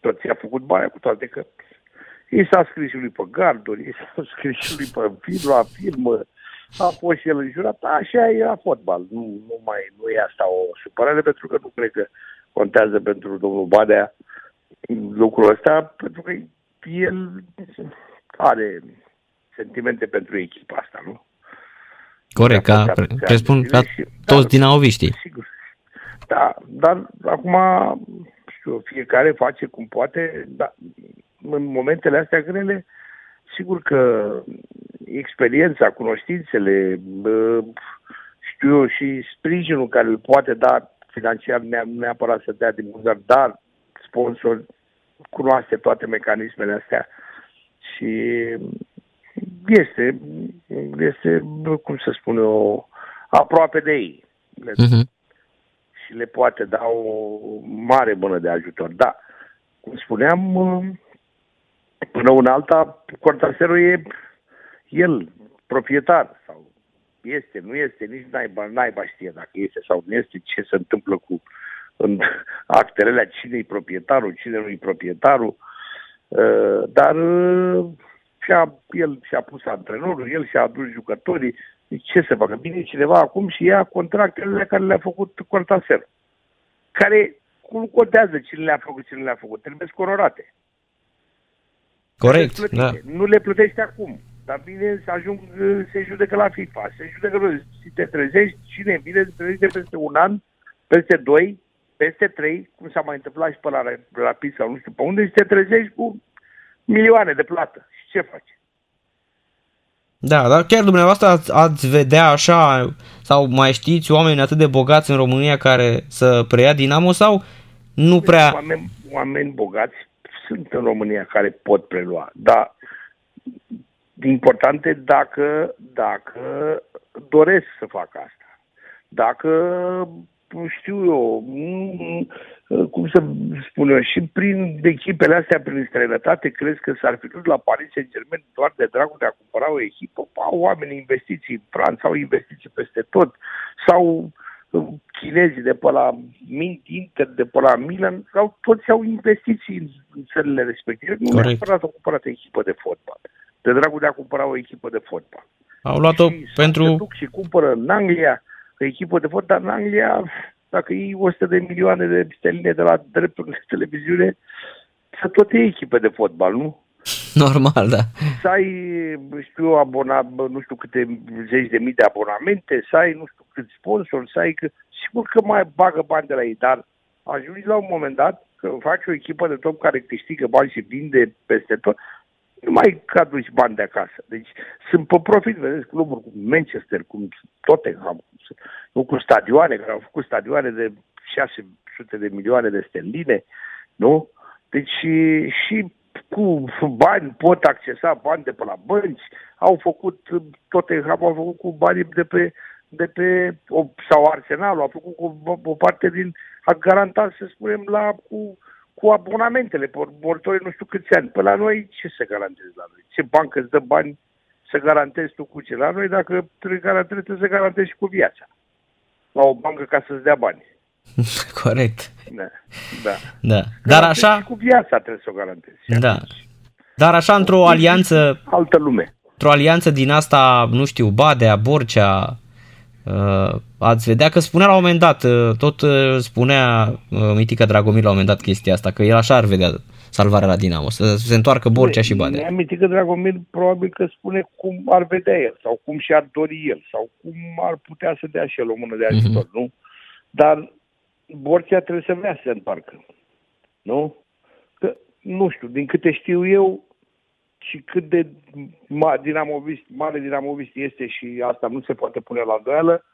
tot ce a făcut bani cu toate că i s-a scris și lui pe garduri, i s-a scris și lui pe film, la film, a fost și el înjurat, așa e la fotbal. Nu, nu, mai, nu e asta o supărare, pentru că nu cred că contează pentru domnul Badea lucrul ăsta, pentru că el are sentimente pentru echipa asta, nu? Corect, ca, presupun ca toți din auviștii. Sigur. Da, dar acum, știu, fiecare face cum poate, dar în momentele astea grele, sigur că experiența, cunoștințele, știu eu, și sprijinul care îl poate da financiar, neapărat să dea din buzunar, dar sponsor cunoaște toate mecanismele astea și este, este, cum să spun eu, aproape de ei. uh-huh. Și le poate da o mare bună de ajutor. Da, cum spuneam, până una alta, Cortasero e el, proprietar, sau este, nu este, nici naiba, naiba știe dacă este sau nu este, ce se întâmplă cu în actele alea, cine e proprietarul, cine nu e proprietarul, uh, dar uh, și-a, el și-a pus antrenorul, el și-a adus jucătorii, deci ce să facă? Vine cineva acum și ia contractele care le-a făcut Cortasero, care cum contează cine le-a făcut, cine le-a făcut, trebuie scororate. Corect, da. Nu le plătește acum. Dar bine să ajung, se judecă la FIFA, se judecă, și te trezești, cine vine, te trezește peste un an, peste doi, peste trei, cum s-a mai întâmplat și pe la Rapid sau nu știu pe unde, și te trezești cu milioane de plată. Și ce faci? Da, dar chiar dumneavoastră ați, ați vedea așa, sau mai știți oameni atât de bogați în România care să preia Dinamo sau nu prea... Oameni, oameni bogați sunt în România care pot prelua, dar importante dacă, dacă doresc să fac asta. Dacă știu eu, cum să spun eu, și prin echipele astea, prin străinătate, crezi că s-ar fi dus la Paris Saint-Germain doar de dragul de a cumpăra o echipă? Au oameni investiții în Franța, au investiții peste tot, sau chinezii de pe la Mint, Inter, de pe la Milan, sau toți au investiții în, în țările respective. Nu neapărat au cumpărat echipă de fotbal de dragul de a cumpăra o echipă de fotbal. Au luat-o și pentru... Se duc și cumpără în Anglia o echipă de fotbal, dar în Anglia, dacă iei 100 de milioane de sterline de la drepturile de televiziune, să tot e echipe de fotbal, nu? Normal, da. Să ai, știu, abona, nu știu câte zeci de mii de abonamente, să ai, nu știu cât sponsor, să ai, că, sigur că mai bagă bani de la ei, dar ajungi la un moment dat că faci o echipă de top care câștigă bani și vinde peste tot, nu mai aduci bani de acasă. Deci sunt pe profit, vedeți, cluburi cum Manchester, cum Tottenham, nu cu stadioane, care au făcut stadioane de 600 de milioane de sterline, nu? Deci și, și cu bani pot accesa bani de pe la bănci, au făcut, Tottenham au făcut cu banii de pe, de pe sau Arsenal, au făcut cu o, o parte din, a garantat, să spunem, la cu cu abonamentele, portorii nu știu câți ani. Pe la noi ce se garantezi la noi? Ce bancă îți dă bani să garantezi tu cu ce? La noi dacă trebuie, trebuie să garantezi și cu viața. La o bancă ca să-ți dea bani. Corect. Da. da. da. Dar așa... cu viața trebuie să o garantezi. Da. Dar așa într-o alianță... Altă lume. Într-o alianță din asta, nu știu, Badea, Borcea, Uh, ați vedea că spunea la un moment dat, uh, tot uh, spunea Mitica Dragomir la un moment dat chestia asta, că el așa ar vedea salvarea la Dinamo, să se întoarcă Borcea și Badea. Mitica Dragomir probabil că spune cum ar vedea el sau cum și-ar dori el sau cum ar putea să dea și el o mână de ajutor, mm-hmm. nu? Dar Borcea trebuie să vrea să se întoarcă, nu? Că, nu știu, din câte știu eu, și cât de ma, dinamovist, mare dinamovist este și asta nu se poate pune la îndoială,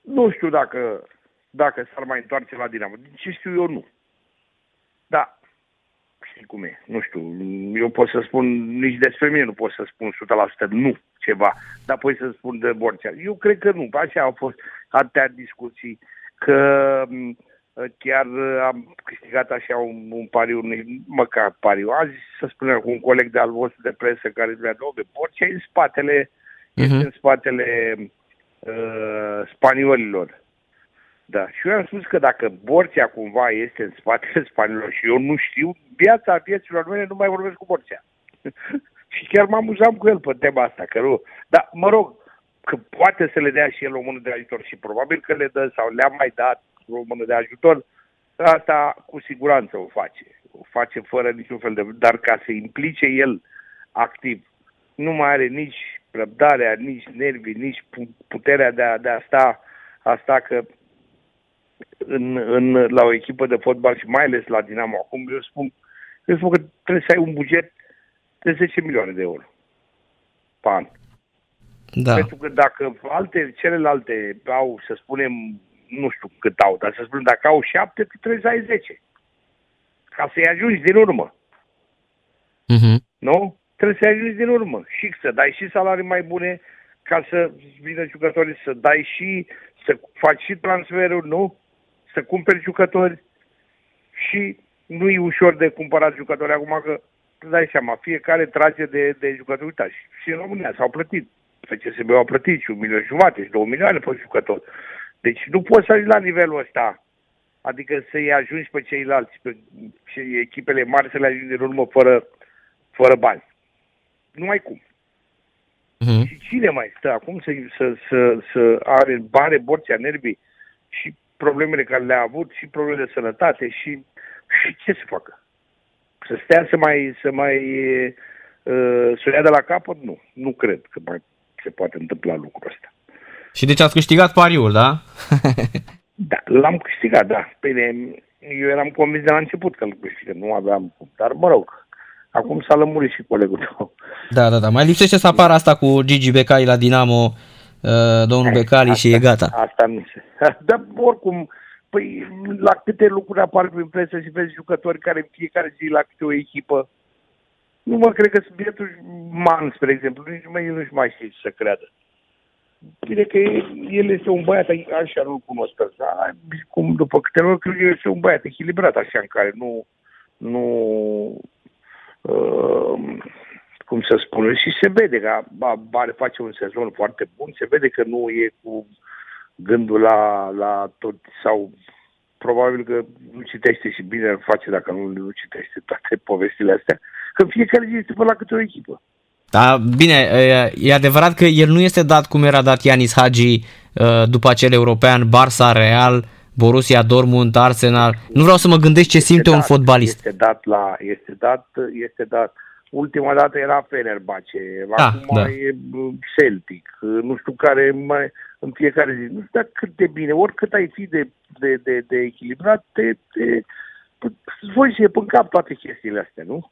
nu știu dacă, dacă s-ar mai întoarce la Dinamo. Din ce știu eu, nu. Da. Știi cum e, nu știu, eu pot să spun, nici despre mine nu pot să spun 100% nu ceva, dar pot să spun de Borcea. Eu cred că nu, așa au fost atâtea discuții, că chiar am câștigat așa un, un pariu, măcar pariu. Azi, să spunem, cu un coleg de-al vostru de presă care zicea, domnule, Borcea e în spatele, uh-huh. este în spatele uh, spaniolilor. Da, și eu am spus că dacă Borția cumva este în spatele spaniolilor și eu nu știu, viața vieților mele nu mai vorbesc cu Borția. și chiar mă amuzam cu el pe tema asta, că nu. Dar, mă rog, că poate să le dea și el o mână de ajutor și probabil că le dă sau le-a mai dat o mână de ajutor, asta cu siguranță o face. O face fără niciun fel de... Dar ca să implice el activ, nu mai are nici răbdarea, nici nervii, nici puterea de a, de a sta, a sta că în, în, la o echipă de fotbal și mai ales la Dinamo acum, eu spun, eu spun că trebuie să ai un buget de 10 milioane de euro pe an. Da. Pentru că dacă alte, celelalte au, să spunem, nu știu cât au, dar să spunem, dacă au șapte, trebuie să ai 10. Ca să-i ajungi din urmă. Uh-huh. Nu? Trebuie să-i ajungi din urmă. Și să dai și salarii mai bune, ca să vină jucătorii, să dai și, să faci și transferuri, nu? Să cumperi jucători și nu e ușor de cumpărat jucători acum că îți dai seama, fiecare trage de, de jucători. Uitați, și în România s-au plătit. Pe CSB au plătit și un milion jumate și două milioane pe jucători. Deci nu poți să ajungi la nivelul ăsta. Adică să-i ajungi pe ceilalți, pe echipele mari să le ajungi în urmă fără, fără bani. Nu mai cum. Uh-huh. Și cine mai stă acum să, să, să, să are bani, borția, nervii și problemele care le-a avut și probleme de sănătate și, și ce să facă? Să stea să mai, să mai uh, să ia de la capăt? Nu. Nu cred că mai se poate întâmpla lucrul ăsta. Și deci ați câștigat pariul, da? da, l-am câștigat, da. Bine, eu eram convins de la început că îl câștigă, nu aveam cum. Dar mă rog, acum s-a lămurit și colegul tău. Da, da, da. Mai lipsește să apară asta cu Gigi Becai la Dinamo Uh, domnul Becali și e gata. Asta nu se... Dar oricum, păi la câte lucruri apar prin presă și vezi jucători care fiecare zi la câte o echipă. Nu mă cred că subiectul Man, spre exemplu, nici mai, nu-și mai știe să creadă. Bine că el este un băiat, așa nu-l cunosc dar cum după câte ori cred că este un băiat echilibrat așa în care nu, nu uh, cum să spun, și se vede că Bare face un sezon foarte bun, se vede că nu e cu gândul la, la tot, sau probabil că nu citește și bine îl face dacă nu, nu citește toate povestile astea, că fiecare zi este pe la câte o echipă. Da, bine, e adevărat că el nu este dat cum era dat Ianis Hagi după acel european, Barça, Real, Borussia Dortmund, Arsenal. Nu vreau să mă gândesc ce simte dat, un fotbalist. Este dat la, este dat, este dat Ultima dată era Fenerbahce, da, acum da. e Celtic, nu știu care mai, în fiecare zi. Nu știu cât de bine, oricât ai fi de, de, de, de echilibrat, te, te, voi să în cap toate chestiile astea, nu?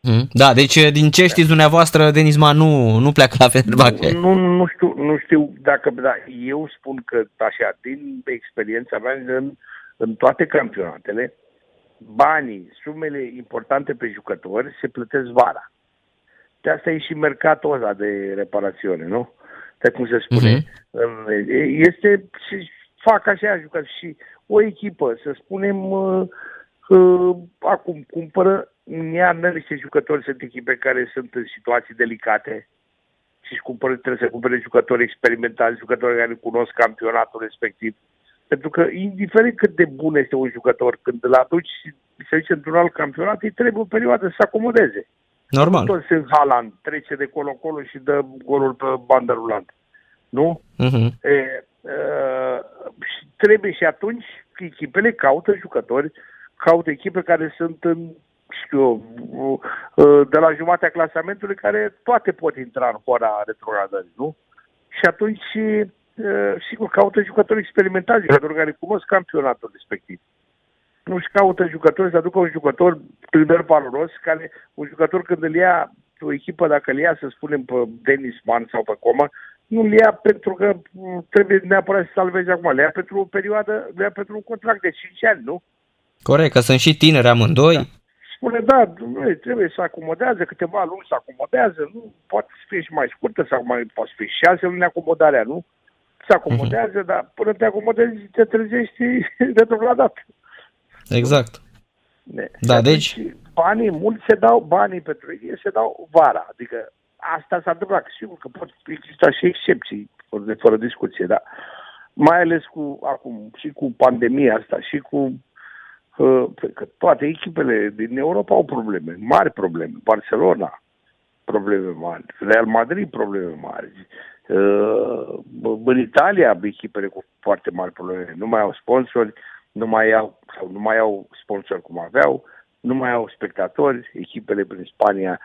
Mm. Da, deci din ce știți dumneavoastră, Denisma nu, nu pleacă la Fenerbahce. Nu, nu, știu, nu știu dacă, da, eu spun că așa, din experiența mea în, în toate campionatele, banii, sumele importante pe jucători se plătesc vara. De asta e și mercatul ăla de reparațiune, nu? De cum se spune. Uh-huh. Este, și fac așa jucători și o echipă, să spunem, uh, uh, acum cumpără în iarnă niște jucători, sunt echipe care sunt în situații delicate și își cumpără, trebuie să cumpere jucători experimentali, jucători care cunosc campionatul respectiv. Pentru că, indiferent cât de bun este un jucător, când îl aduci se duce într-un alt campionat, îi trebuie o perioadă să se acomodeze. Normal. Nu toți sunt Haaland, trece de colo-colo și dă golul pe bandă rulantă. Nu? Uh-huh. E, uh, trebuie și atunci echipele caută jucători, caută echipe care sunt în știu eu, de la jumatea clasamentului, care toate pot intra în fora retrogradării, nu? Și atunci sigur, caută jucători experimentați, jucători care cunosc campionatul respectiv. Nu-și caută jucători să aducă un jucător tânăr valoros, care un jucător când îl ia o echipă, dacă îl ia, să spunem, pe Denis Mann sau pe Coma, nu îl ia pentru că trebuie neapărat să salveze acum, le ia pentru o perioadă, le ia pentru un contract de 5 ani, nu? Corect, că sunt și tineri amândoi. Da. Spune, da, domnule, trebuie să acomodează câteva luni, să acomodează, nu, poate să fie și mai scurtă sau mai, poate să fie șase luni acomodarea, nu? Se acomodează, uh-huh. dar până te acomodezi, te trezești retrogradat. Exact. Ne. Da, deci... Banii, mulți se dau, banii pentru ei se dau vara, adică asta s-a întâmplat, sigur că pot exista și excepții, fără, fără discuție, dar mai ales cu acum și cu pandemia asta și cu că toate echipele din Europa au probleme, mari probleme. Barcelona, probleme mari. Real Madrid, probleme mari. Uh, în Italia, echipele cu foarte mari probleme. Nu mai au sponsori, nu mai au, sau nu mai au sponsori cum aveau, nu mai au spectatori. Echipele prin Spania,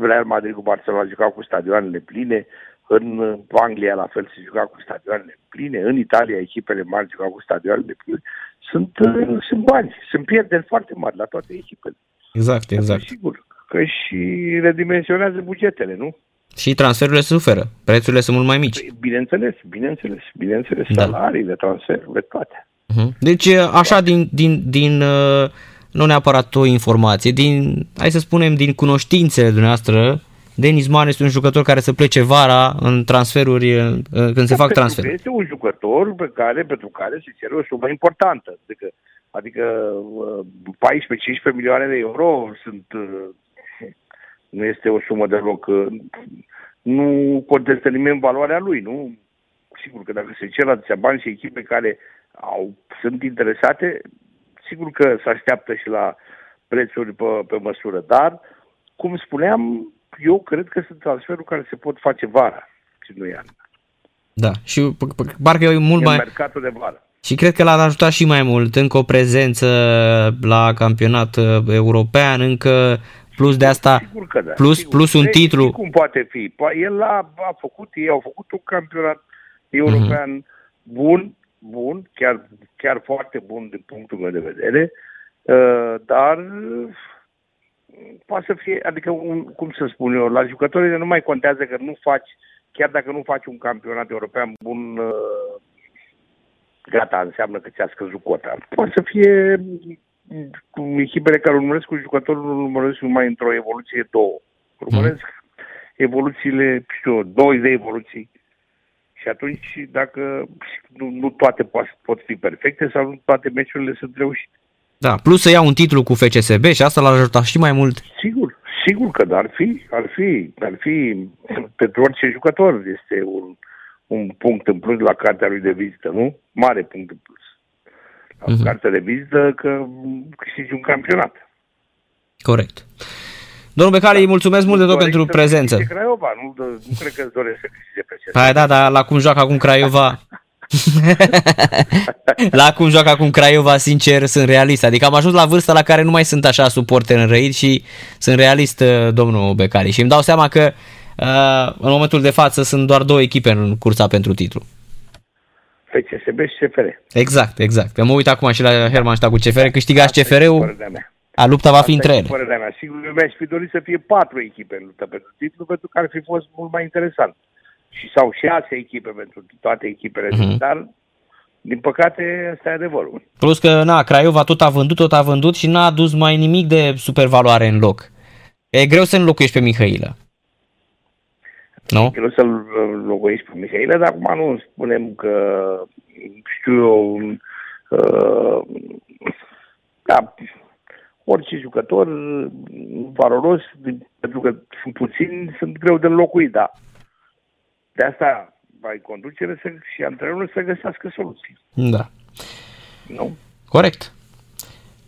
Real Madrid cu Barcelona jucau cu stadioanele pline, în Anglia la fel se juca cu stadioanele pline, în Italia echipele mari jucau cu stadioanele pline sunt, uh, sunt bani, sunt pierderi foarte mari la toate echipele. Exact, exact. Sigur că și redimensionează bugetele, nu? Și transferurile suferă, prețurile sunt mult mai mici. Păi, bineînțeles, bineînțeles, bineînțeles, da. salariile, transferurile, toate. Uh-huh. Deci, așa, din, din, din uh, nu neapărat o informație, din, hai să spunem, din cunoștințele dumneavoastră, Denis Man este un jucător care să plece vara în transferuri, când se da, fac transferuri. Este un jucător pe care, pentru care se cere o sumă importantă. Adică, adică 14-15 uh, milioane de euro sunt, uh, nu este o sumă deloc, uh, nu contestă nimeni valoarea lui, nu? Sigur că dacă se cer atâția bani și echipe care au, sunt interesate, sigur că se așteaptă și la prețuri pe, pe măsură, dar, cum spuneam, eu cred că sunt transferuri care se pot face vara și nu iarna. Da, și parcă e mult e mai... mercatul de vară. Și cred că l-ar ajuta și mai mult, încă o prezență la campionat uh, european, încă plus de asta, sigur că da, plus, sigur. plus un titlu. Cum poate fi? El a, a făcut, ei au făcut un campionat european mm-hmm. bun, bun, chiar, chiar foarte bun din punctul meu de vedere, uh, dar poate să fie, adică, un, cum să spun eu, la jucătorii nu mai contează că nu faci, chiar dacă nu faci un campionat european bun, uh, gata, înseamnă că ți-a scăzut cota. Poate să fie cu echipele care urmăresc cu jucătorul, urmăresc numai într-o evoluție două. Urmăresc mm. evoluțiile, știu, 20 de evoluții. Și atunci, dacă nu, nu toate pot fi perfecte sau nu toate meciurile sunt reușite. Da, plus să ia un titlu cu FCSB și asta l-ar ajuta și mai mult. Sigur, sigur că ar fi, ar fi, ar fi pentru orice jucător este un, un punct în plus la cartea lui de vizită, nu? Mare punct în plus. La uh-huh. cartea de vizită că câștigi un campionat. Corect. Domnul Becali, mulțumesc mult de tot pentru prezență. Craiova, nu, nu cred că îți doresc să câștige pe Hai da, dar la cum joacă acum Craiova, la cum joacă acum Craiova, sincer, sunt realist. Adică am ajuns la vârsta la care nu mai sunt așa suporter înrăit și sunt realist, uh, domnul Becari. Și îmi dau seama că uh, în momentul de față sunt doar două echipe în cursa pentru titlu. FCSB și CFR. Exact, exact. Că mă uit acum și la Herman cu CFR, câștigați CFR-ul, a lupta va fi între ele. Mea. Sigur, mi-aș fi dorit să fie patru echipe în luptă pentru titlu, pentru că ar fi fost mult mai interesant și sau șase echipe pentru toate echipele, uh-huh. dar din păcate asta e adevărul. Plus că, na, Craiova tot a vândut, tot a vândut și n-a adus mai nimic de supervaloare în loc. E greu să înlocuiești pe Mihailă. Nu? E greu să-l înlocuiești pe Mihailă, dar acum nu spunem că, știu eu, uh, da, orice jucător valoros, pentru că sunt puțini, sunt greu de înlocuit, da. De asta ai conducere să, și antrenorul să găsească soluții. Da. Nu? Corect.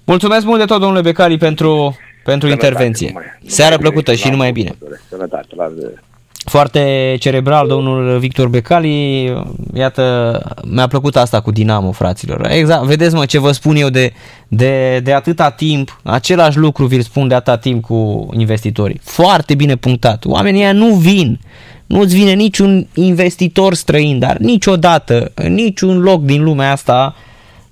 Mulțumesc mult de tot, domnule Becali, pentru, pentru intervenție. Numai, Seară plăcută și numai bine. Sănătate, la foarte cerebral, domnul Victor Becali, iată, mi-a plăcut asta cu Dinamo, fraților. Exact, vedeți mă ce vă spun eu de, de, de atâta timp, același lucru vi-l spun de atâta timp cu investitorii. Foarte bine punctat. Oamenii ăia nu vin nu-ți vine niciun investitor străin, dar niciodată, în niciun loc din lumea asta,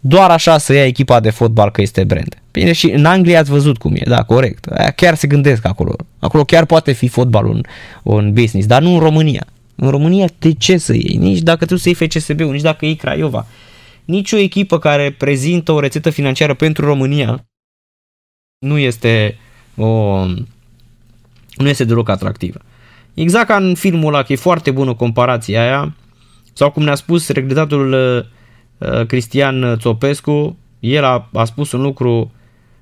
doar așa să ia echipa de fotbal că este brand. Bine, și în Anglia ați văzut cum e, da, corect. Aia chiar se gândesc acolo. Acolo chiar poate fi fotbalul un, un business, dar nu în România. În România de ce să iei? Nici dacă tu să iei FCSB-ul, nici dacă iei Craiova, nicio echipă care prezintă o rețetă financiară pentru România nu este o nu este deloc atractivă. Exact ca în filmul ăla, că e foarte bună comparația aia, sau cum ne-a spus regretatul uh, Cristian Țopescu, el a, a spus un lucru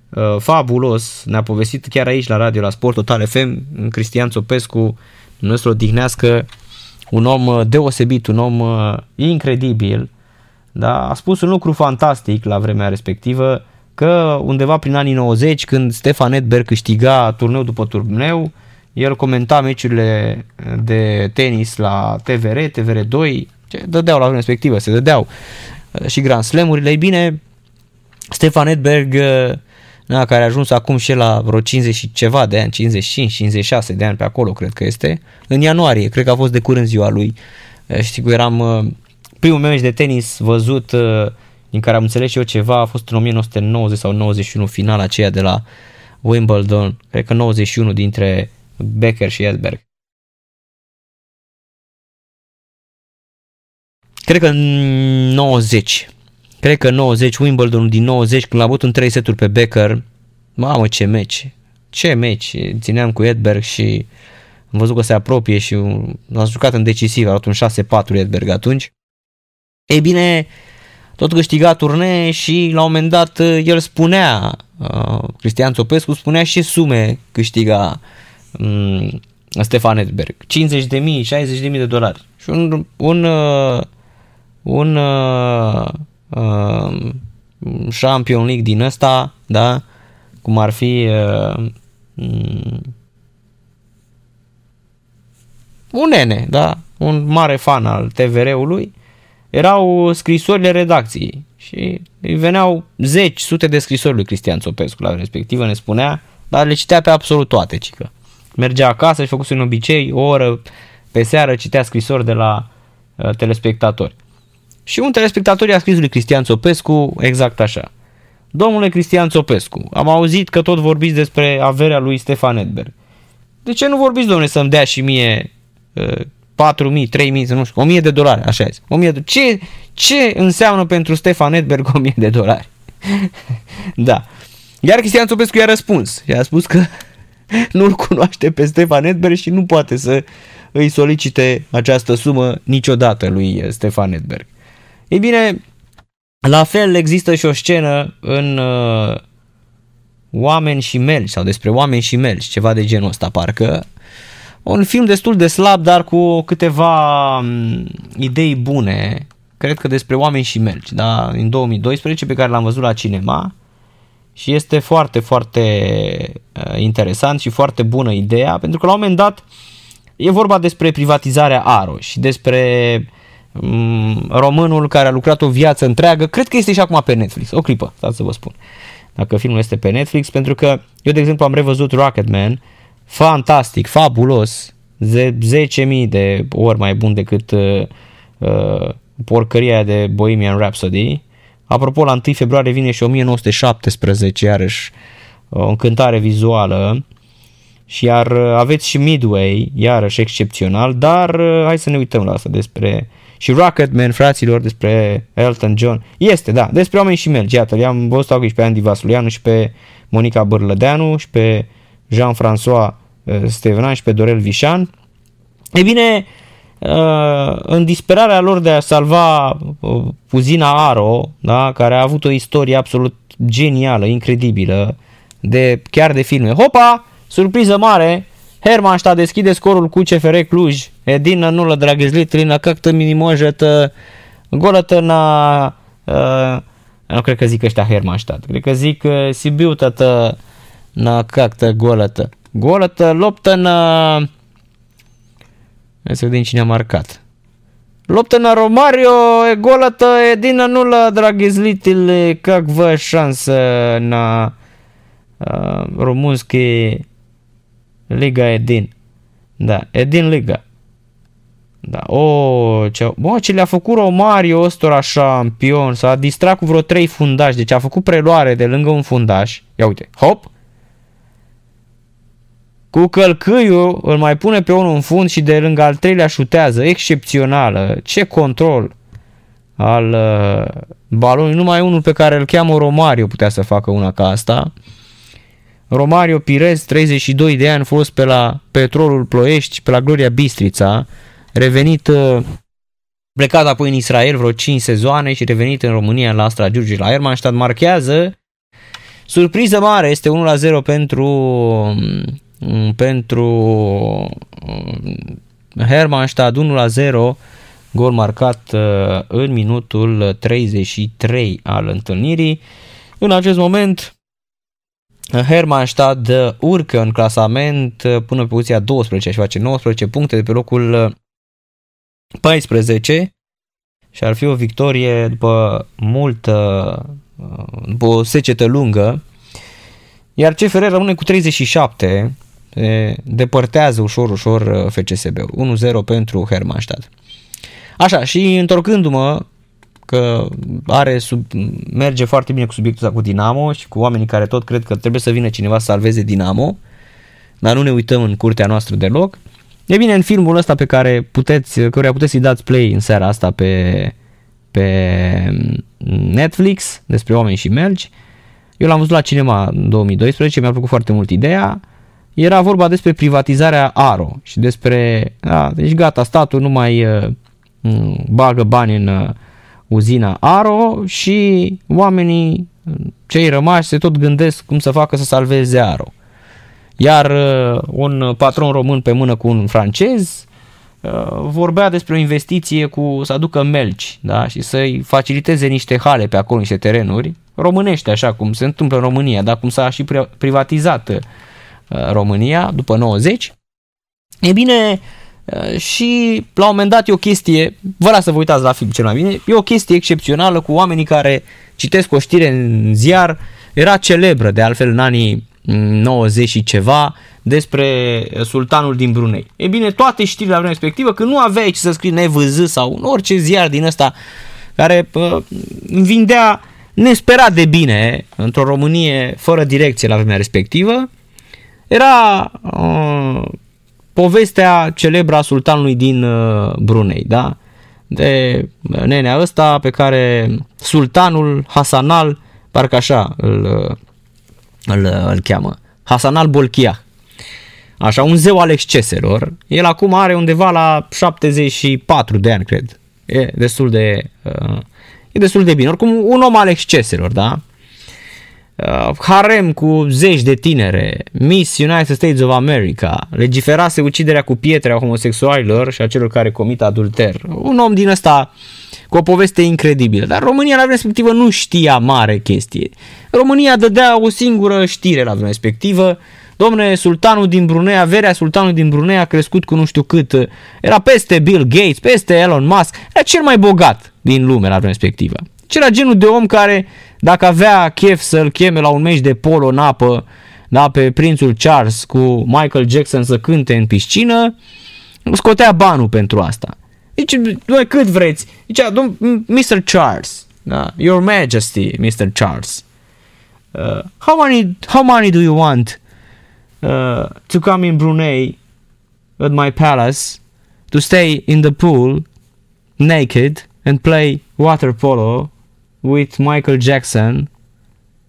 uh, fabulos, ne-a povestit chiar aici la radio, la Sport Total FM, Cristian Țopescu, nostru odihnească, un om uh, deosebit, un om uh, incredibil, da? a spus un lucru fantastic la vremea respectivă, că undeva prin anii 90, când Stefan Edberg câștiga turneu după turneu, el comenta meciurile de tenis la TVR, TVR2, ce dădeau la vremea respectivă, se dădeau uh, și Grand Slam-urile. Ei bine, Stefan Edberg, na, care a ajuns acum și la vreo 50 și ceva de ani, 55-56 de ani pe acolo, cred că este, în ianuarie, cred că a fost de curând ziua lui. Știi că eram primul meu meci de tenis văzut, din care am înțeles și eu ceva, a fost în 1990 sau 91 finala aceea de la Wimbledon, cred că 91 dintre Becker și Edberg. Cred că 90. Cred că 90, Wimbledon din 90, când l-a avut în 3 seturi pe Becker, mamă ce meci, ce meci, țineam cu Edberg și am văzut că se apropie și a jucat în decisiv, a luat un 6-4 Edberg atunci. Ei bine, tot câștiga turnee și la un moment dat el spunea, uh, Cristian Țopescu spunea și sume câștiga um, Stefan Edberg. 50 de mii, 60 de mii de dolari. Și un, un, uh, un uh, uh, Champion League din ăsta, da, cum ar fi uh, um, un nene, da, un mare fan al TVR-ului, erau scrisorile redacției și îi veneau zeci, sute de scrisori lui Cristian Țopescu la respectivă, ne spunea, dar le citea pe absolut toate, cică. Mergea acasă și făcuse un obicei, o oră pe seară citea scrisori de la uh, telespectatori. Și un telespectator i-a scris lui Cristian Țopescu exact așa. Domnule Cristian Țopescu, am auzit că tot vorbiți despre averea lui Stefan Edberg. De ce nu vorbiți, domnule, să-mi dea și mie uh, 4.000, 3.000, nu știu, 1.000 de dolari, așa este. 1000 de... ce, ce înseamnă pentru Stefan Edberg 1.000 de dolari? da. Iar Cristian Țopescu i-a răspuns i-a spus că nu-l cunoaște pe Stefan Edberg și nu poate să îi solicite această sumă niciodată lui Stefan Edberg. Ei bine, la fel există și o scenă în uh, Oameni și Melci sau despre Oameni și Melci, ceva de genul ăsta parcă, un film destul de slab, dar cu câteva mm, idei bune, cred că despre oameni și melci, da? în 2012, pe care l-am văzut la cinema și este foarte, foarte uh, interesant și foarte bună ideea, pentru că la un moment dat e vorba despre privatizarea Aroș și despre um, românul care a lucrat o viață întreagă, cred că este și acum pe Netflix, o clipă, stați să vă spun, dacă filmul este pe Netflix, pentru că eu, de exemplu, am revăzut Rocketman, fantastic, fabulos, 10.000 de ori mai bun decât uh, uh, porcăria de Bohemian Rhapsody. Apropo, la 1 februarie vine și 1917, iarăși o încântare vizuală. Și iar uh, aveți și Midway, iarăși excepțional, dar uh, hai să ne uităm la asta despre și Rocketman, fraților, despre Elton John. Este, da, despre oameni și mergi. Iată, i-am văzut aici pe Andy Vasulianu și pe Monica Bărlădeanu și pe Jean-François uh, Stevenan și pe Dorel Vișan. E bine, uh, în disperarea lor de a salva uh, Puzina Aro, da, care a avut o istorie absolut genială, incredibilă, de, chiar de filme. Hopa! Surpriză mare! Hermannstadt deschide scorul cu CFR Cluj. Edina nulă, dragizlit, na как-то не может голата на... nu cred că zic ăștia Hermannstadt. Cred că zic Sibiu tată na как-то голата. Голата luptă na... Hai să vedem cine a marcat. Luptă na Romario, e голата Edina nulă, dragizlitile, как vă șansă na uh, rumunski Liga Edin. Da, Edin Liga. Da, o, ce, bă, ce le-a făcut Romario ăstora șampion, s-a distrat cu vreo trei fundași, deci a făcut preluare de lângă un fundaș. Ia uite, hop, cu călcâiul îl mai pune pe unul în fund și de lângă al treilea șutează, excepțională, ce control al uh, balonului, numai unul pe care îl cheamă Romario putea să facă una ca asta. Romario Pirez, 32 de ani, fost pe la Petrolul Ploiești, pe la Gloria Bistrița, revenit uh, plecat apoi în Israel vreo 5 sezoane și revenit în România la Astra Giurgi la Hermannstadt, marchează surpriză mare, este 1 la 0 pentru mm, pentru mm, Hermannstadt 1 la 0 gol marcat uh, în minutul 33 al întâlnirii. În acest moment Hermannstadt urcă în clasament uh, până pe poziția 12 și face 19 puncte de pe locul 14 și ar fi o victorie după multă, după o secetă lungă, iar CFR rămâne cu 37, se depărtează ușor, ușor uh, FCSB-ul. 1-0 pentru Hermannstadt. Așa, și întorcându-mă, că are sub, merge foarte bine cu subiectul ăsta cu Dinamo și cu oamenii care tot cred că trebuie să vină cineva să salveze Dinamo, dar nu ne uităm în curtea noastră deloc. E bine, în filmul ăsta pe care puteți, căruia puteți să-i dați play în seara asta pe, pe Netflix, despre oameni și mergi, eu l-am văzut la cinema în 2012, mi-a plăcut foarte mult ideea. Era vorba despre privatizarea ARO și despre, da, deci gata, statul nu mai uh, bagă bani în uh, uzina ARO și oamenii, cei rămași, se tot gândesc cum să facă să salveze ARO. Iar uh, un patron român pe mână cu un francez uh, vorbea despre o investiție cu să aducă melci da? și să-i faciliteze niște hale pe acolo, niște terenuri, românește așa cum se întâmplă în România, dar cum s-a și privatizat uh, România după 90. E bine, și la un moment dat e o chestie, vă las să vă uitați la film cel mai bine, e o chestie excepțională cu oamenii care citesc o știre în ziar, era celebră de altfel în anii 90 și ceva despre sultanul din Brunei. E bine, toate știrile la vremea respectivă, că nu aveai ce să scrii nevăz sau în orice ziar din ăsta care uh, vindea nesperat de bine într-o Românie fără direcție la vremea respectivă, era uh, povestea celebră a sultanului din uh, Brunei, da? De nenea ăsta pe care sultanul Hasanal, parcă așa îl, uh, îl, îl cheamă, Hasan al Bolchia. Așa, un zeu al exceselor. El acum are undeva la 74 de ani, cred. E destul de, uh, e destul de bine. Oricum, un om al exceselor, da? Uh, harem cu zeci de tinere, Miss United States of America, legiferase uciderea cu pietre a homosexualilor și a celor care comit adulter. Un om din ăsta cu o poveste incredibilă. Dar România la vremea respectivă nu știa mare chestie. România dădea o singură știre la vremea respectivă. Domne, sultanul din Brunei, averea sultanului din Brunei a crescut cu nu știu cât. Era peste Bill Gates, peste Elon Musk. Era cel mai bogat din lume la vremea respectivă. Și era genul de om care, dacă avea chef să-l cheme la un meci de polo în apă, da, pe prințul Charles cu Michael Jackson să cânte în piscină, scotea banul pentru asta. Deci, noi cât vreți. Deci, Mr. Charles, da, Your Majesty, Mr. Charles. Uh, how many how many do you want uh, to come in Brunei at my palace to stay in the pool naked and play water polo with Michael Jackson,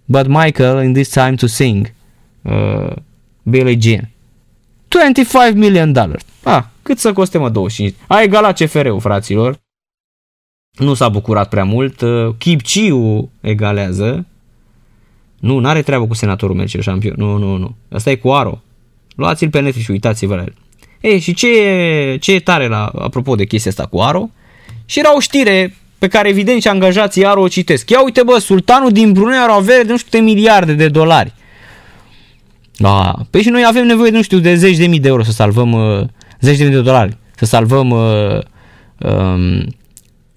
but Michael in this time to sing uh, Billie Jean. 25 million dollars. Ah, cât să coste mă 25? A egalat CFR-ul, fraților. Nu s-a bucurat prea mult. Uh, Chipciu egalează. Nu, n-are treabă cu senatorul Mercel Șampion. Nu, nu, nu. Asta e cu Aro. Luați-l pe Netflix și uitați-vă la el. Ei, și ce e, ce e tare la, apropo de chestia asta cu Aro? Și era o știre pe care evident și angajații Aro o citesc. Ia uite bă, sultanul din Brunei are o avere de nu știu de miliarde de dolari. Da, păi și noi avem nevoie, nu știu, de zeci de mii de euro să salvăm, uh, zeci de mii de dolari, să salvăm, uh, um,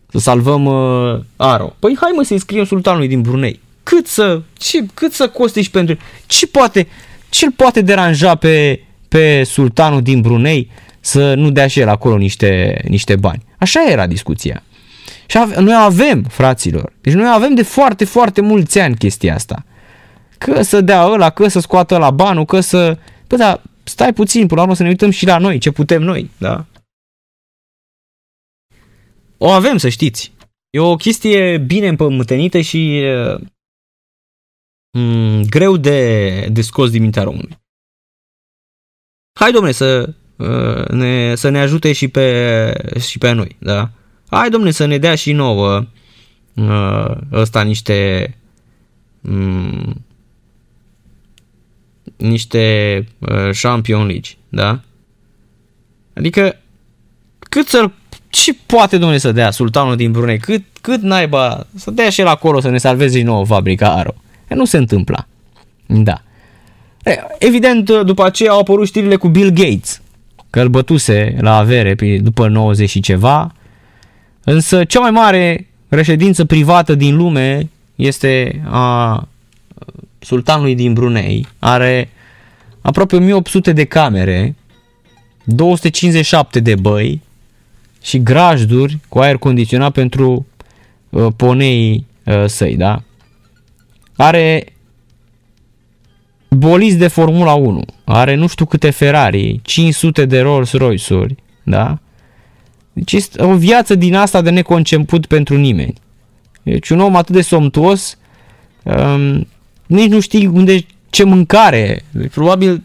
să salvăm uh, Aro. Păi hai mă să-i scriem sultanului din Brunei. Cât să, ce, cât să coste și pentru, ce poate, ce poate deranja pe, pe sultanul din Brunei să nu dea și el acolo niște, niște bani. Așa era discuția. Și ave- noi avem, fraților, deci noi avem de foarte, foarte mulți ani chestia asta. Că să dea ăla, că să scoată la banul, că să... Păi da, stai puțin, până la urmă să ne uităm și la noi, ce putem noi, da? O avem, să știți. E o chestie bine împământenită și mm, greu de, de scos din mintea românului. Hai, domne, să, ne, să ne ajute și pe, și pe noi, da? Hai, domne, să ne dea și nouă ăsta niște mm, niște uh, Champion League, da? Adică cât să ce poate domnule să dea sultanul din Brunei? Cât, cât naiba să dea și el acolo să ne salveze din nou fabrica Aro? E, nu se întâmpla. Da. E, evident, după aceea au apărut știrile cu Bill Gates, că îl bătuse la avere după 90 și ceva, însă cea mai mare reședință privată din lume este a sultanului din Brunei. Are aproape 1800 de camere, 257 de băi și grajduri cu aer condiționat pentru uh, ponei uh, săi, da? Are boliți de Formula 1, are nu știu câte Ferrari, 500 de Rolls Royce-uri, da? Deci este o viață din asta de neconceput pentru nimeni. Deci un om atât de somtuos, um, nici nu știi unde, ce mâncare. Deci, probabil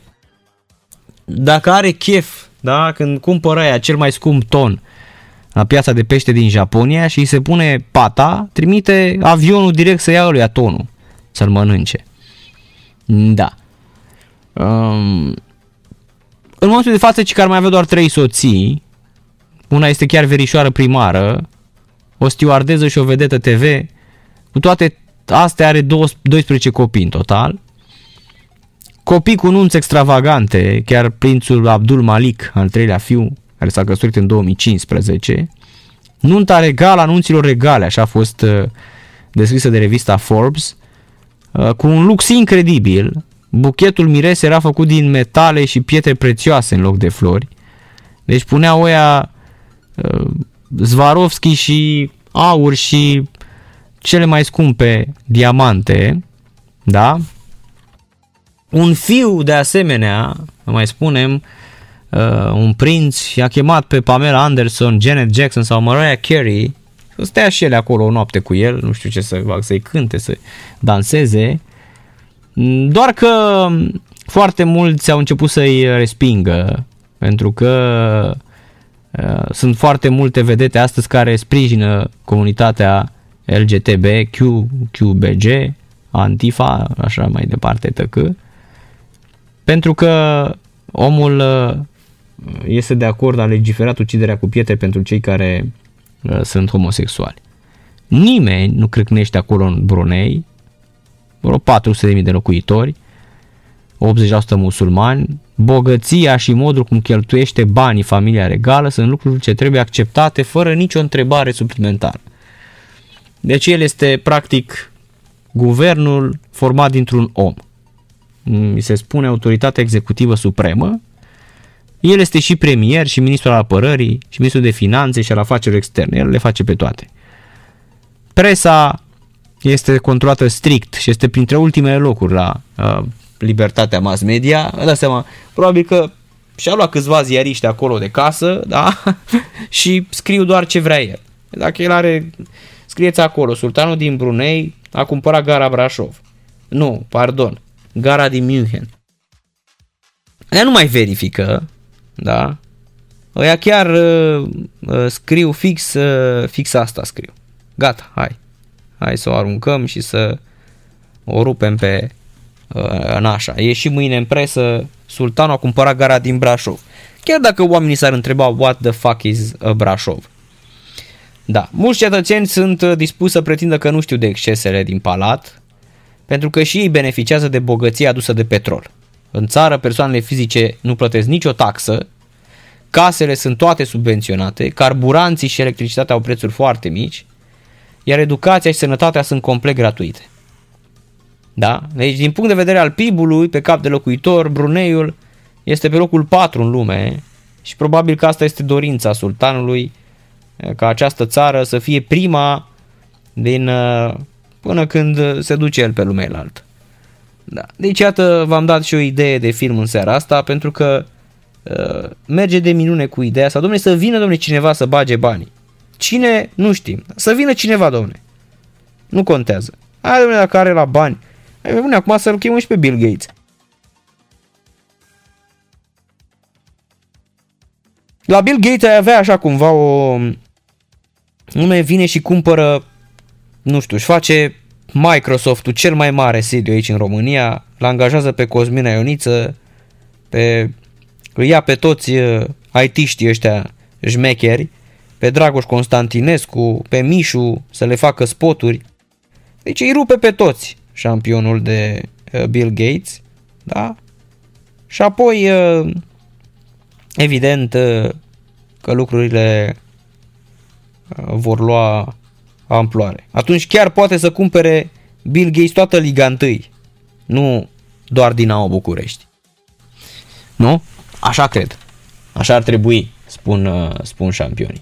dacă are chef, da, când cumpără aia cel mai scump ton la piața de pește din Japonia și îi se pune pata, trimite avionul direct să ia lui tonul, să-l mănânce. Da. Um, în momentul de față, că ar mai avea doar trei soții, una este chiar verișoară primară, o stewardeză și o vedetă TV, cu toate astea are 12 copii în total. Copii cu nunți extravagante, chiar prințul Abdul Malik, al treilea fiu, care s-a căsătorit în 2015. Nunta regală, anunților regale, așa a fost uh, descrisă de revista Forbes, uh, cu un lux incredibil. Buchetul mirese era făcut din metale și pietre prețioase în loc de flori. Deci punea oia uh, Zvarovski și aur și cele mai scumpe diamante, da? Un fiu, de asemenea, mai spunem, uh, un prinț i-a chemat pe Pamela Anderson, Janet Jackson sau Mariah Carey să stea și ele acolo o noapte cu el, nu știu ce să fac, să-i cânte, să danseze. Doar că foarte mulți au început să-i respingă, pentru că uh, sunt foarte multe vedete astăzi care sprijină comunitatea LGTB, Q, QBG, Antifa, așa mai departe, tăcă. Pentru că omul uh, este de acord a legiferat uciderea cu pietre pentru cei care uh, sunt homosexuali. Nimeni nu crâcnește acolo în Brunei, vreo 400.000 de locuitori, 80% musulmani, bogăția și modul cum cheltuiește banii familia regală sunt lucruri ce trebuie acceptate fără nicio întrebare suplimentară. Deci el este practic guvernul format dintr-un om. Mi se spune autoritatea executivă supremă. El este și premier, și ministrul al apărării, și ministrul de finanțe și al afacerilor externe. El le face pe toate. Presa este controlată strict și este printre ultimele locuri la uh, libertatea mass media. Dați seama, probabil că și-a luat câțiva ziariști acolo de casă, da? și scriu doar ce vrea el. Dacă el are Scrieți acolo, sultanul din Brunei a cumpărat gara Brașov. Nu, pardon, gara din München. Ea nu mai verifică, da? Ăia chiar uh, uh, scriu fix, uh, fix asta scriu. Gata, hai. Hai să o aruncăm și să o rupem pe uh, nașa. E și mâine în presă, sultanul a cumpărat gara din Brașov. Chiar dacă oamenii s-ar întreba what the fuck is a Brașov. Da, mulți cetățeni sunt uh, dispuși să pretindă că nu știu de excesele din palat, pentru că și ei beneficiază de bogăția adusă de petrol. În țară, persoanele fizice nu plătesc nicio taxă, casele sunt toate subvenționate, carburanții și electricitatea au prețuri foarte mici, iar educația și sănătatea sunt complet gratuite. Da? Deci, din punct de vedere al PIB-ului, pe cap de locuitor, Bruneiul este pe locul 4 în lume și probabil că asta este dorința sultanului ca această țară să fie prima din uh, până când se duce el pe lumea altă. Da. Deci iată, v-am dat și o idee de film în seara asta pentru că uh, merge de minune cu ideea asta, domnule, să vină domnule cineva să bage banii. Cine? Nu știm. Să vină cineva, domne. Nu contează. Hai, domne, dacă are la bani. Hai, bune, acum să-l chemăm și pe Bill Gates. La Bill Gates ai avea așa cumva o... Nume vine și cumpără, nu știu, își face Microsoft-ul cel mai mare sediu aici în România, l angajează pe Cosmina Ioniță, pe, îi ia pe toți uh, IT-știi ăștia șmecheri, pe Dragoș Constantinescu, pe Mișu, să le facă spoturi. Deci îi rupe pe toți șampionul de uh, Bill Gates, da? Și apoi, uh, evident, că lucrurile vor lua amploare. Atunci chiar poate să cumpere Bill Gates toată Liga 1, nu doar Dinamo București. Nu? Așa cred. Așa ar trebui, spun, uh, spun șampionii.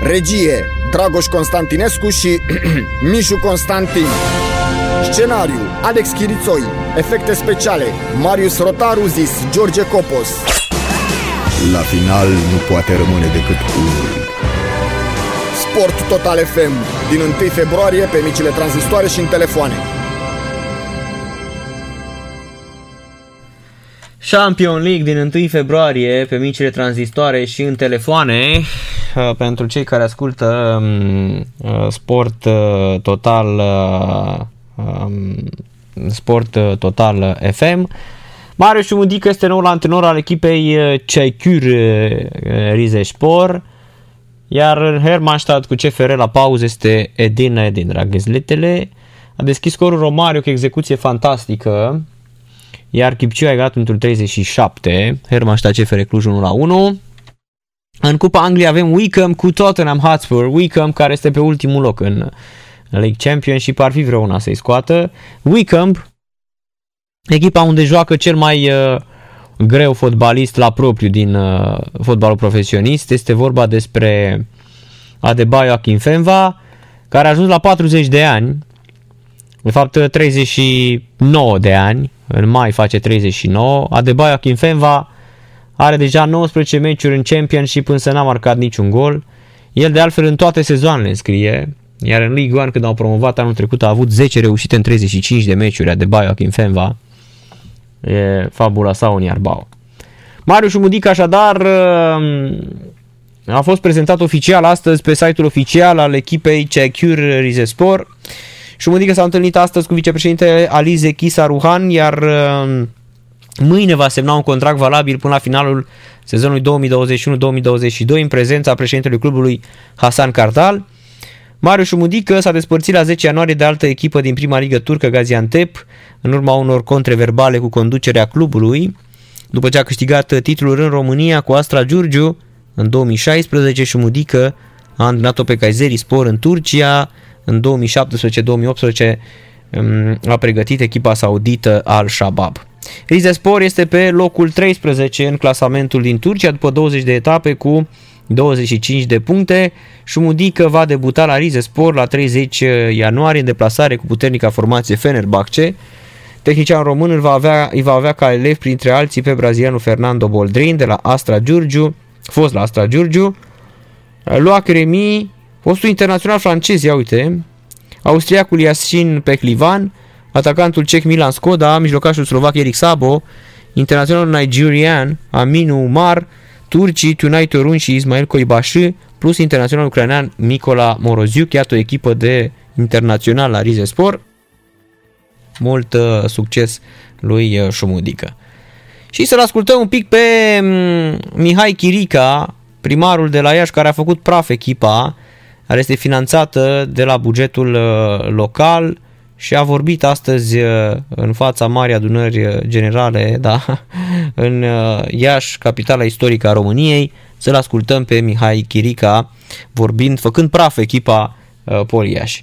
Regie, Dragoș Constantinescu și Mișu Constantin. Scenariu, Alex Chirițoi. Efecte speciale, Marius Rotaru zis George Copos. La final nu poate rămâne decât unul. Sport Total FM, din 1 februarie pe micile tranzistoare și în telefoane. Champion League din 1 februarie pe micile tranzistoare și în telefoane. Uh, pentru cei care ascultă um, uh, Sport uh, Total um, Sport Total FM Marius Șumudică este noul antrenor al echipei Ceicur Rizespor, iar în Hermannstadt cu CFR la pauză este Edina Edin. Dragezletele. A deschis scorul Romario cu execuție fantastică, iar Chipciu a egalat într 37, Hermannstadt CFR Cluj 1 la 1. În Cupa Angliei avem Wickham cu Tottenham Hotspur, Wickham care este pe ultimul loc în League Championship, ar fi vreuna să-i scoată. Wickham echipa unde joacă cel mai uh, greu fotbalist la propriu din uh, fotbalul profesionist. Este vorba despre Adebayo Akinfenva, care a ajuns la 40 de ani, de fapt 39 de ani, în mai face 39. Adebayo Akinfenva are deja 19 meciuri în Championship, însă n-a marcat niciun gol. El de altfel în toate sezoanele înscrie, iar în Ligue 1 când au promovat anul trecut a avut 10 reușite în 35 de meciuri Adebayo Akinfenva. E fabula sa un Iarbao. Marius Mudic așadar um, a fost prezentat oficial astăzi pe site-ul oficial al echipei Cecure Rizespor. Șumudică s-a întâlnit astăzi cu vicepreședintele Alize Chisa Ruhan, iar um, mâine va semna un contract valabil până la finalul sezonului 2021-2022 în prezența președintelui clubului Hasan Cardal. Marius Mudică s-a despărțit la 10 ianuarie de altă echipă din prima ligă turcă, Gaziantep, în urma unor contreverbale cu conducerea clubului. După ce a câștigat titlul în România cu Astra Giurgiu, în 2016 Șumudică a antrenat-o pe Kayseri Spor în Turcia, în 2017-2018 um, a pregătit echipa saudită al Shabab. Rizespor este pe locul 13 în clasamentul din Turcia după 20 de etape cu 25 de puncte. Șumudică va debuta la Rizespor la 30 ianuarie în deplasare cu puternica formație Fenerbahce. Tehnician român îl va avea, îi va avea ca elev printre alții pe brazilianul Fernando Boldrin de la Astra Giurgiu, fost la Astra Giurgiu, Loac Remi, fostul internațional francez, ia uite, austriacul Yasin Peclivan, atacantul cec Milan Skoda, mijlocașul slovac Eric Sabo, internaționalul nigerian Aminu Umar, turcii Tunai Torun și Ismail Koibashi, plus internaționalul ucrainean Nicola Moroziuc, iată o echipă de internațional la Rizespor mult uh, succes lui uh, Șumudică. Și să-l ascultăm un pic pe um, Mihai Chirica, primarul de la Iași, care a făcut praf echipa, care este finanțată de la bugetul uh, local și a vorbit astăzi uh, în fața Marii Adunări Generale, da, în uh, Iași, capitala istorică a României, Să-l ascultăm pe Mihai Chirica vorbind, făcând praf echipa uh, Poliaș.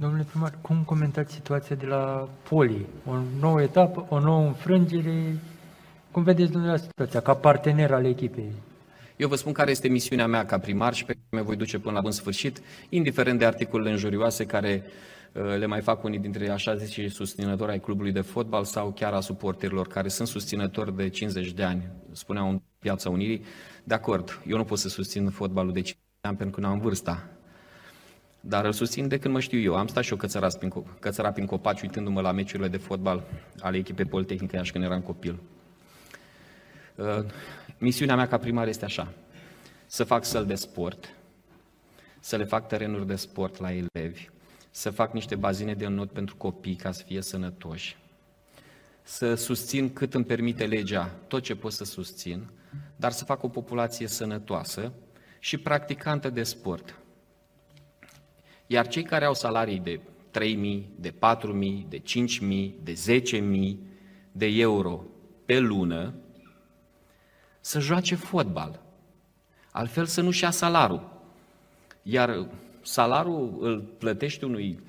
Domnule primar, cum comentați situația de la Poli? O nouă etapă, o nouă înfrângere? Cum vedeți dumneavoastră situația ca partener al echipei? Eu vă spun care este misiunea mea ca primar și pe care mă voi duce până la bun sfârșit, indiferent de articolele înjurioase care uh, le mai fac unii dintre așa zice susținători ai clubului de fotbal sau chiar a suporterilor care sunt susținători de 50 de ani, spuneau în Piața Unirii. De acord, eu nu pot să susțin fotbalul de 50 de ani pentru că nu am vârsta. Dar îl susțin de când mă știu eu. Am stat și eu cățărat prin, cățărat prin copaci uitându-mă la meciurile de fotbal ale echipei Politehnică Iași când eram copil. Uh, misiunea mea ca primar este așa, să fac săl de sport, să le fac terenuri de sport la elevi, să fac niște bazine de not pentru copii ca să fie sănătoși, să susțin cât îmi permite legea tot ce pot să susțin, dar să fac o populație sănătoasă și practicantă de sport. Iar cei care au salarii de 3.000, de 4.000, de 5.000, de 10.000 de euro pe lună, să joace fotbal. Altfel să nu-și ia salarul. Iar salarul îl plătește unui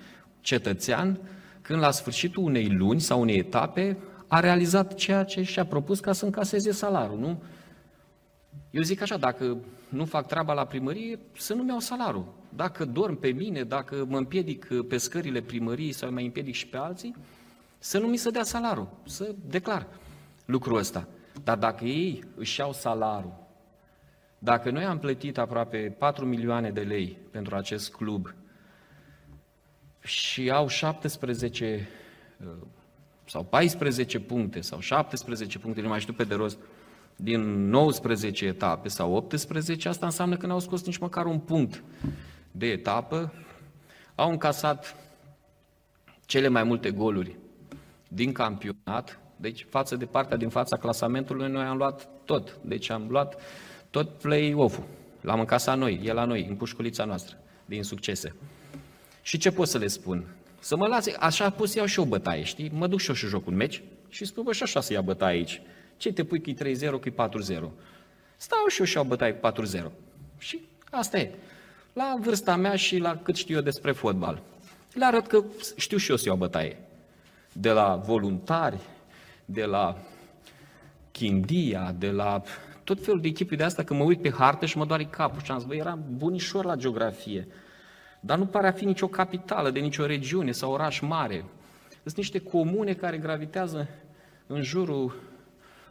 cetățean când la sfârșitul unei luni sau unei etape a realizat ceea ce și-a propus ca să încaseze salarul, nu? Eu zic așa, dacă nu fac treaba la primărie, să nu-mi iau salarul. Dacă dorm pe mine, dacă mă împiedic pe scările primăriei sau mai împiedic și pe alții, să nu mi se dea salarul, să declar lucrul ăsta. Dar dacă ei își iau salarul, dacă noi am plătit aproape 4 milioane de lei pentru acest club și au 17 uh, sau 14 puncte sau 17 puncte, nu mai știu pe de rost, din 19 etape sau 18, asta înseamnă că n-au scos nici măcar un punct de etapă, au încasat cele mai multe goluri din campionat, deci față de partea din fața clasamentului, noi am luat tot. Deci am luat tot play-off-ul. L-am încasat noi, e la noi, în pușculița noastră, din succese. Și ce pot să le spun? Să mă lase, așa pot să iau și eu bătaie, știi? Mă duc și eu și joc un meci și spun, bă, și așa să ia bătaie aici. Ce te pui cu 3-0, cu 4-0? Stau și eu și iau bătaie cu 4-0. Și asta e. La vârsta mea și la cât știu eu despre fotbal. Le arăt că știu și eu să iau bătaie. De la voluntari, de la Chindia, de la tot felul de echipe de asta, că mă uit pe hartă și mă doare capul și am zis, bă, eram bunișor la geografie, dar nu pare a fi nicio capitală de nicio regiune sau oraș mare. Sunt niște comune care gravitează în jurul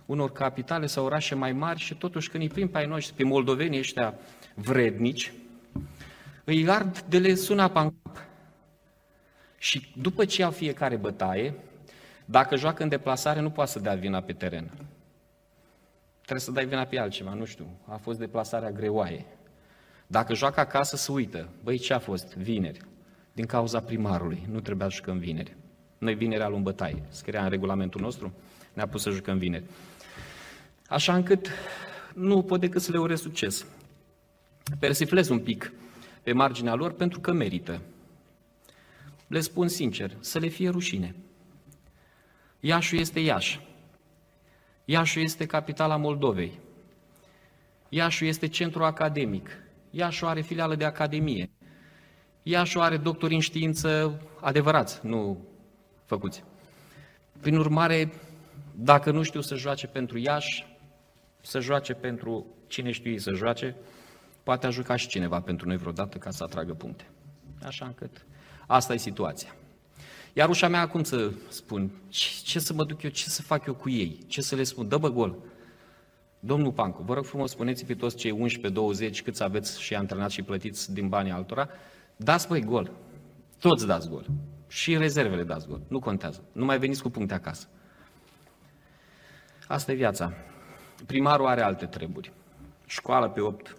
unor capitale sau orașe mai mari și totuși când îi prim pe ai noștri, pe moldovenii ăștia vrednici, îi ard de le sună apa în cap. Și după ce iau fiecare bătaie, dacă joacă în deplasare, nu poate să dea vina pe teren. Trebuie să dai vina pe altceva, nu știu. A fost deplasarea greoaie. Dacă joacă acasă, să uită. Băi, ce a fost? Vineri. Din cauza primarului. Nu trebuia să jucăm vineri. Noi vineri luăm bătaie. Scria în regulamentul nostru, ne-a pus să jucăm vineri. Așa încât nu pot decât să le urez succes. Persiflez un pic pe marginea lor pentru că merită. Le spun sincer, să le fie rușine. Iașu este Iași. Iașu este capitala Moldovei. Iașu este centru academic. Iașu are filială de academie. Iașu are doctori în știință adevărați, nu făcuți. Prin urmare, dacă nu știu să joace pentru Iași, să joace pentru cine știu ei să joace, poate a jucat și cineva pentru noi vreodată ca să atragă puncte. Așa încât asta e situația. Iar ușa mea acum să spun, ce, ce să mă duc eu, ce să fac eu cu ei, ce să le spun, dă bă gol. Domnul Pancu, vă rog frumos, spuneți pe toți cei 11-20 câți aveți și antrenați și plătiți din banii altora, dați băi gol. Toți dați gol. Și rezervele dați gol. Nu contează. Nu mai veniți cu puncte acasă. Asta e viața. Primarul are alte treburi. Școală pe 8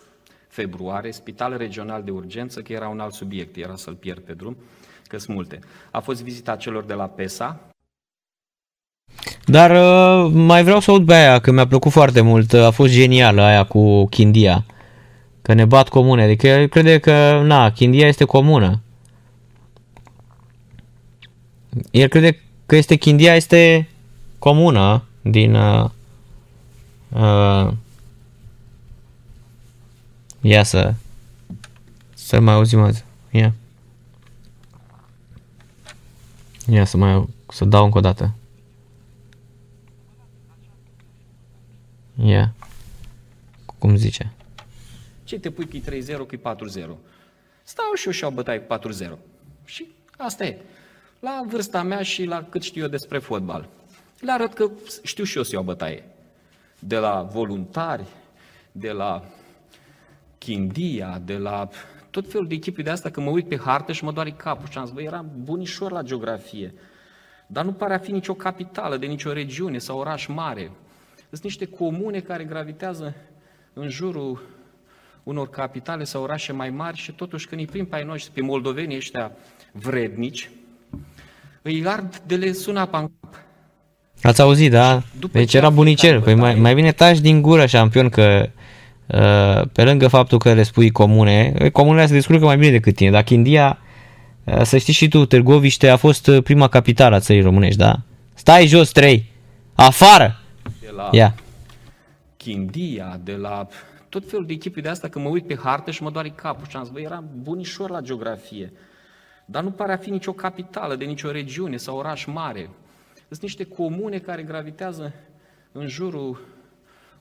februarie, spital regional de urgență, că era un alt subiect, era să-l pierd pe drum că sunt multe. A fost vizita celor de la PESA. Dar uh, mai vreau să aud pe aia, că mi-a plăcut foarte mult, a fost genială aia cu Chindia. Că ne bat comune, adică eu crede că, na, Chindia este comună. El crede că este Chindia este comună din uh, uh, Ia să... Să mai auzim azi. Ia. Ia să mai... Să dau încă o dată. Ia. Cum zice? Ce te pui că e 3-0, că e 4-0? Stau și eu și au bătaie cu 4-0. Și asta e. La vârsta mea și la cât știu eu despre fotbal. Le arăt că știu și eu să iau bătaie. De la voluntari, de la Chindia, de la tot felul de echipe de asta, că mă uit pe hartă și mă doare capul și am zis, bă, eram bunișor la geografie, dar nu pare a fi nicio capitală de nicio regiune sau oraș mare. Sunt niște comune care gravitează în jurul unor capitale sau orașe mai mari și totuși când îi prim pe ai noștri, pe moldovenii ăștia vrednici, îi ard de le sună apa în cap. Ați auzit, da? După Deci ce era a fi bunicel. dat Păi mai, bătaie. mai bine taci din gură, șampion, că uh, pe lângă faptul că le spui comune, eh, comunele se descurcă mai bine decât tine. Dacă India, uh, să știi și tu, Târgoviște a fost uh, prima capitală a țării românești, da? Stai jos, trei! Afară! De la Ia. Chindia, de la tot felul de echipe de asta, că mă uit pe hartă și mă doare capul și am zis, bă, eram bunișor la geografie, dar nu pare a fi nicio capitală de nicio regiune sau oraș mare. Sunt niște comune care gravitează în jurul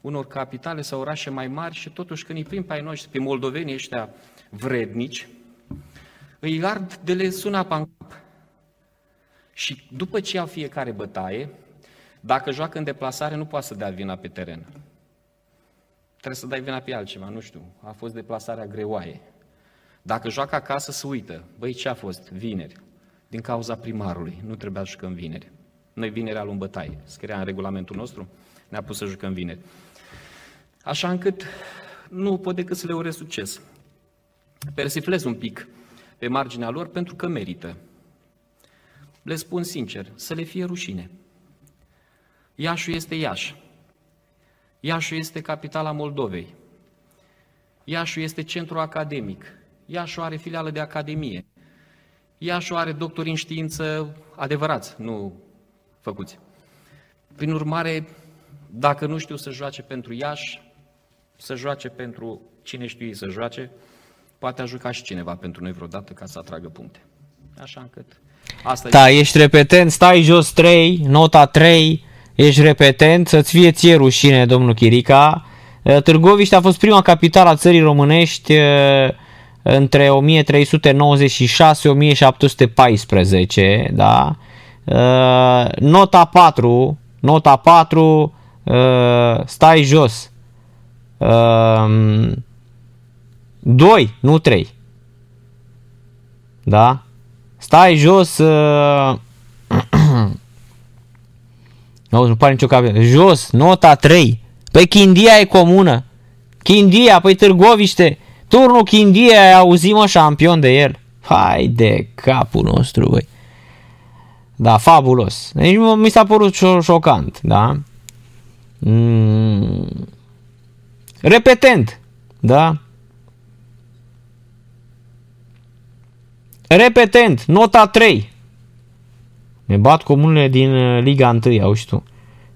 unor capitale sau orașe mai mari și totuși când îi prim pe ai noștri, pe moldovenii ăștia vrednici, îi ard de le sună apa în cap. Și după ce iau fiecare bătaie, dacă joacă în deplasare, nu poate să dea vina pe teren. Trebuie să dai vina pe altceva, nu știu. A fost deplasarea greoaie. Dacă joacă acasă, se uită. Băi, ce a fost? Vineri. Din cauza primarului. Nu trebuia să jucăm vineri. Noi vineri luăm bătaie. Scria în regulamentul nostru. Ne-a pus să jucăm vineri. Așa încât nu pot decât să le urez succes. Persiflez un pic pe marginea lor pentru că merită. Le spun sincer, să le fie rușine. Iașul este Iași. Iașul este capitala Moldovei. Iașul este centru academic. Iașul are filială de academie. Iașul are doctori în știință adevărați, nu făcuți. Prin urmare, dacă nu știu să joace pentru Iași, să joace pentru cine știu ei să joace, poate a jucat și cineva pentru noi vreodată ca să atragă puncte. Așa încât asta e. Da, ești repetent, stai jos 3, nota 3, ești repetent, să-ți fie ție rușine, domnul Chirica. Uh, Târgoviște a fost prima capitală a țării românești uh, între 1396-1714, da? Uh, Nota 4, nota 4, uh, stai jos. 2, nu 3. Da? Stai jos. Uh... nu, nu pare nicio capitală. Jos, nota 3. Păi Chindia e comună. Chindia, păi Târgoviște. Turnul Chindia, auzim mă șampion de el. Hai de capul nostru, băi. Da, fabulos. Deci mi s-a părut șo- șocant, da? Mm. Repetent, da? Repetent, nota 3. Ne bat comunele din uh, Liga 1, auzi tu.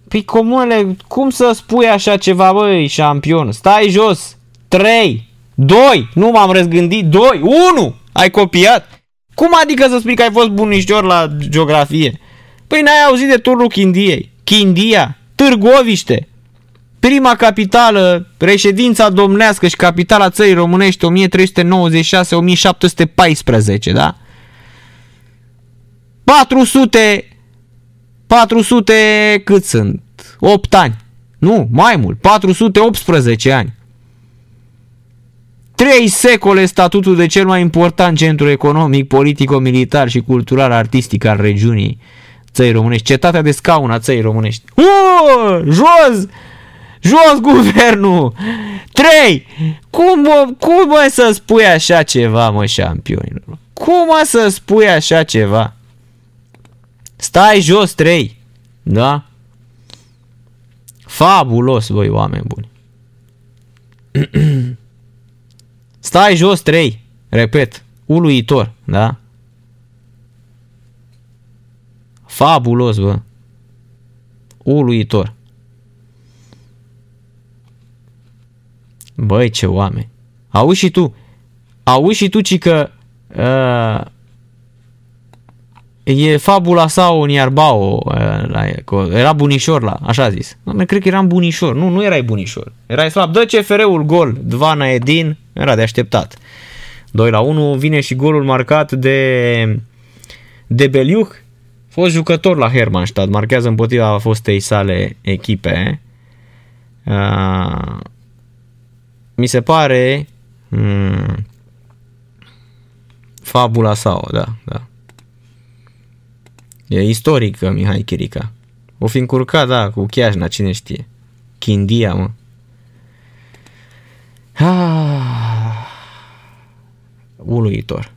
Păi comunele, cum să spui așa ceva, băi, șampion? Stai jos. 3, 2, nu m-am răzgândit, 2, 1, ai copiat. Cum adică să spui că ai fost bunișor la geografie? Păi n-ai auzit de turnul Chindiei. Chindia, Târgoviște, prima capitală, reședința domnească și capitala țării românești 1396-1714, da? 400 400 cât sunt? 8 ani. Nu, mai mult, 418 ani. Trei secole statutul de cel mai important centru economic, politico-militar și cultural artistic al regiunii țării românești. Cetatea de scaun a țării românești. Uh, jos! Jos guvernul! 3! Cum, mă, cum mă să spui așa ceva, mă, șampionilor? Cum mă să spui așa ceva? Stai jos, 3! Da? Fabulos, voi oameni buni. Stai jos 3. Repet, uluitor, da? Fabulos, bă. Uluitor. Băi, ce oameni. Auzi și tu, auzi și tu, ci că uh, e fabula sau în Iarbao, uh, la, era bunișor la, așa zis. Nu, cred că eram bunișor. Nu, nu erai bunișor. Erai slab. Dă CFR-ul gol, Dvana Edin, era de așteptat. 2 la 1, vine și golul marcat de, de Beliuc, fost jucător la Hermannstadt, marchează împotriva fostei sale echipe. Uh, mi se pare hmm, fabula sau, da, da. E istorică Mihai Chirica. O fi încurcat, da, cu Chiajna, cine știe. Chindia, mă. Ah, uluitor.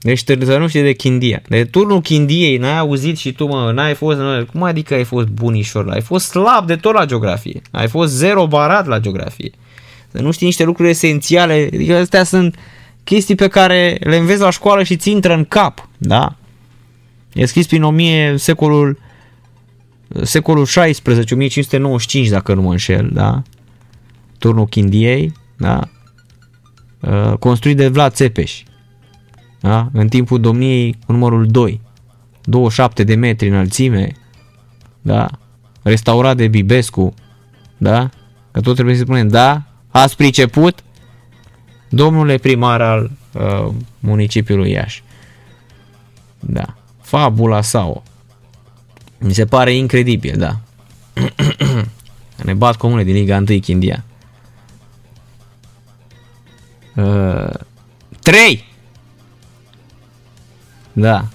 Deci să nu știi de Chindia. De turnul Chindiei n-ai auzit și tu, mă, n-ai fost, nu, cum adică ai fost bunișor? Ai fost slab de tot la geografie. Ai fost zero barat la geografie. Să nu știi niște lucruri esențiale, adică astea sunt chestii pe care le înveți la școală și ți intră în cap, da? E scris prin 1000, secolul secolul 16, 1595, dacă nu mă înșel, da? Turnul Chindiei, da? Uh, construit de Vlad Țepeș, da? în timpul domniei cu numărul 2, 27 de metri înălțime, da? restaurat de Bibescu, da? că tot trebuie să spunem, da? Ați priceput? Domnule primar al uh, municipiului Iași. Da. Fabula sau. Mi se pare incredibil, da. ne bat comune din Liga 1 Chindia. Uh, 3! Da.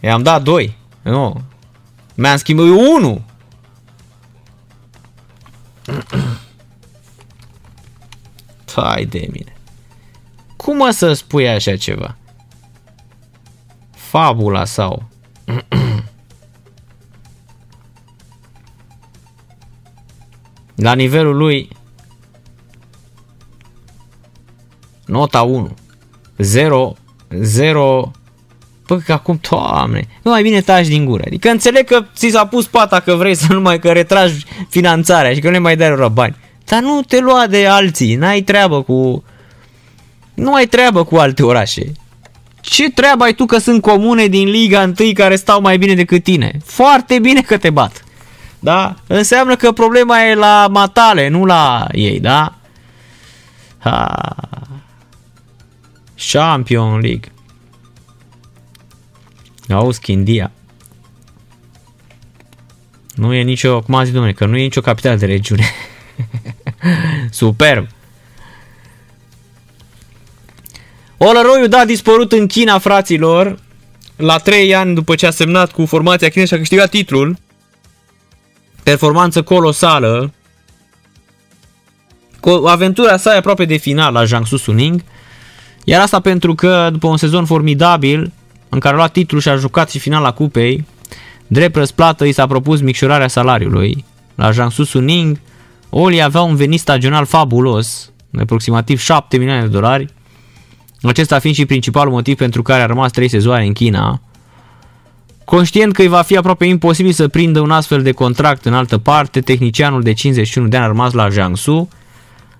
I-am dat 2. Nu. Mi-am schimbat 1. Hai de mine. Cum mă să spui așa ceva? Fabula sau... La nivelul lui nota 1 0 0 Bă, că acum, toamne, nu mai bine taci din gură. Adică înțeleg că ți s-a pus pata că vrei să nu mai, că retragi finanțarea și că nu mai dai rău bani. Dar nu te lua de alții, n-ai treabă cu... Nu ai treabă cu alte orașe. Ce treabă ai tu că sunt comune din Liga 1 care stau mai bine decât tine? Foarte bine că te bat. Da? Înseamnă că problema e la matale, nu la ei, da? Ha. Champion League. Auzi, Chindia. Nu e nicio, cum a zis domnule, că nu e nicio capitală de regiune. Superb. Olăroiu, da, a dispărut în China, fraților, la 3 ani după ce a semnat cu formația chineză și a câștigat titlul. Performanță colosală. Aventura sa e aproape de final la Jiangsu Suning. Iar asta pentru că după un sezon formidabil în care a luat titlul și a jucat și finala cupei, drept răsplată i s-a propus micșorarea salariului. La Jiangsu Suning, Oli avea un venit stagional fabulos, de aproximativ 7 milioane de dolari, acesta fiind și principalul motiv pentru care a rămas 3 sezoane în China. Conștient că îi va fi aproape imposibil să prindă un astfel de contract în altă parte, tehnicianul de 51 de ani a rămas la Jiangsu.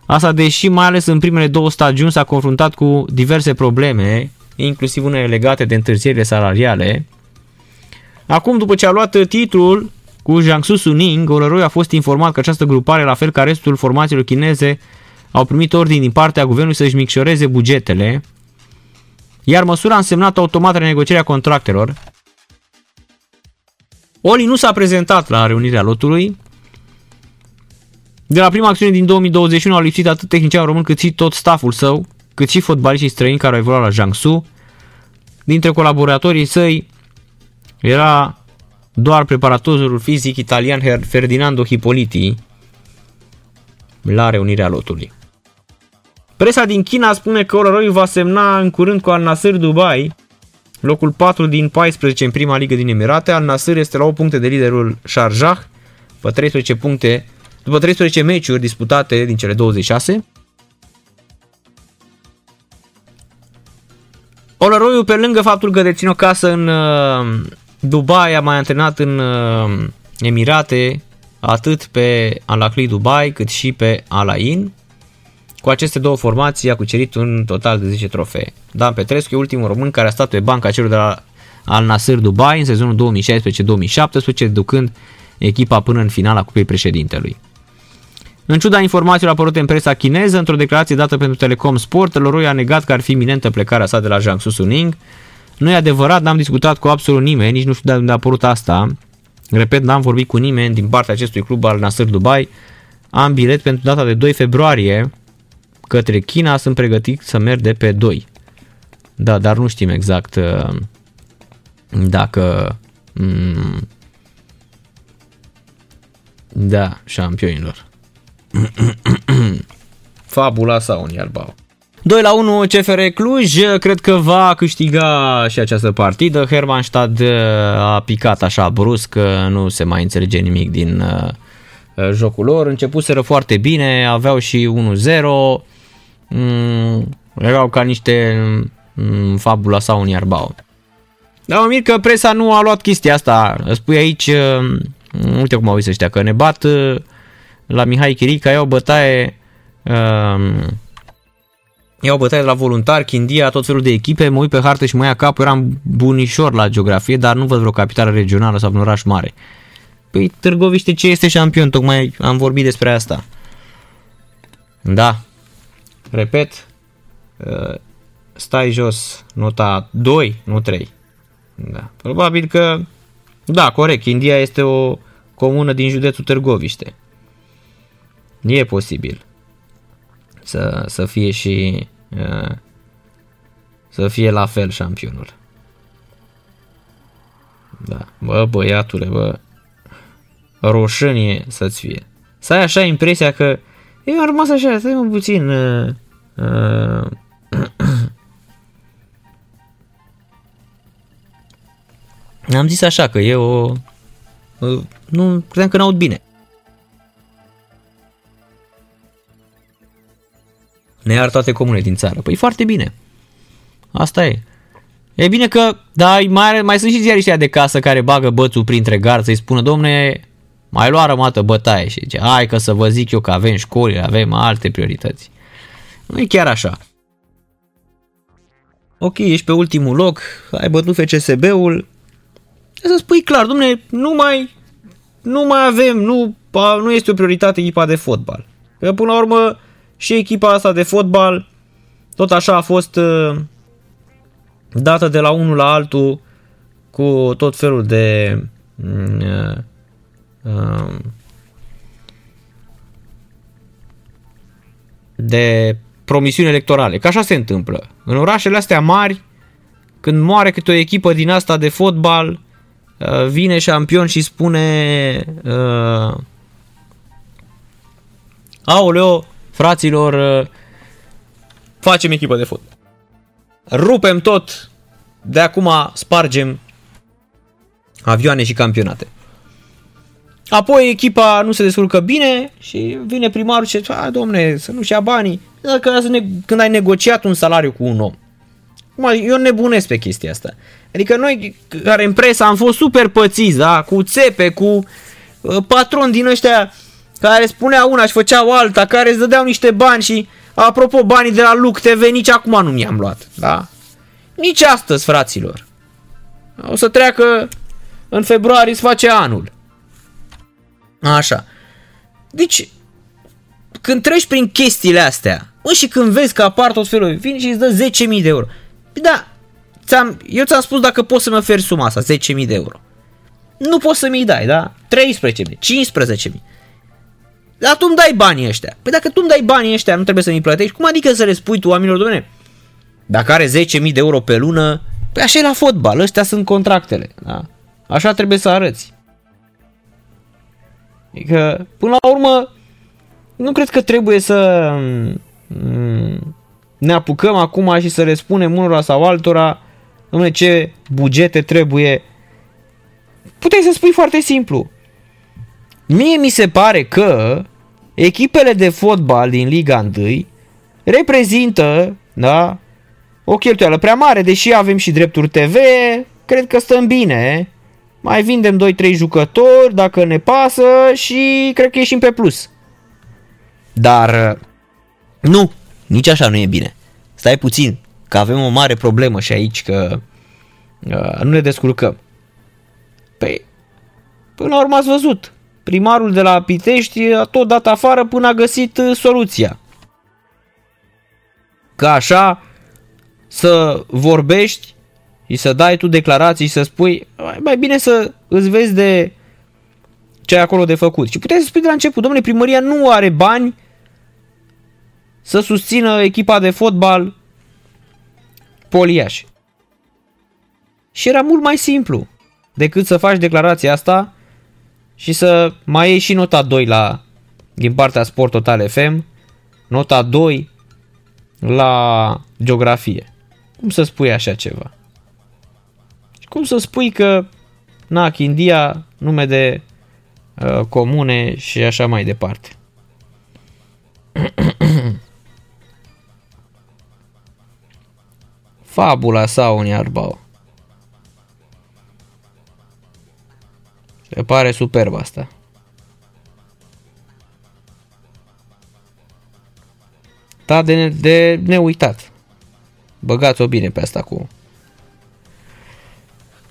Asta deși mai ales în primele două stagiuni s-a confruntat cu diverse probleme, inclusiv unele legate de întârzierile salariale. Acum, după ce a luat titlul cu Jiangsu Suning, Olăroi a fost informat că această grupare, la fel ca restul formațiilor chineze, au primit ordini din partea guvernului să-și micșoreze bugetele, iar măsura a însemnat automat renegocierea contractelor. Oli nu s-a prezentat la reunirea lotului. De la prima acțiune din 2021 au lipsit atât tehnicianul român cât și tot stafful său, cât și fotbaliștii străini care au evoluat la Jiangsu. Dintre colaboratorii săi era doar preparatorul fizic italian Ferdinando Hipoliti la reunirea lotului. Presa din China spune că Ororoi va semna în curând cu Al Nasser Dubai, locul 4 din 14 în prima ligă din Emirate. Al Nasser este la 8 puncte de liderul Sharjah, după 13 puncte, după 13 meciuri disputate din cele 26. Olăroiu, pe lângă faptul că deține o casă în uh, Dubai, a mai antrenat în uh, Emirate, atât pe Al Dubai cât și pe Al Ain. cu aceste două formații a cucerit un total de 10 trofee. Dan Petrescu e ultimul român care a stat pe banca celor de la Al Nasser Dubai în sezonul 2016-2017, ducând echipa până în finala Cupei Președintelui. În ciuda informațiilor apărute în presa chineză, într-o declarație dată pentru Telecom Sport, Leroy a negat că ar fi iminentă plecarea sa de la Jiangsu Suning. Nu e adevărat, n-am discutat cu absolut nimeni, nici nu știu de unde a apărut asta. Repet, n-am vorbit cu nimeni din partea acestui club al Nasser Dubai. Am bilet pentru data de 2 februarie către China, sunt pregătit să merg de pe 2. Da, dar nu știm exact uh, dacă... Mm, da, șampionilor. Fabula sau un Iarbau. 2 la 1 CFR Cluj, cred că va câștiga și această partidă. Hermannstad uh, a picat așa brusc, nu se mai înțelege nimic din uh, uh, jocul lor. Începuseră foarte bine, aveau și 1-0. Mm, erau ca niște mm, fabula sau un iarbau. Dar mă mir că presa nu a luat chestia asta. Spui aici, uite cum au zis ăștia, că ne bat la Mihai Chirica, iau bătaie um, iau bătaie de la voluntari, Chindia, tot felul de echipe, mă uit pe hartă și mă ia capul, eram bunișor la geografie, dar nu văd vreo capitală regională sau un oraș mare. Păi Târgoviște ce este șampion, tocmai am vorbit despre asta. Da, repet, uh, stai jos, nota 2, nu 3. Da, probabil că, da, corect, India este o comună din județul Târgoviște. E posibil să, să fie și uh, să fie la fel șampionul. Da, bă, băiatule, bă, roșănie să-ți fie. Să ai așa impresia că eu am rămas așa, stai mă puțin, uh, uh, am zis așa că e o, uh, nu, credeam că n-aud bine. Ne iar toate comune din țară. Păi foarte bine. Asta e. E bine că, da, mai, mai sunt și ziariștii de casă care bagă bățul printre gard să-i spună, domne, mai lua rămată bătaie și zice, hai că să vă zic eu că avem școli, avem alte priorități. Nu e chiar așa. Ok, ești pe ultimul loc, ai bătut FCSB-ul, să spui clar, domne, nu mai, nu mai avem, nu, nu este o prioritate echipa de fotbal. Că până la urmă, și echipa asta de fotbal tot așa a fost uh, dată de la unul la altul cu tot felul de mm, uh, uh, de promisiuni electorale. Că așa se întâmplă. În orașele astea mari, când moare câte o echipă din asta de fotbal, vine șampion și spune uh, Aoleo, fraților, uh, facem echipă de fotbal. Rupem tot, de acum spargem avioane și campionate. Apoi echipa nu se descurcă bine și vine primarul și zice, domne, să nu-și ia banii. Dacă când ai negociat un salariu cu un om. Eu nebunesc pe chestia asta. Adică noi care în presă am fost super pățiți, da? Cu țepe, cu uh, patron din ăștia care spunea una și făceau alta, care îți dădeau niște bani și, apropo, banii de la Luc TV nici acum nu mi-am luat, da? Nici astăzi, fraților. O să treacă în februarie, se face anul. Așa. Deci, când treci prin chestiile astea, mă, și când vezi că apar tot felul, vine și îți dă 10.000 de euro. Păi da, ți-am, eu ți-am spus dacă poți să-mi oferi suma asta, 10.000 de euro. Nu poți să mi dai, da? 13.000, 15.000. Dar tu îmi dai banii ăștia. Păi dacă tu îmi dai banii ăștia, nu trebuie să mi plătești. Cum adică să le spui tu oamenilor, domne? Dacă are 10.000 de euro pe lună, păi așa e la fotbal, ăștia sunt contractele. Da? Așa trebuie să arăți. Adică, până la urmă, nu cred că trebuie să mm, ne apucăm acum și să le spunem unora sau altora domne, ce bugete trebuie. Puteai să spui foarte simplu. Mie mi se pare că echipele de fotbal din Liga 1 reprezintă da, o cheltuială prea mare, deși avem și drepturi TV, cred că stăm bine. Mai vindem 2-3 jucători dacă ne pasă și cred că ieșim pe plus. Dar Nu, nici așa nu e bine. Stai puțin, că avem o mare problemă și aici, că uh, nu ne descurcăm. Păi, până la urmă ați văzut. Primarul de la Pitești a tot dat afară până a găsit uh, soluția. Că așa să vorbești și să dai tu declarații și să spui mai bine să îți vezi de ce ai acolo de făcut. Și puteai să spui de la început, domnule, primăria nu are bani să susțină echipa de fotbal Poliaș. Și era mult mai simplu decât să faci declarația asta și să mai iei și nota 2 la, din partea Sport Total FM, nota 2 la geografie. Cum să spui așa ceva? Cum să spui că na, Chindia, nume de uh, comune și așa mai departe. Fabula sau un iarbau. Se pare superb asta. Da, de, de neuitat. Băgați-o bine pe asta cu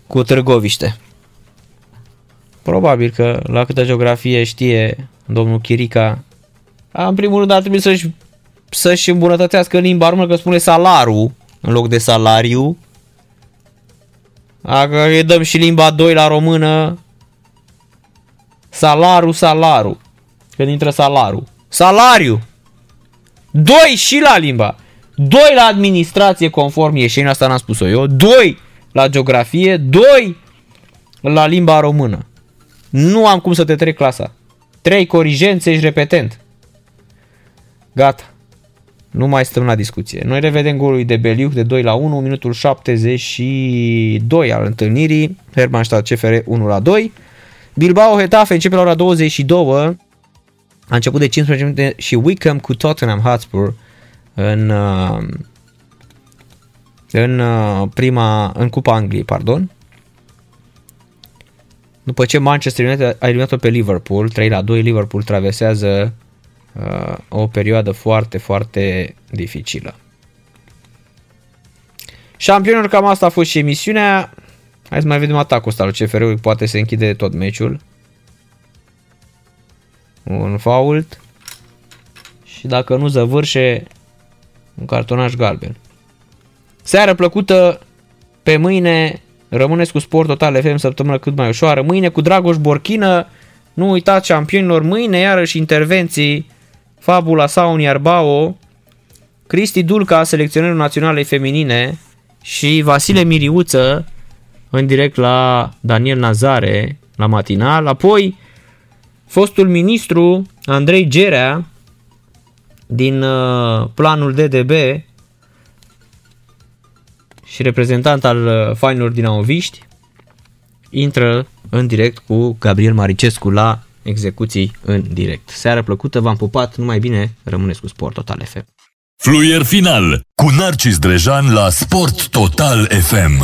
cu Târgoviște. Probabil că la câtă geografie știe domnul Chirica, în primul rând ar trebui să-și, să-și îmbunătățească limba română, că spune salaru în loc de salariu. Dacă îi dăm și limba 2 la română, salaru, salaru. Când intră salaru. Salariu! 2 și la limba. 2 la administrație conform ieșenii, asta n-am spus-o eu. 2 la geografie, 2 la limba română. Nu am cum să te trec clasa. 3 corigenți, ești repetent. Gata. Nu mai stăm la discuție. Noi revedem golul de Beliuc de 2 la 1, minutul 72 al întâlnirii. Hermannstadt CFR 1 la 2. Bilbao Hetafe începe la ora 22. A început de 15 minute și Wickham cu Tottenham Hotspur în uh, în uh, prima, în Cupa Angliei, pardon. După ce Manchester United a eliminat-o pe Liverpool, 3 la 2, Liverpool traversează uh, o perioadă foarte, foarte dificilă. Șampionilor, cam asta a fost și emisiunea. Hai să mai vedem atacul ăsta al CFR-ului, poate se închide tot meciul. Un fault. Și dacă nu zăvârșe, un cartonaj galben. Seară plăcută pe mâine, rămâneți cu Sport Total FM săptămână cât mai ușoară. Mâine cu Dragoș Borchină, nu uitați campionilor, mâine iarăși intervenții Fabula sau Iarbao, Cristi Dulca, selecționerul naționalei feminine și Vasile Miriuță în direct la Daniel Nazare la matinal. Apoi fostul ministru Andrei Gerea din uh, planul DDB și reprezentant al uh, fainilor dinamoviști intră în direct cu Gabriel Maricescu la execuții în direct. Seară plăcută, v-am pupat, numai bine, rămâneți cu Sport Total FM. Fluier final cu Narcis Drejan la Sport Total FM.